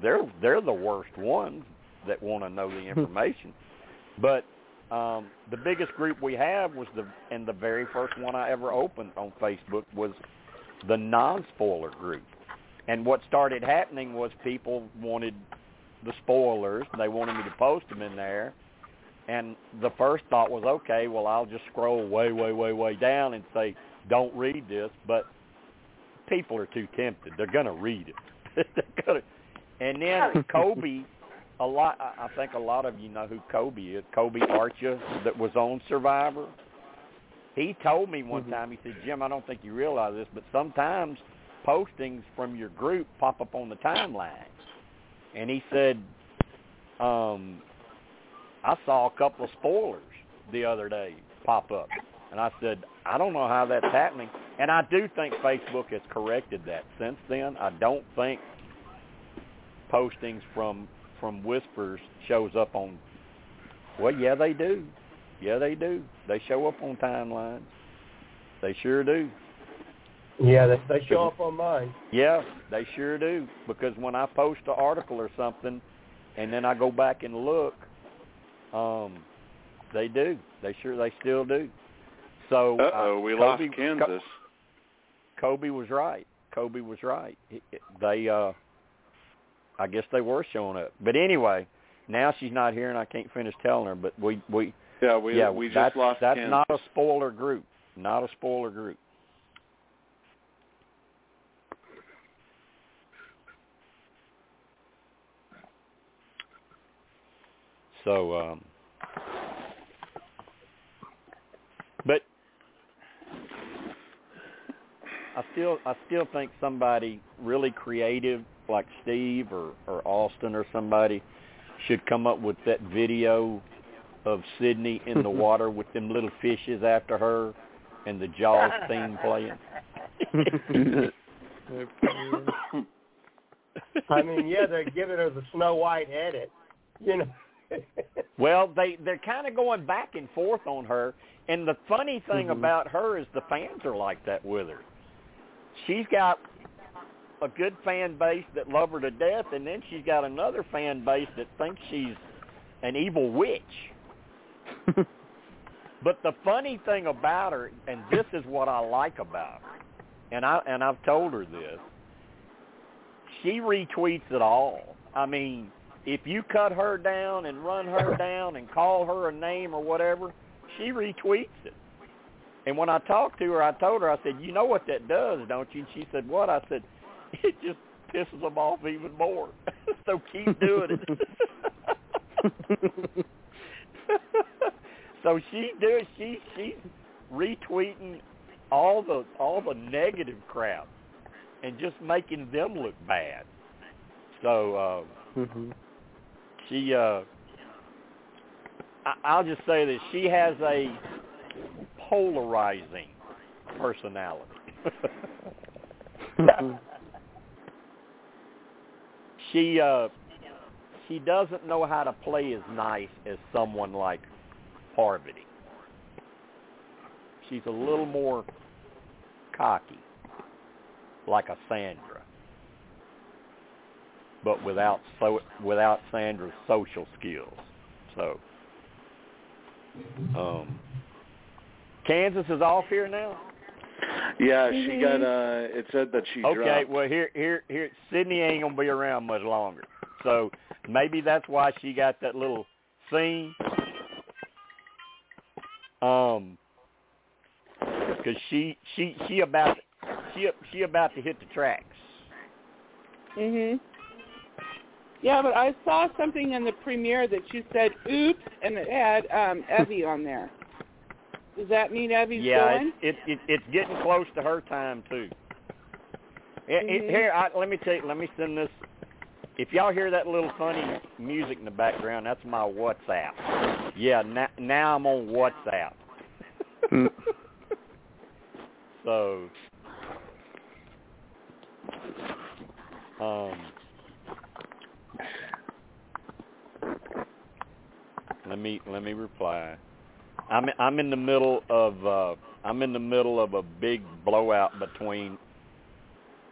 They're they're the worst ones that want to know the information. but um, the biggest group we have was the and the very first one I ever opened on Facebook was the non-spoiler group. And what started happening was people wanted the spoilers. They wanted me to post them in there. And the first thought was, okay, well, I'll just scroll way, way, way, way down and say, don't read this. But people are too tempted. They're going to read it. They're gonna, and then Kobe, a lot. I I think a lot of you know who Kobe is. Kobe Archer, that was on Survivor. He told me one mm-hmm. time. He said, "Jim, I don't think you realize this, but sometimes postings from your group pop up on the timeline." And he said, um, "I saw a couple of spoilers the other day pop up." And I said, I don't know how that's happening. And I do think Facebook has corrected that since then. I don't think postings from from whispers shows up on well yeah they do yeah they do they show up on timelines they sure do Yeah, they, they show up on mine. yeah they sure do because when i post an article or something and then i go back and look um they do they sure they still do so Uh-oh, uh, we Kobe- lost Kansas. Kobe was right. Kobe was right. It- it- They, uh I guess they were showing up. But anyway, now she's not here, and I can't finish telling her. But we, we, Yeah, we yeah, we just that's, lost That's Kansas. not a spoiler group. Not a spoiler group. So, um, but I still I still think somebody really creative like Steve or or Austin or somebody should come up with that video of Sydney in the water with them little fishes after her and the Jaws theme playing. I mean, yeah, they're giving her the Snow White edit. You know. Well, they they're kind of going back and forth on her, and the funny thing Mhm. about her is the fans are like that with her. She's got a good fan base that love her to death, and then she's got another fan base that thinks she's an evil witch. but the funny thing about her, and this is what I like about her, and I and I've told her this, she retweets it all. I mean, if you cut her down and run her down and call her a name or whatever, she retweets it. And when I talked to her, I told her, I said, you know what that does, don't you? And she said, what? I said, it just pisses them off even more. so keep doing it. so she does. She she's retweeting all the all the negative crap and just making them look bad. So uh, mm-hmm. She, uh, I, I'll just say that she has a polarizing personality. she uh she doesn't know how to play as nice as someone like Parvati. She's a little more cocky, like a Sandra, but without so without Sandra's social skills. So, um, Kansas is off here now. Yeah, she got. uh It said that she. Okay, dropped. well here here here Sydney ain't gonna be around much longer, so maybe that's why she got that little scene. Um, because she she she about she she about to hit the tracks. Mhm. Yeah, but I saw something in the premiere that she said "oops" and it had um Evvie on there. Does that mean Evvie's yeah, going? it, it it it's getting close to her time too. It, it, Mhm. here, I, let me tell you, let me send this. If y'all hear that little funny music in the background, that's my WhatsApp. Yeah, now, now I'm on WhatsApp. So, um, let me let me reply. I'm I'm in the middle of uh, I'm in the middle of a big blowout between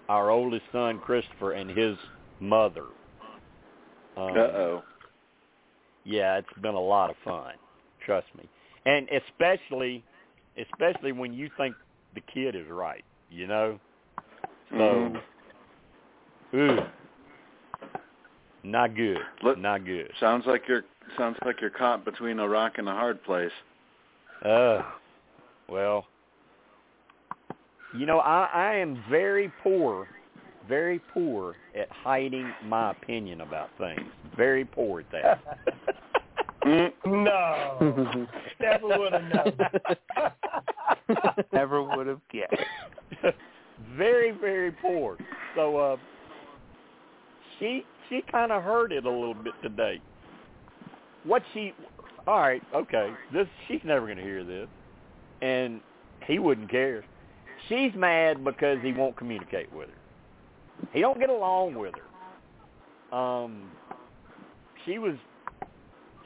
our oldest son Christopher and his mother. Um, Uh oh. yeah, it's been a lot of fun. Trust me, and especially, especially when you think the kid is right. You know, so Mhm. ooh, not good. Look- not good. Sounds like you're sounds like you're caught between a rock and a hard place. Uh, well, you know, I I am very poor, very poor at hiding my opinion about things. Very poor at that. Mm. No. Never would have known. Never would have guessed. very very poor. So uh she she kind of heard it a little bit today. What she all right, okay. This she's never going to hear this. And he wouldn't care. She's mad because he won't communicate with her. He don't get along with her. Um she was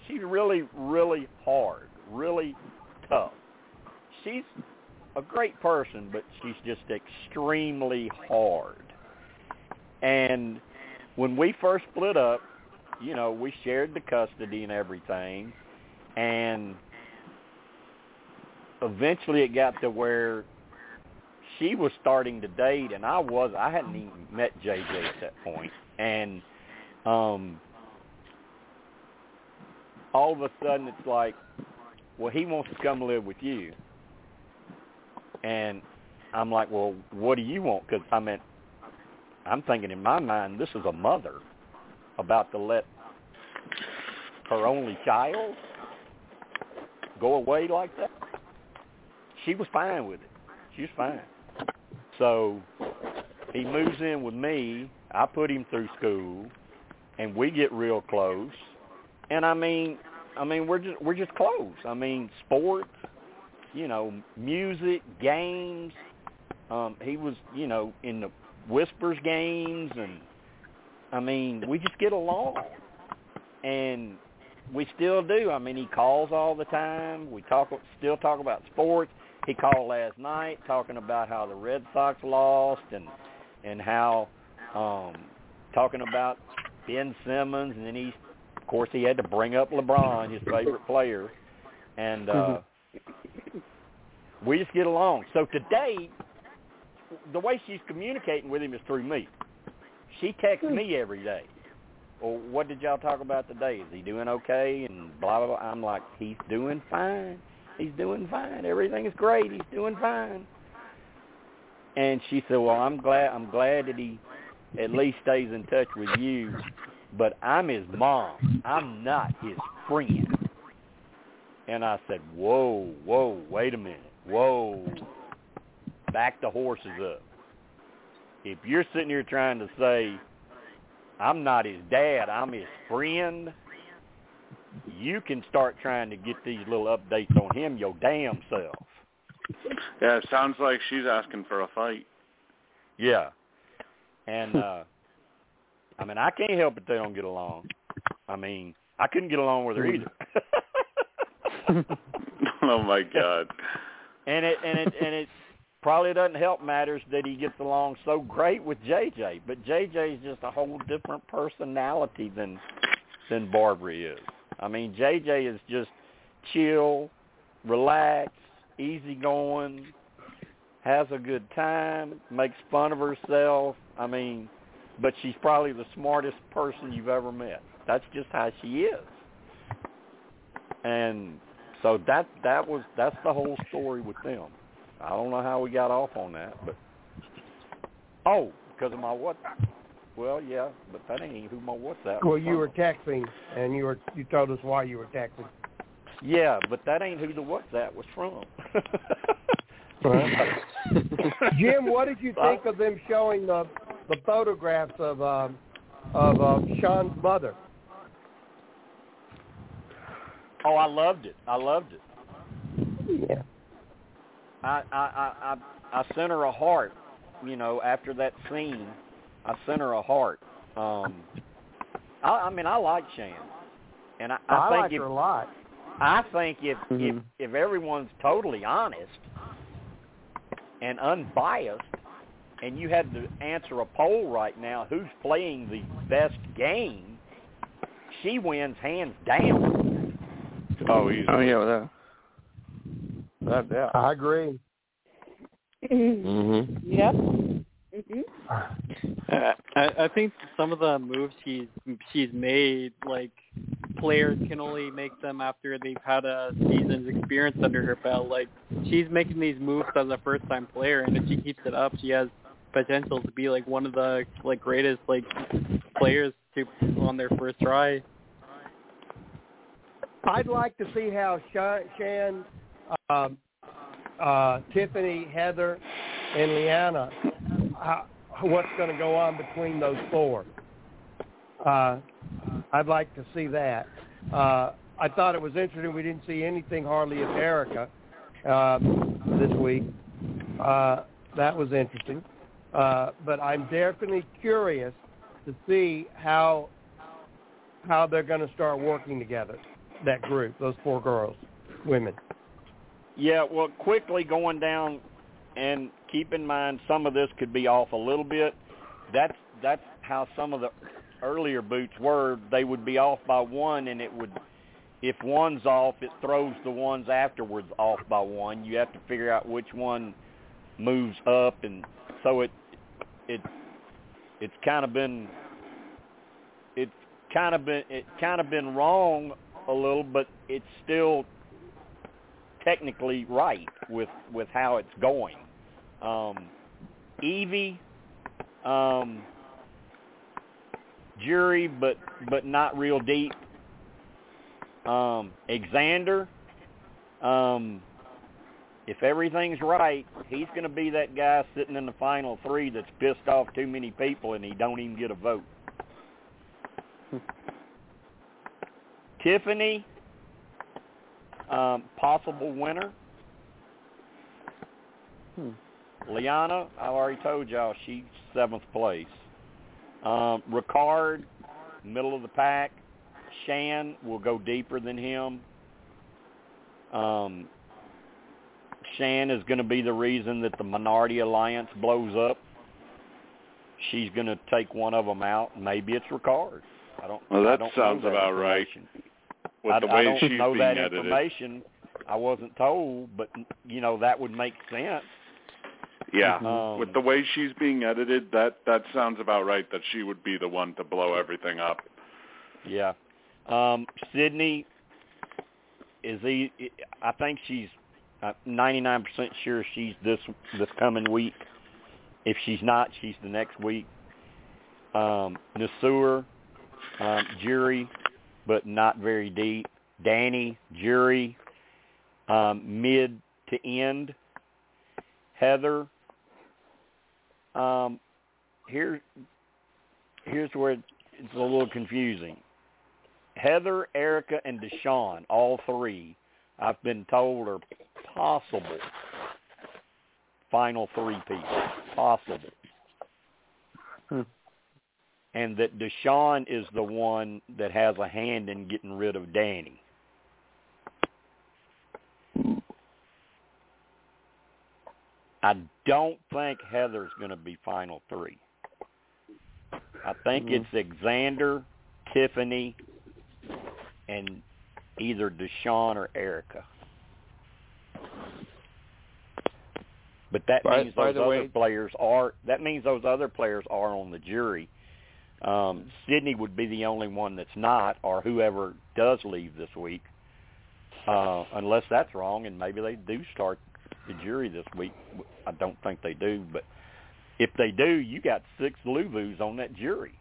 she's really really hard, really tough. She's a great person, but she's just extremely hard. And when we first split up, you know, we shared the custody and everything, and eventually it got to where she was starting to date, and I was I hadn't even met JJ at that point, and um, all of a sudden it's like, well, he wants to come live with you. And I'm like, well, what do you want? Because I mean, I'm thinking in my mind, this is a mother about to let her only child go away like that. She was fine with it. She was fine. So he moves in with me. I put him through school, and we get real close. And I mean, I mean, we're just we're just close. I mean, sports, you know, music, games. Um, he was, you know, in the Whispers games, and I mean, we just get along, and we still do. I mean, he calls all the time. We talk, still talk about sports. He called last night talking about how the Red Sox lost and and how um, talking about Ben Simmons, and then he, of course, he had to bring up LeBron, his favorite player, and uh, we just get along. So today, the way she's communicating with him is through me. She texts me hmm. every day. Well, what did y'all talk about today? Is he doing okay? And blah blah blah. I'm like, he's doing fine. He's doing fine. Everything is great. He's doing fine. And she said, "Well, I'm glad. I'm glad that he at least stays in touch with you. But I'm his mom. I'm not his friend." And I said, "Whoa, whoa, wait a minute. Whoa, back the horses up. If you're sitting here trying to say I'm not his dad, I'm his friend." You can start trying to get these little updates on him your damn self. Yeah, it sounds like she's asking for a fight. Yeah. And uh I mean I can't help it they don't get along. I mean, I couldn't get along with her either. oh my god. and it and it and it probably doesn't help matters that he gets along so great with JJ, but JJ is just a whole different personality than than Barbara is. I mean, JJ is just chill, relaxed, easygoing, has a good time, makes fun of herself. I mean, but she's probably the smartest person you've ever met. That's just how she is. And so that that was that's the whole story with them. I don't know how we got off on that, but oh, because of my what? Well, yeah, but that ain't who my WhatsApp. Well, you were texting, and you were you told us why you were texting. Yeah, but that ain't who the WhatsApp was from. Jim, what did you think of them showing the the photographs of um, of uh, Shan's mother? Oh, I loved it. I loved it. Yeah. I I I I, I sent her a heart. You know, after that scene, I sent her a heart. Um, I, I mean, I like Shan, and I, I, I think like if, her a lot. I think if Mhm. if if everyone's totally honest and unbiased, and you had to answer a poll right now, who's playing the best game? She wins hands down. Oh, easy. Oh yeah, without without doubt. I agree. Mm-hmm. Yep. Mhm. I, I I think some of the moves she's she's made, like players can only make them after they've had a season's experience under her belt. Like she's making these moves as a first time player, and if she keeps it up, she has potential to be like one of the like greatest like players to on their first try. I'd like to see how Sha- Shan, um, uh, Tiffany, Heather, and Liana, how, what's going to go on between those four. Uh, I'd like to see that. Uh, I thought it was interesting. We didn't see anything hardly of Erika uh, this week. Uh, that was interesting. Uh, but I'm definitely curious to see how how they're going to start working together. That group, those four girls, women. Yeah, well, quickly going down, and keep in mind some of this could be off a little bit. That's that's how some of the earlier boots were. They would be off by one, and it would, if one's off, it throws the ones afterwards off by one. You have to figure out which one moves up, and so it it it's kind of been it's kind of been it kind of been wrong a little, but it's still technically right with with how it's going. Um, Evvie, um, jury, but but not real deep. Um, Xander, um, if everything's right, he's going to be that guy sitting in the final three that's pissed off too many people and he don't even get a vote. Tiffany, um, possible winner. Hmm. Liana, I've already told y'all she's seventh place. Um, Ricard, middle of the pack. Shan will go deeper than him. Um, Shan is going to be the reason that the minority alliance blows up. she's going to take one of them out. Maybe it's Ricard. I don't. Well, I that don't sounds know that about right. With I, the I way don't she's know being that edited. information. I wasn't told, but you know that would make sense. Yeah. Um, With the way she's being edited, that that sounds about right. That she would be the one to blow everything up. Yeah. Um, Sydney is he? I think she's uh, 99% sure she's this this coming week. If she's not, she's the next week. Um, Naseer, um, jury, but not very deep. Danny, jury, um, mid to end. Heather. Um, here, here's where it's a little confusing. Heather, Erika, and Deshawn, all three, I've been told are possible final three people. Possible. And that Deshawn is the one that has a hand in getting rid of Danny. I don't think Heather's going to be final three. I think Mhm. it's Xander, Tiffany, and either Deshawn or Erika. But that By- means those other way- players are. That means those other players are on the jury. Um, Sydney would be the only one that's not, or whoever does leave this week, uh, unless that's wrong, and maybe they do start the jury this week. I don't think they do, but if they do, you got six Luvus on that jury.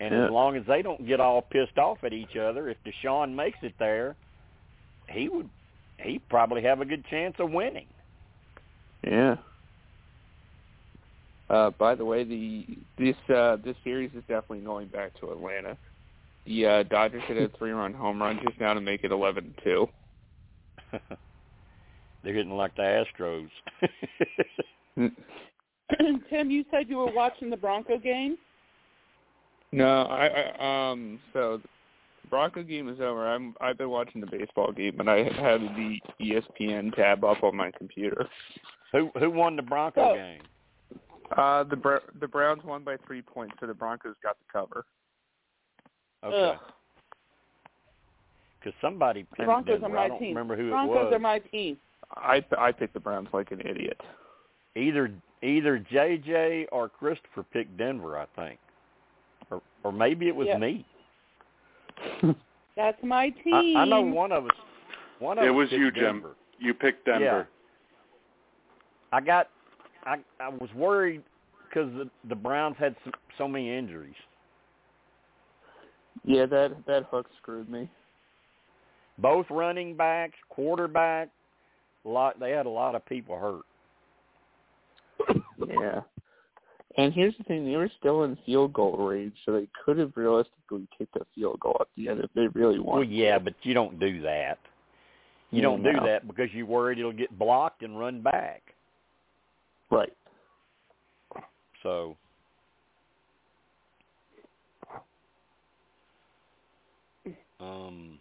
And Yeah. as long as they don't get all pissed off at each other, if Deshawn makes it there, he would he probably have a good chance of winning. Yeah. Uh, by the way, the this uh, this series is definitely going back to Atlanta. The uh, Dodgers hit a three-run home run just now to make it eleven-two. They're hitting like the Astros. Tim, you said you were watching the Bronco game. No, I, I um so the Bronco game is over. I'm I've been watching the baseball game, and I have the ESPN tab up on my computer. who who won the Bronco Oh. game? Uh, the Br- the Browns won by three points, so the Broncos got the cover. Okay. Because somebody pinned Broncos Denver. are my I don't team. remember who Broncos it was. are my team. I I picked the Browns like an idiot. either either JJ or Christopher picked Denver, I think, or or maybe it was Yeah. me. That's my team. I know one of us. One of It us was picked you, Jim. Denver. You picked Denver. I got. I I was worried because the the Browns had so, so many injuries. Yeah, that that hook screwed me. Both running backs, quarterback, lot. They had a lot of people hurt. Yeah. And here's the thing, they were still in field goal range, so they could have realistically kicked a field goal at the end if they really wanted. Well, yeah, but you don't do that. You Yeah, don't do no. that because you're worried it'll get blocked and run back. Right. So um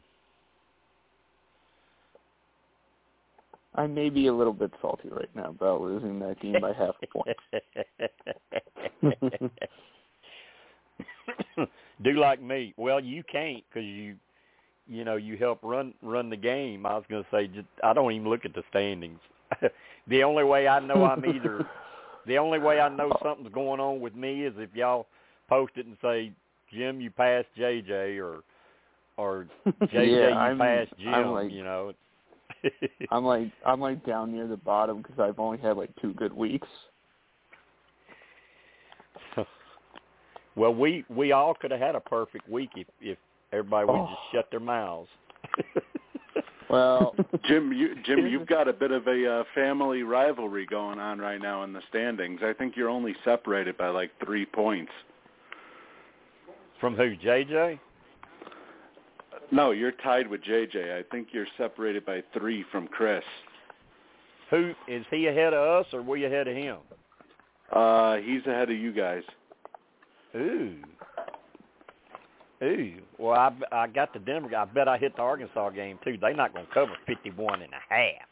I may be a little bit salty right now about losing that game by half a point. do like me. Well, you can't because you, you know, you help run run the game. I was going to say, just, I don't even look at the standings. the only way I know I'm either, the only way I know something's going on with me is if y'all post it and say, Jim, you passed JJ, or or JJ, Yeah, you I'm- passed Jim. I'm like- you know. I'm like I'm like down near the bottom because I've only had like two good weeks. well, we we all could have had a perfect week if if everybody would Oh. just shut their mouths. Well, Jim, you Jim, you've got a bit of a uh, family rivalry going on right now in the standings. I think you're only separated by like three points. From who, JJ? No, you're tied with JJ. I think you're separated by three from Chris. Who is he ahead of us, or we ahead of him? Uh, he's ahead of you guys. Ooh, ooh. Well, I I got the Denver. I bet I hit the Arkansas game too. They're not going to cover fifty-one and a half.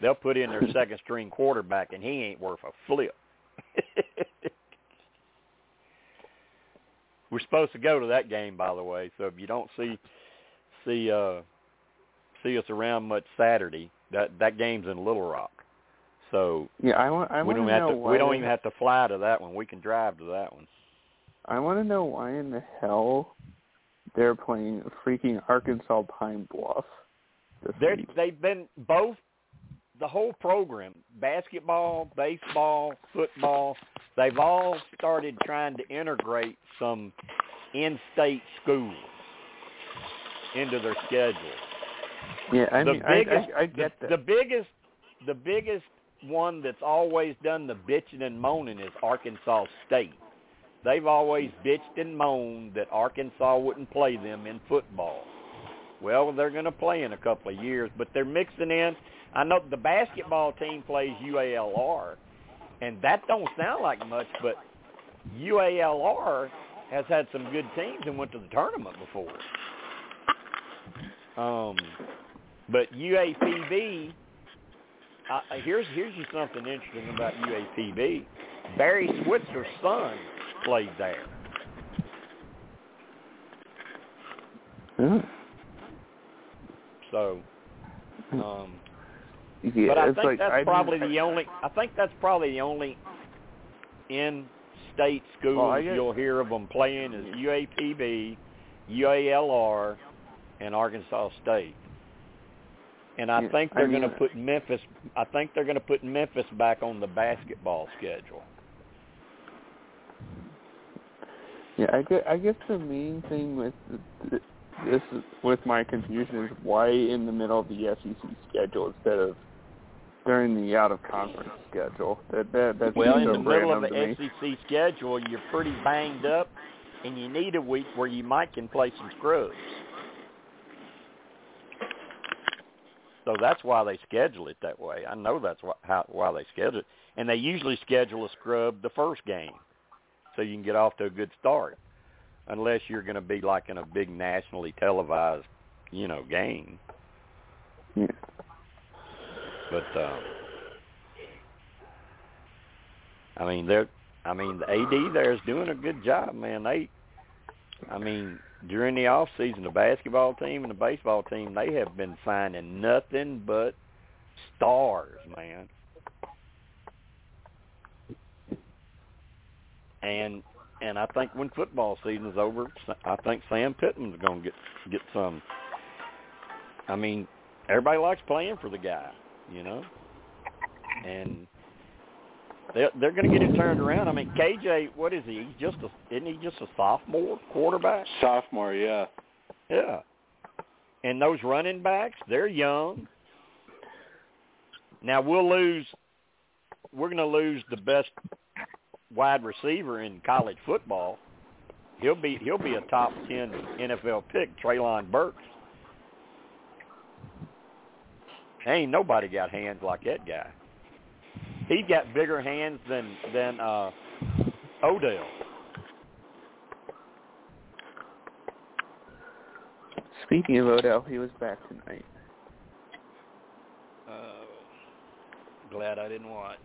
They'll put in their second string quarterback, and he ain't worth a flip. We're supposed to go to that game, by the way. So if you don't see see uh see us around much Saturday, that that game's in Little Rock. So Yeah, I want. I we want don't to have know to we don't even have to fly to that one. We can drive to that one. I want to know why in the hell they're playing freaking Arkansas Pine Bluff. They've been both the whole program, basketball, baseball, football, they've all started trying to integrate some in-state schools into their schedule. Yeah, I the mean, I- I, I, get the, that. the biggest, the biggest one that's always done the bitching and moaning is Arkansas State. They've always bitched and moaned that Arkansas wouldn't play them in football. Well, they're going to play in a couple of years, but they're mixing in. I know the basketball team plays UALR, and that don't sound like much, but UALR has had some good teams and went to the tournament before. Um, but UAPB, uh, here's here's just something interesting about UAPB. Barry Switzer's son played there. Yeah. So, um, Yeah, but I think like, that's I probably the only. I think that's probably the only in-state schools I you'll hear of them playing is UAPB, UALR, and Arkansas State. And I Yeah, think they're going mean- to put Memphis. I think they're going to put Memphis back on the basketball schedule. Yeah, I guess, I guess the main thing with this, with my confusion is why in the middle of the SEC schedule instead of during the out of conference schedule. That that that's Well, in the middle of the. SEC schedule, you're pretty banged up, and you need a week where you might can play some scrubs. So that's why they schedule it that way. I know that's why, how, why they schedule it, and they usually schedule a scrub the first game, so you can get off to a good start. Unless you're going to be like in a big nationally televised, you know, game. Yeah. But um, I mean, they're. I mean, the AD there is doing a good job, man. They, I mean, during the off season, the basketball team and the baseball team, they have been signing nothing but stars, man. And and I think when football season's over, I think Sam Pittman's going to get get some. I mean, everybody likes playing for the guy, you know, and they're, they're going to get it turned around. I mean, KJ, what is he? He's just a isn't he just a sophomore quarterback? Sophomore, yeah. Yeah. And those running backs, they're young. Now we'll lose. We're going to lose the best wide receiver in college football. He'll be he'll be a top ten NFL pick, Treylon Burks. Ain't nobody got hands like that guy. He got bigger hands than than uh Odell. Speaking of Odell, he was back tonight. Uh, glad I didn't watch.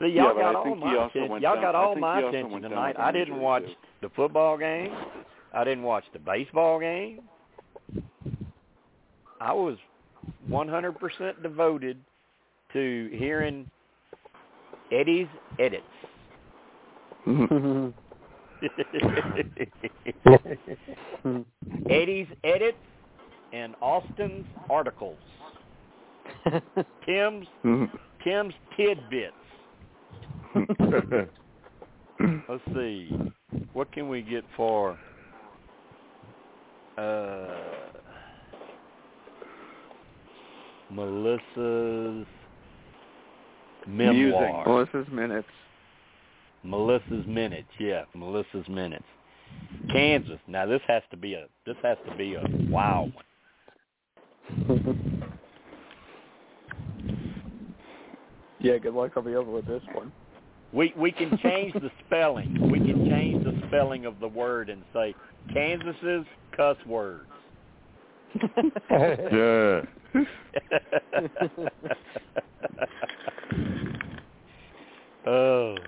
See, y'all Yeah, got all my attention. Y'all down- got all my attention tonight. I didn't watch too. the football game. I didn't watch the baseball game. I was 100% devoted to hearing Eddie's edits. Eddie's edits and Austin's articles. Tim's Tim's tidbits. Let's see. What can we get for uh Melissa's memoir. Melissa's minutes. Melissa's minutes, yeah, Melissa's minutes. Kansas. Now this has to be a this has to be a wow one. Yeah, good luck on the over with this one. We we can change the spelling. We can change the spelling of the word and say Kansas's cuss words. yeah. Oh.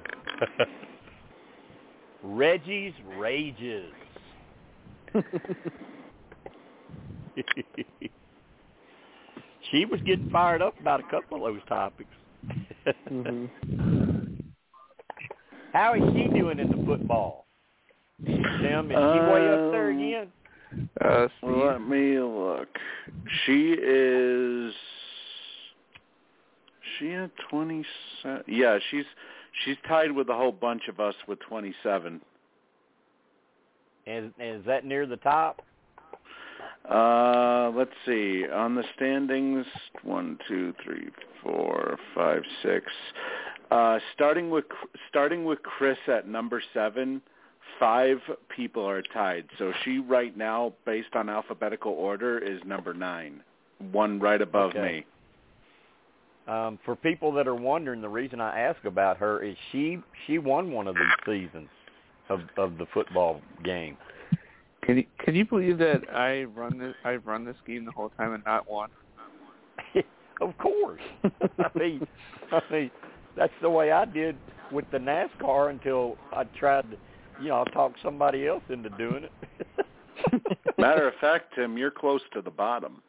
Reggie's Rages. she was getting fired up about a couple of those topics. mm-hmm. How is she doing in the football? Tim, is she way up there Um, again? Uh, Let me look. She is. She at twenty seven. Yeah, she's she's tied with a whole bunch of us with twenty seven. Is, is that near the top? Uh, let's see. On the standings, one, two, three, four, five, six. Uh, starting with starting with Chris at number seven, five people are tied. So she right now, based on alphabetical order, is number nine, one right above Okay. me. Um, for people that are wondering, the reason I ask about her is she she won one of these seasons of of the football game. can you can you believe that I run this I've run this game the whole time and not won? of course. I mean, I mean, that's the way I did with the NASCAR until I tried to, you know, talk somebody else into doing it. Matter of fact, Tim, you're close to the bottom.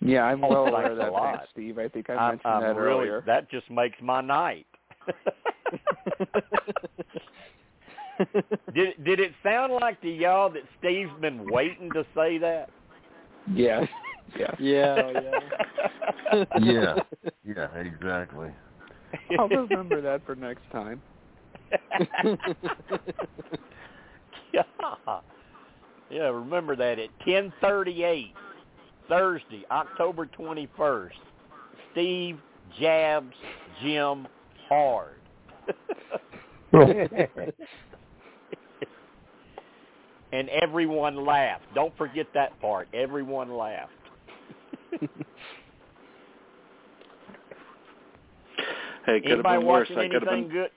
Yeah, I'm well aware of a that, lot. thanks, Steve. I think I I'm, mentioned I'm that really, earlier. That just makes my night. did did it sound like to y'all that Steve's been waiting to say that? Yes. Yes. Yeah, yeah. Yeah. Yeah, exactly. I'll remember that for next time. yeah. Yeah, remember that at 10:38 Thursday, October 21st. Steve jabs Jim hard. and everyone laughed. Don't forget that part. Everyone laughed. Hey, could have Anybody been worse. watching I could have anything been. good?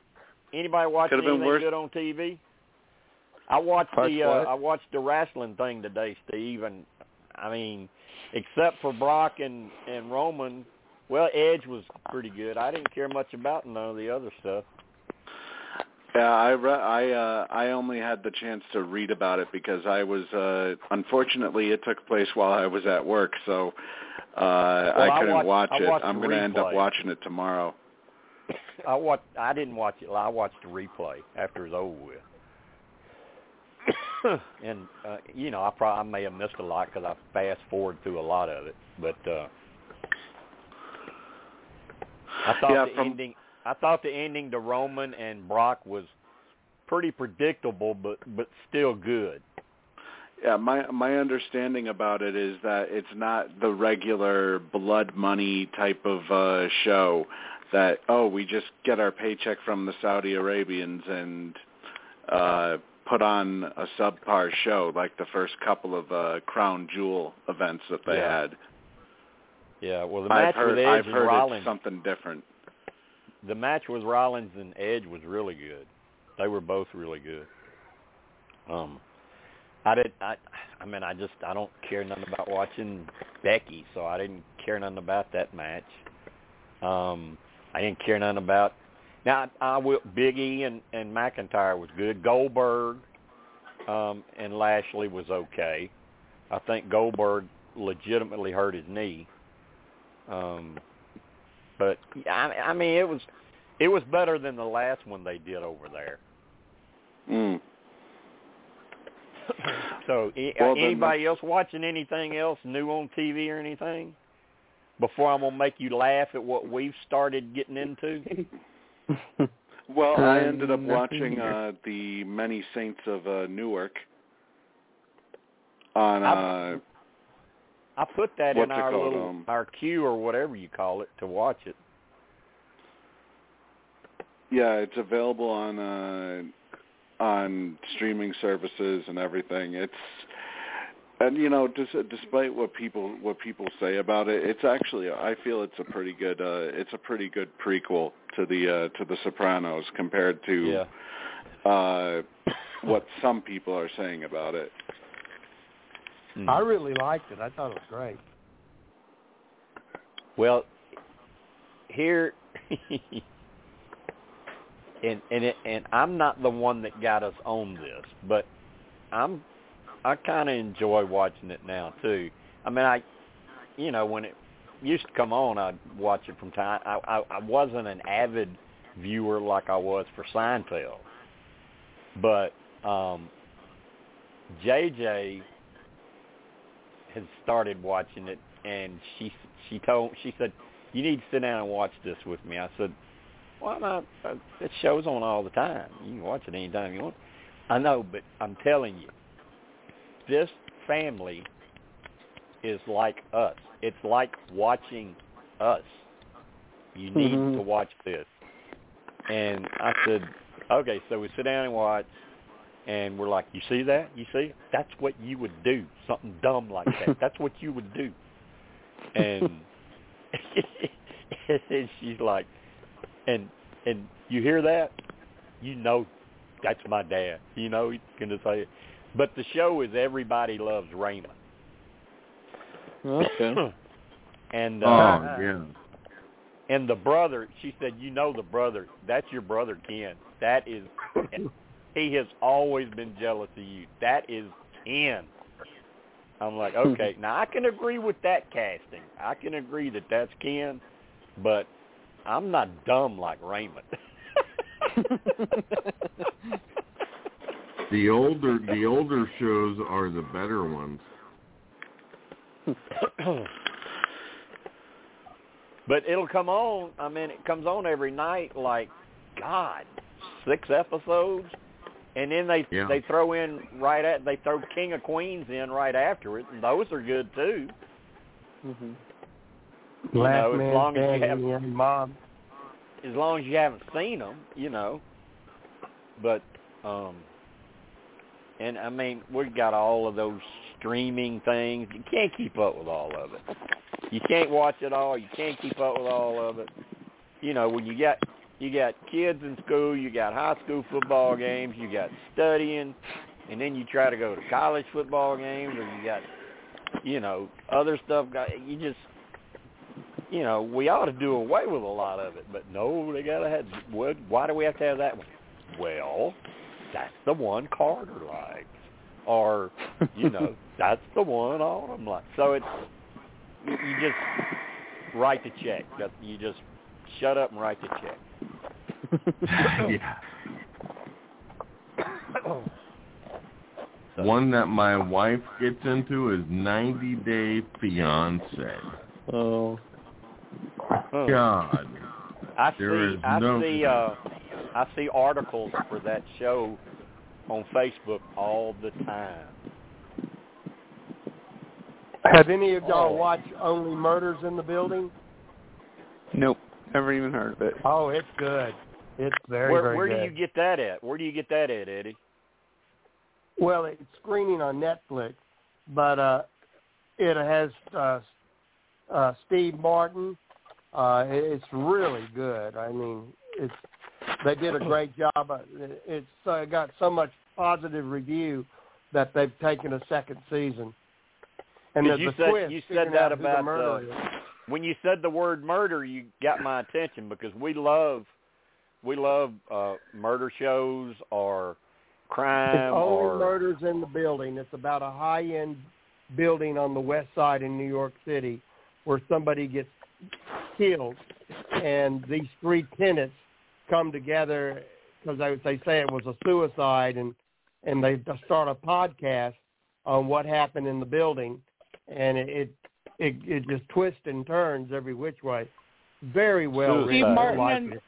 Anybody watching anything worse. good on TV? I watched Watch the uh. I watched the wrestling thing today, Steve, and I mean, except for Brock and and Roman, well, Edge was pretty good. I didn't care much about none of the other stuff. Yeah, I re- I uh I only had the chance to read about it because I was uh unfortunately it took place while I was at work, so uh I I couldn't watched- watch it. I'm going to end up watching it tomorrow. I watched. I didn't watch it. I watched the replay after it was over with. and uh, you know, I probably I may have missed a lot because I fast forward through a lot of it. But uh, I thought Yeah, the from- ending. I thought the ending to Roman and Brock was pretty predictable, but but still good. Yeah, my my understanding about it is that it's not the regular blood money type of uh show that oh, we just get our paycheck from the Saudi Arabians and uh put on a subpar show like the first couple of uh Crown Jewel events that they Yeah. had. Yeah. Well, the I've match heard with Edge I've and heard Rollins. something different. the match with Rollins and Edge was really good. They were both really good. Um, I did. I. I mean, I just I don't care nothing about watching Becky, so I didn't care nothing about that match. Um, I didn't care nothing about. Now I, I will. Big E and and McIntyre was good. Goldberg, um, and Lashley was okay. I think Goldberg legitimately hurt his knee. Um, but I, I mean, it was it was better than the last one they did over there. Mm. So, Well, then anybody else watching anything else new on TV or anything? Before I'm gonna make you laugh at what we've started getting into. Well, I Um, ended up watching uh the Many Saints of uh Newark on I- uh I put that What's in our called, little um, our queue or whatever you call it to watch it. Yeah, it's available on uh on streaming services and everything. It's and you know, just despite what people what people say about it, it's actually I feel it's a pretty good uh it's a pretty good prequel to the uh to the Sopranos compared to Yeah. uh what some people are saying about it. Hmm. I really liked it. I thought it was great. Well, here and and it, and I'm not the one that got us on this, but I'm I kind of enjoy watching it now too. I mean, I you know when it used to come on, I'd watch it from time. I I, I wasn't an avid viewer like I was for Seinfeld, but um JJ has started watching it, and she she told she said you need to sit down and watch this with me. I said, why not? It shows on all the time. You can watch it anytime you want. I know, but I'm telling you, this family is like us. It's like watching us. You need Mhm. to watch this. And I said, okay, so we sit down and watch, and we're like, you see that? You see? That's what you would do. Something dumb like that. That's what you would do. And, and she's like, and and you hear that? You know, that's my dad. You know, he's gonna say it. But the show is Everybody Loves Raymond. Okay. and Oh uh, yeah. and the brother, she said, you know the brother. That's your brother Ken. That is, he has always been jealous of you. That is Ken. I'm like, okay, now I can agree with that casting. I can agree that that's Ken, but I'm not dumb like Raymond. The older the older shows are the better ones. but it'll come on. I mean, it comes on every night. Like, God, six episodes, and then they Yeah. they throw in right at they throw King of Queens in right after it, and those are good too. Mhm. You Last know, as long as you have- yeah, mob. As long as you haven't seen them, you know. But um, and I mean, we've got all of those streaming things. You can't keep up with all of it. You can't watch it all. You can't keep up with all of it. You know, when you got you got kids in school, you got high school football games, you got studying, and then you try to go to college football games, or you got you know other stuff. You just you know we ought to do away with a lot of it, but no, they gotta have. Why do we have to have that one? Well, that's the one Carter likes, or you know that's the one Autumn likes. So it's you you just write the check. You just shut up and write the check. yeah. One that my wife gets into is 90 Day Fiance. Oh. God. I There see. is I no- see. Uh, I see articles for that show on Facebook all the time. Have any of y'all Oh. watched Only Murders in the Building? Nope. Never even heard of it. Oh, it's good. It's very, where very where good. do you get that at? Where do you get that at, Eddie? Well, it's screening on Netflix, but uh, it has uh, uh, Steve Martin. Uh, it's really good. I mean, it's they did a great job. Uh, it- It's uh, got so much positive review that they've taken a second season. And the, you the said you said that the about murderer uh, when you said the word murder, you got my attention because we love we love uh murder shows or It's crime only or murders in the building. It's about a high-end building on the west side in New York City where somebody gets killed, and these three tenants come together because they, they say it was a suicide, and and they start a podcast on what happened in the building, and it it it, it just twists and turns every which way. Very well Steve written. I Martin like and it.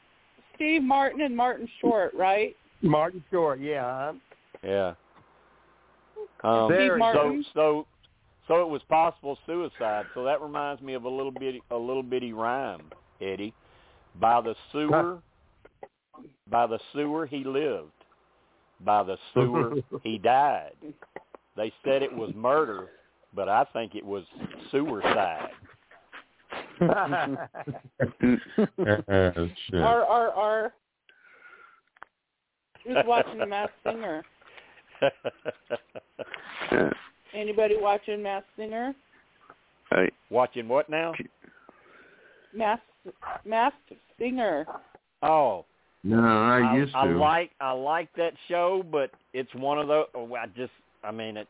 Steve Martin and Martin Short, right? Martin Short, yeah. yeah. Um, Very so Martin? so so it was possible suicide. So that reminds me of a little bitty a little bitty rhyme, Eddie. By the sewer, by the sewer he lived. By the sewer he died. They said it was murder, but I think it was suicide. Oh, shit. R R R. Who's watching The Masked Singer? Anybody watching Masked Singer? I, Watching what now? Masked Masked Singer. Oh, No, I, I used to. I like I like that show, but it's one of those. oh, I just I mean it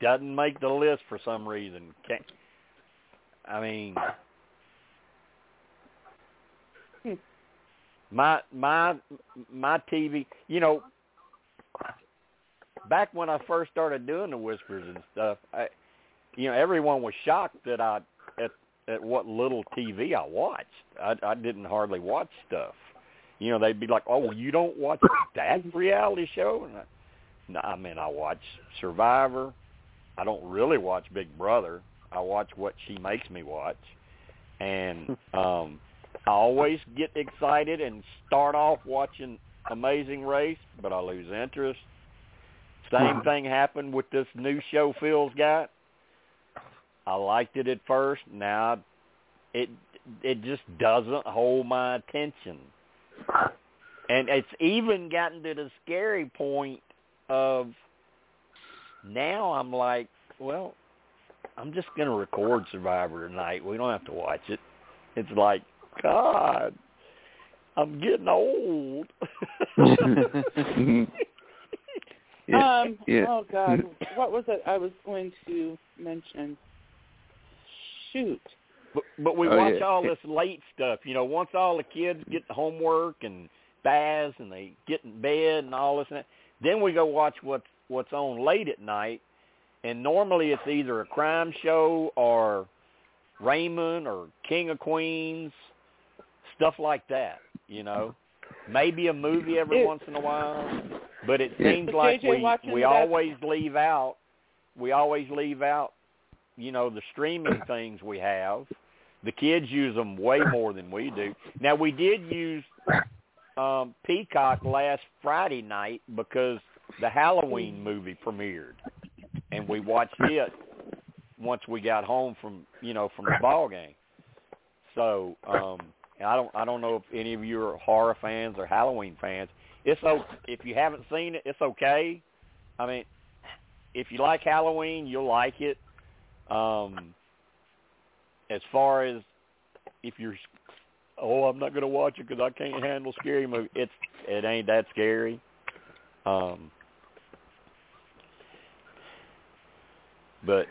doesn't make the list for some reason. Can't, I mean, my my my TV. You know, back when I first started doing the whispers and stuff, I, you know, everyone was shocked that I at at what little TV I watched. I I didn't hardly watch stuff. You know, they'd be like, "Oh, you don't watch that reality show?" And I, no, I mean, I watch Survivor. I don't really watch Big Brother. I watch what she makes me watch, and um, I always get excited and start off watching Amazing Race, but I lose interest. Same thing happened with this new show Phil's got. I liked it at first. Now it it just doesn't hold my attention. And it's even gotten to the scary point of now I'm like, well, I'm just going to record Survivor tonight. We don't have to watch it. It's like, God, I'm getting old. Yeah, um. yeah. Oh God, what was it I was going to mention? Shoot. But, but we Oh, watch yeah. all this late stuff. You know, once all the kids get the homework and baths and they get in bed and all this and that, then we go watch what's what's on late at night. And normally it's either a crime show or Raymond or King of Queens, stuff like that. You know, maybe a movie every It- once in a while. But it seems But like JJ we watching we that- always leave out we always leave out you know the streaming things we have. The kids use them way more than we do. Now we did use um Peacock last Friday night because the Halloween movie premiered, and we watched it once we got home from you know from the ball game. So um I don't I don't know if any of you are horror fans or Halloween fans. It's o if you haven't seen it, it's okay. I mean, if you like Halloween, you'll like it. Um, as far as if you're, oh, I'm not going to watch it because I can't handle scary movies. It's it ain't that scary. Um, but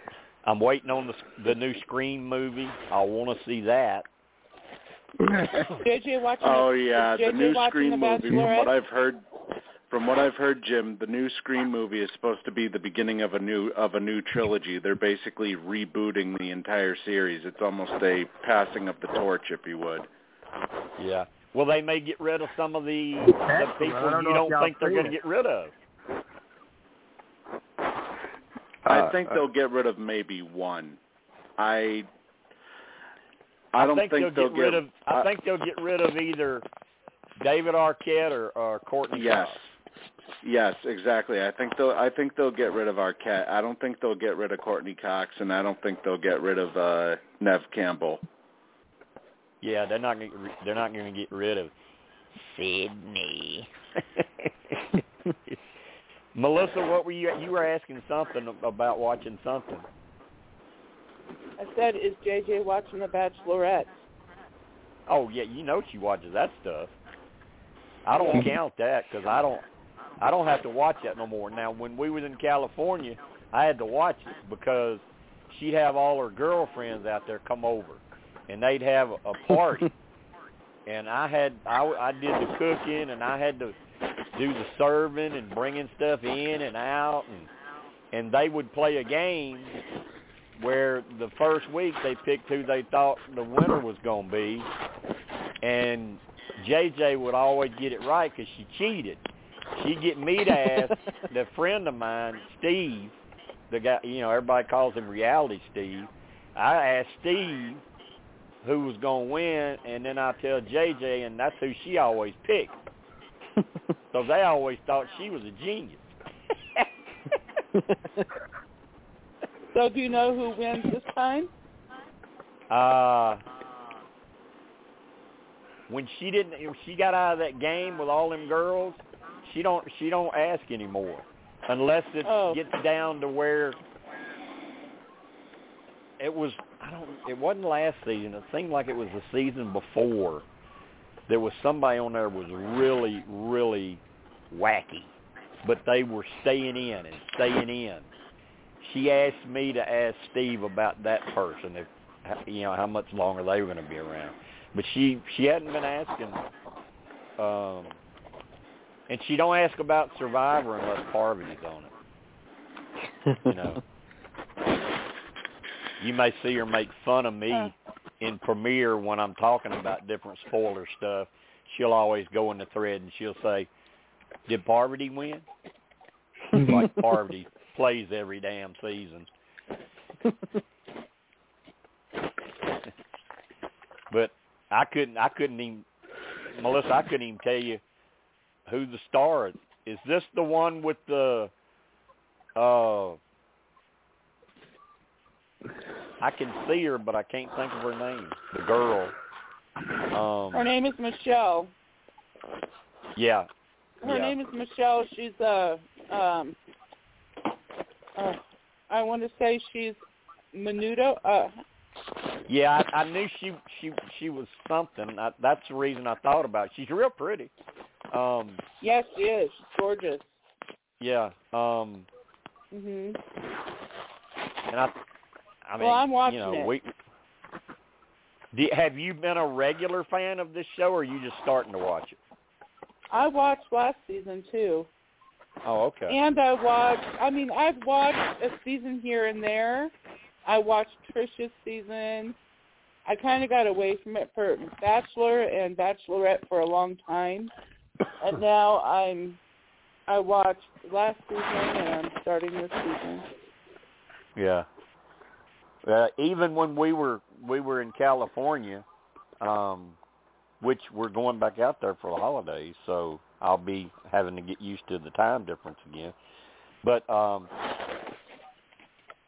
I'm waiting on the the new Scream movie. I want to see that. JJ watching. Oh yeah, is the new Scream movie. From what I've heard, from what I've heard, Jim, the new Scream movie is supposed to be the beginning of a new of a new trilogy. They're basically rebooting the entire series. It's almost a passing of the torch, if you would. Yeah. Well, they may get rid of some of the the people don't you don't think they're going to get rid of. I Uh, think uh, they'll get rid of maybe one. I I don't think, they'll, they'll get rid of. I uh, think they'll get rid of either David Arquette or, or Courteney Yes. Cox. Yes, exactly. I think they'll I think they'll get rid of Arquette. I don't think they'll get rid of Courteney Cox and I don't think they'll get rid of uh Neve Campbell. Yeah, they're not. Gonna, they're not going to get rid of Sidney. Melissa, what were you? You were asking something about watching something. I said, is JJ watching the Bachelorette? Oh yeah, you know she watches that stuff. I don't count that because I don't. I don't have to watch that no more. Now, when we was in California, I had to watch it because she'd have all her girlfriends out there come over, and they'd have a party. and I had I, I did the cooking, and I had to do the serving and bringing stuff in and out, and and they would play a game where the first week they picked who they thought the winner was going to be, and JJ would always get it right because she cheated. She'd get me to ask the friend of mine, Steve, the guy, you know, everybody calls him Reality Steve. I asked Steve who was going to win, and then I tell JJ, and that's who she always picked. so they always thought she was a genius. So do you know who wins this time? Uh, when she didn't, when she got out of that game with all them girls, she don't she don't ask anymore, unless it Oh. gets down to where it was. I don't. It wasn't last season. It seemed like it was the season before. there was somebody on there was really, really wacky, but they were staying in and staying in. She asked me to ask Steve about that person, if you know how much longer they were going to be around. But she she hadn't been asking, um, and she don't ask about Survivor unless Parvati's on it. You know, you may see her make fun of me in premiere when I'm talking about different spoiler stuff. She'll always go in the thread and she'll say, "Did Parvati win?" like Parvati plays every damn season. but I couldn't I couldn't even Melissa, I couldn't even tell you who the star is. Is this the one with the uh I can see her but I can't think of her name. The girl. Um Her name is Michelle. Yeah. Her yeah. name is Michelle. She's a um uh, I want to say she's Menudo. Uh, yeah, I, I knew she she she was something. I, that's the reason I thought about. It. She's real pretty. Um yes, she is. She's gorgeous. Yeah. Um Mhm. and I I mean, Well, I'm watching you know, it. we do, have you been a regular fan of this show or are you just starting to watch it? I watched last season too. Oh, okay. And I watched. I mean, I've watched a season here and there. I watched Trisha's season. I kind of got away from it for Bachelor and Bachelorette for a long time, and now I'm. I watched last season and I'm starting this season. Yeah. Uh, even when we were we were in California, um, which we're going back out there for the holidays, so I'll be having to get used to the time difference again. But um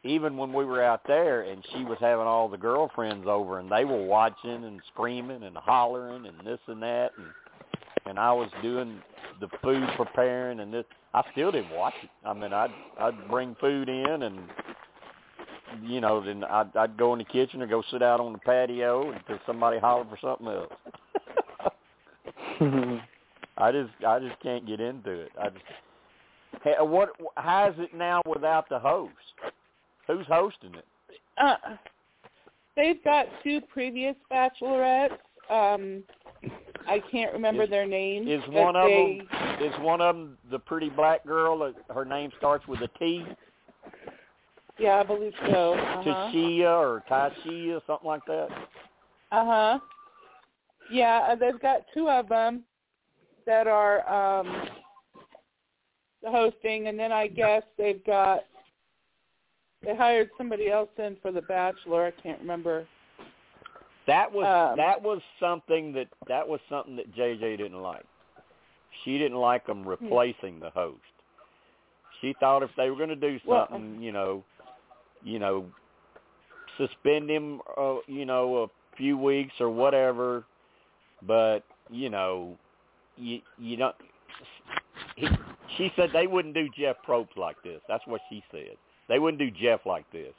even when we were out there and she was having all the girlfriends over and they were watching and screaming and hollering and this and that and and I was doing the food preparing and this I still didn't watch it. I mean I'd I'd bring food in and you know, then I'd I'd go in the kitchen or go sit out on the patio until somebody hollered for something else. I just I just can't get into it. I just hey, what how's it now without the host? Who's hosting it? Uh, they've got two previous bachelorettes. Um, I can't remember Is- their names. Is one of they, them is one of them the pretty black girl? that Her name starts with a T, Yeah, I believe so. Uh-huh. Tayshia or Tayshia, something like that. Uh huh. Yeah, uh, they've got two of them that are um the hosting, and then I guess they've got they hired somebody else in for the Bachelor. I can't remember. That was Um, that was something that that was something that JJ didn't like. She didn't like them replacing the host. She thought if they were going to do Well- something, you know, you know, suspend him, uh, you know, a few weeks or whatever. But you know, you you don't. He, she said they wouldn't do Jeff Probst like this. That's what she said. They wouldn't do Jeff like this.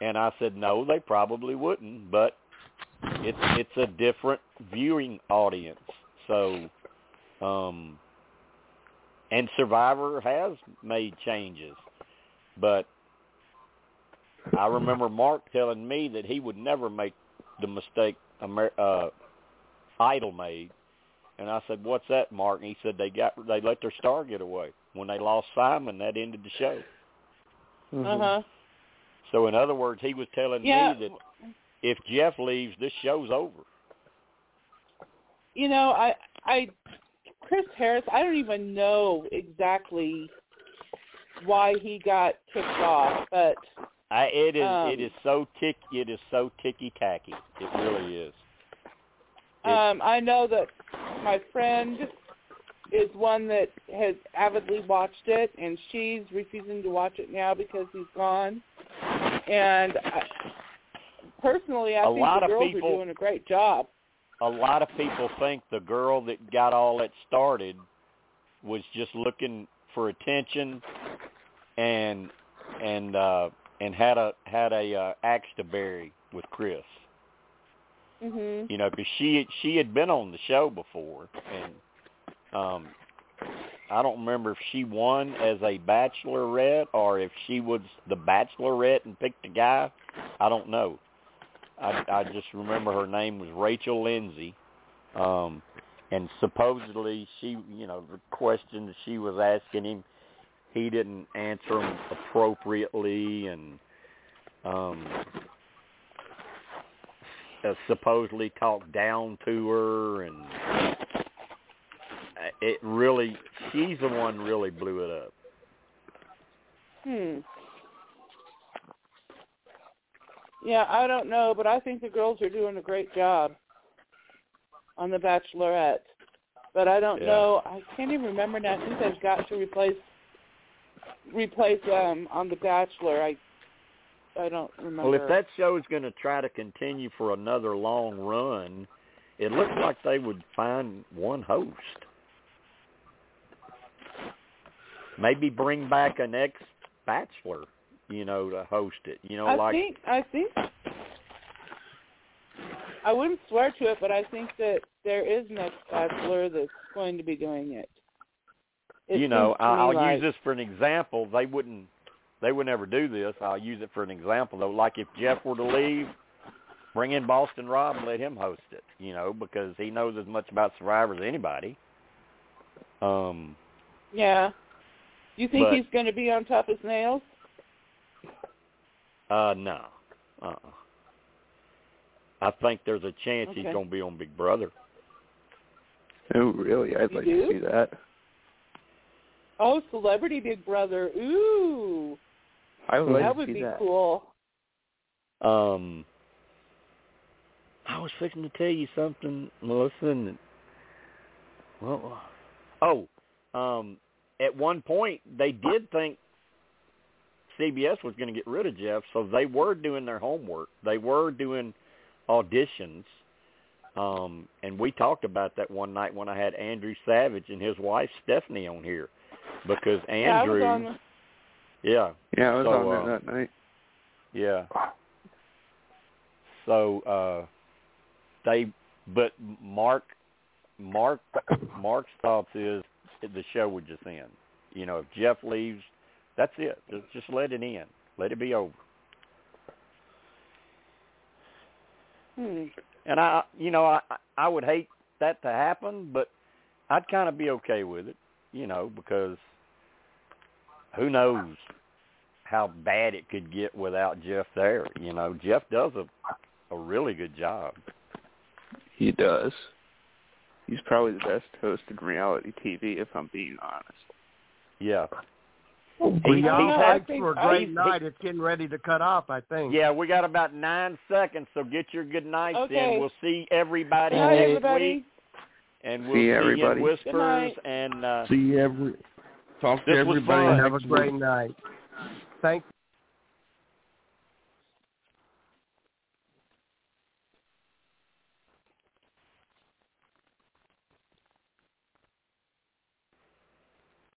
And I said, no, they probably wouldn't, but it's it's a different viewing audience. So, um, and Survivor has made changes, but I remember Mark telling me that he would never make the mistake Amer- uh, Idol made. And I said, "What's that, Mark?" And he said, "They got they let their star get away when they lost Simon. That ended the show." Uh huh. So in other words, he was telling Yeah. me that if Jeff leaves, this show's over. You know, I I Chris Harris. I don't even know exactly why he got kicked off, but I, it is Um, it is so tick it is so ticky tacky. It really is. It- Um, I know that my friend is one that has avidly watched it, and she's refusing to watch it now because he's gone. And I, personally, I A think lot the of girls people- are doing a great job. a lot of people think the girl that got all that started was just looking for attention and and uh and had a had a uh, axe to bury with Chris. Mhm. You know, because she she had been on the show before, and um, I don't remember if she won as a bachelorette or if she was the bachelorette and picked a guy. I don't know. I I just remember her name was Rachel Lindsay. Um and supposedly she, you know, the questions she was asking him, he didn't answer them appropriately and um uh, supposedly talked down to her and it really she's the one really blew it up. Hmm. Yeah, I don't know, but I think the girls are doing a great job on The Bachelorette. But I don't Yeah. know. I can't even remember now who they've got to replace replace um on The Bachelor. I I don't remember. Well, if that show's going to try to continue for another long run, it looks like they would find one host. Maybe bring back an ex-bachelor, you know, to host it. You know, I like think I think I wouldn't swear to it, but I think that there is an ex-bachelor that's going to be doing it. It you know, seems to me I'll like, use this for an example. They wouldn't, they would never do this. I'll use it for an example though. Like if Jeff were to leave, bring in Boston Rob and let him host it. You know, because he knows as much about Survivor as anybody. Um, Yeah. You think But- he's going to be on tough as nails? uh, no, uh, uh I think there's a chance he's going to be on Big Brother. Oh, really? I'd You like do? to see that. Oh, Celebrity Big Brother. Ooh. I would like that to would see be that. cool. Um, I was fixing to tell you something, Melissa. And, well, oh, um, at one point they did think CBS was going to get rid of Jeff, so they were doing their homework. They were doing auditions. Um, and we talked about that one night when I had Andrew Savage and his wife Stephanie on here, because Yeah, I was Andrew, on the- yeah, Yeah, I was So, on uh, there that night. yeah. So uh they but Mark Mark Mark's thoughts is the show would just end. You know, if Jeff leaves, that's it. Just just let it end. Let it be over. Hmm. And I you know, I I would hate that to happen, but I'd kind of be okay with it, you know, because who knows how bad it could get without Jeff there. You know, Jeff does a a really good job. He does. He's probably the best host in reality TV, if I'm being honest. Yeah. We He- got he's thanks had- for a I- great he- night. It's getting ready to cut off, I think. Yeah, we got about nine seconds, so get your good nights Okay. in. We'll see everybody Good night, next everybody. week. And we'll See see, everybody. in Good Whispers night. and uh See every talk to everybody fun. Have a great night. Thank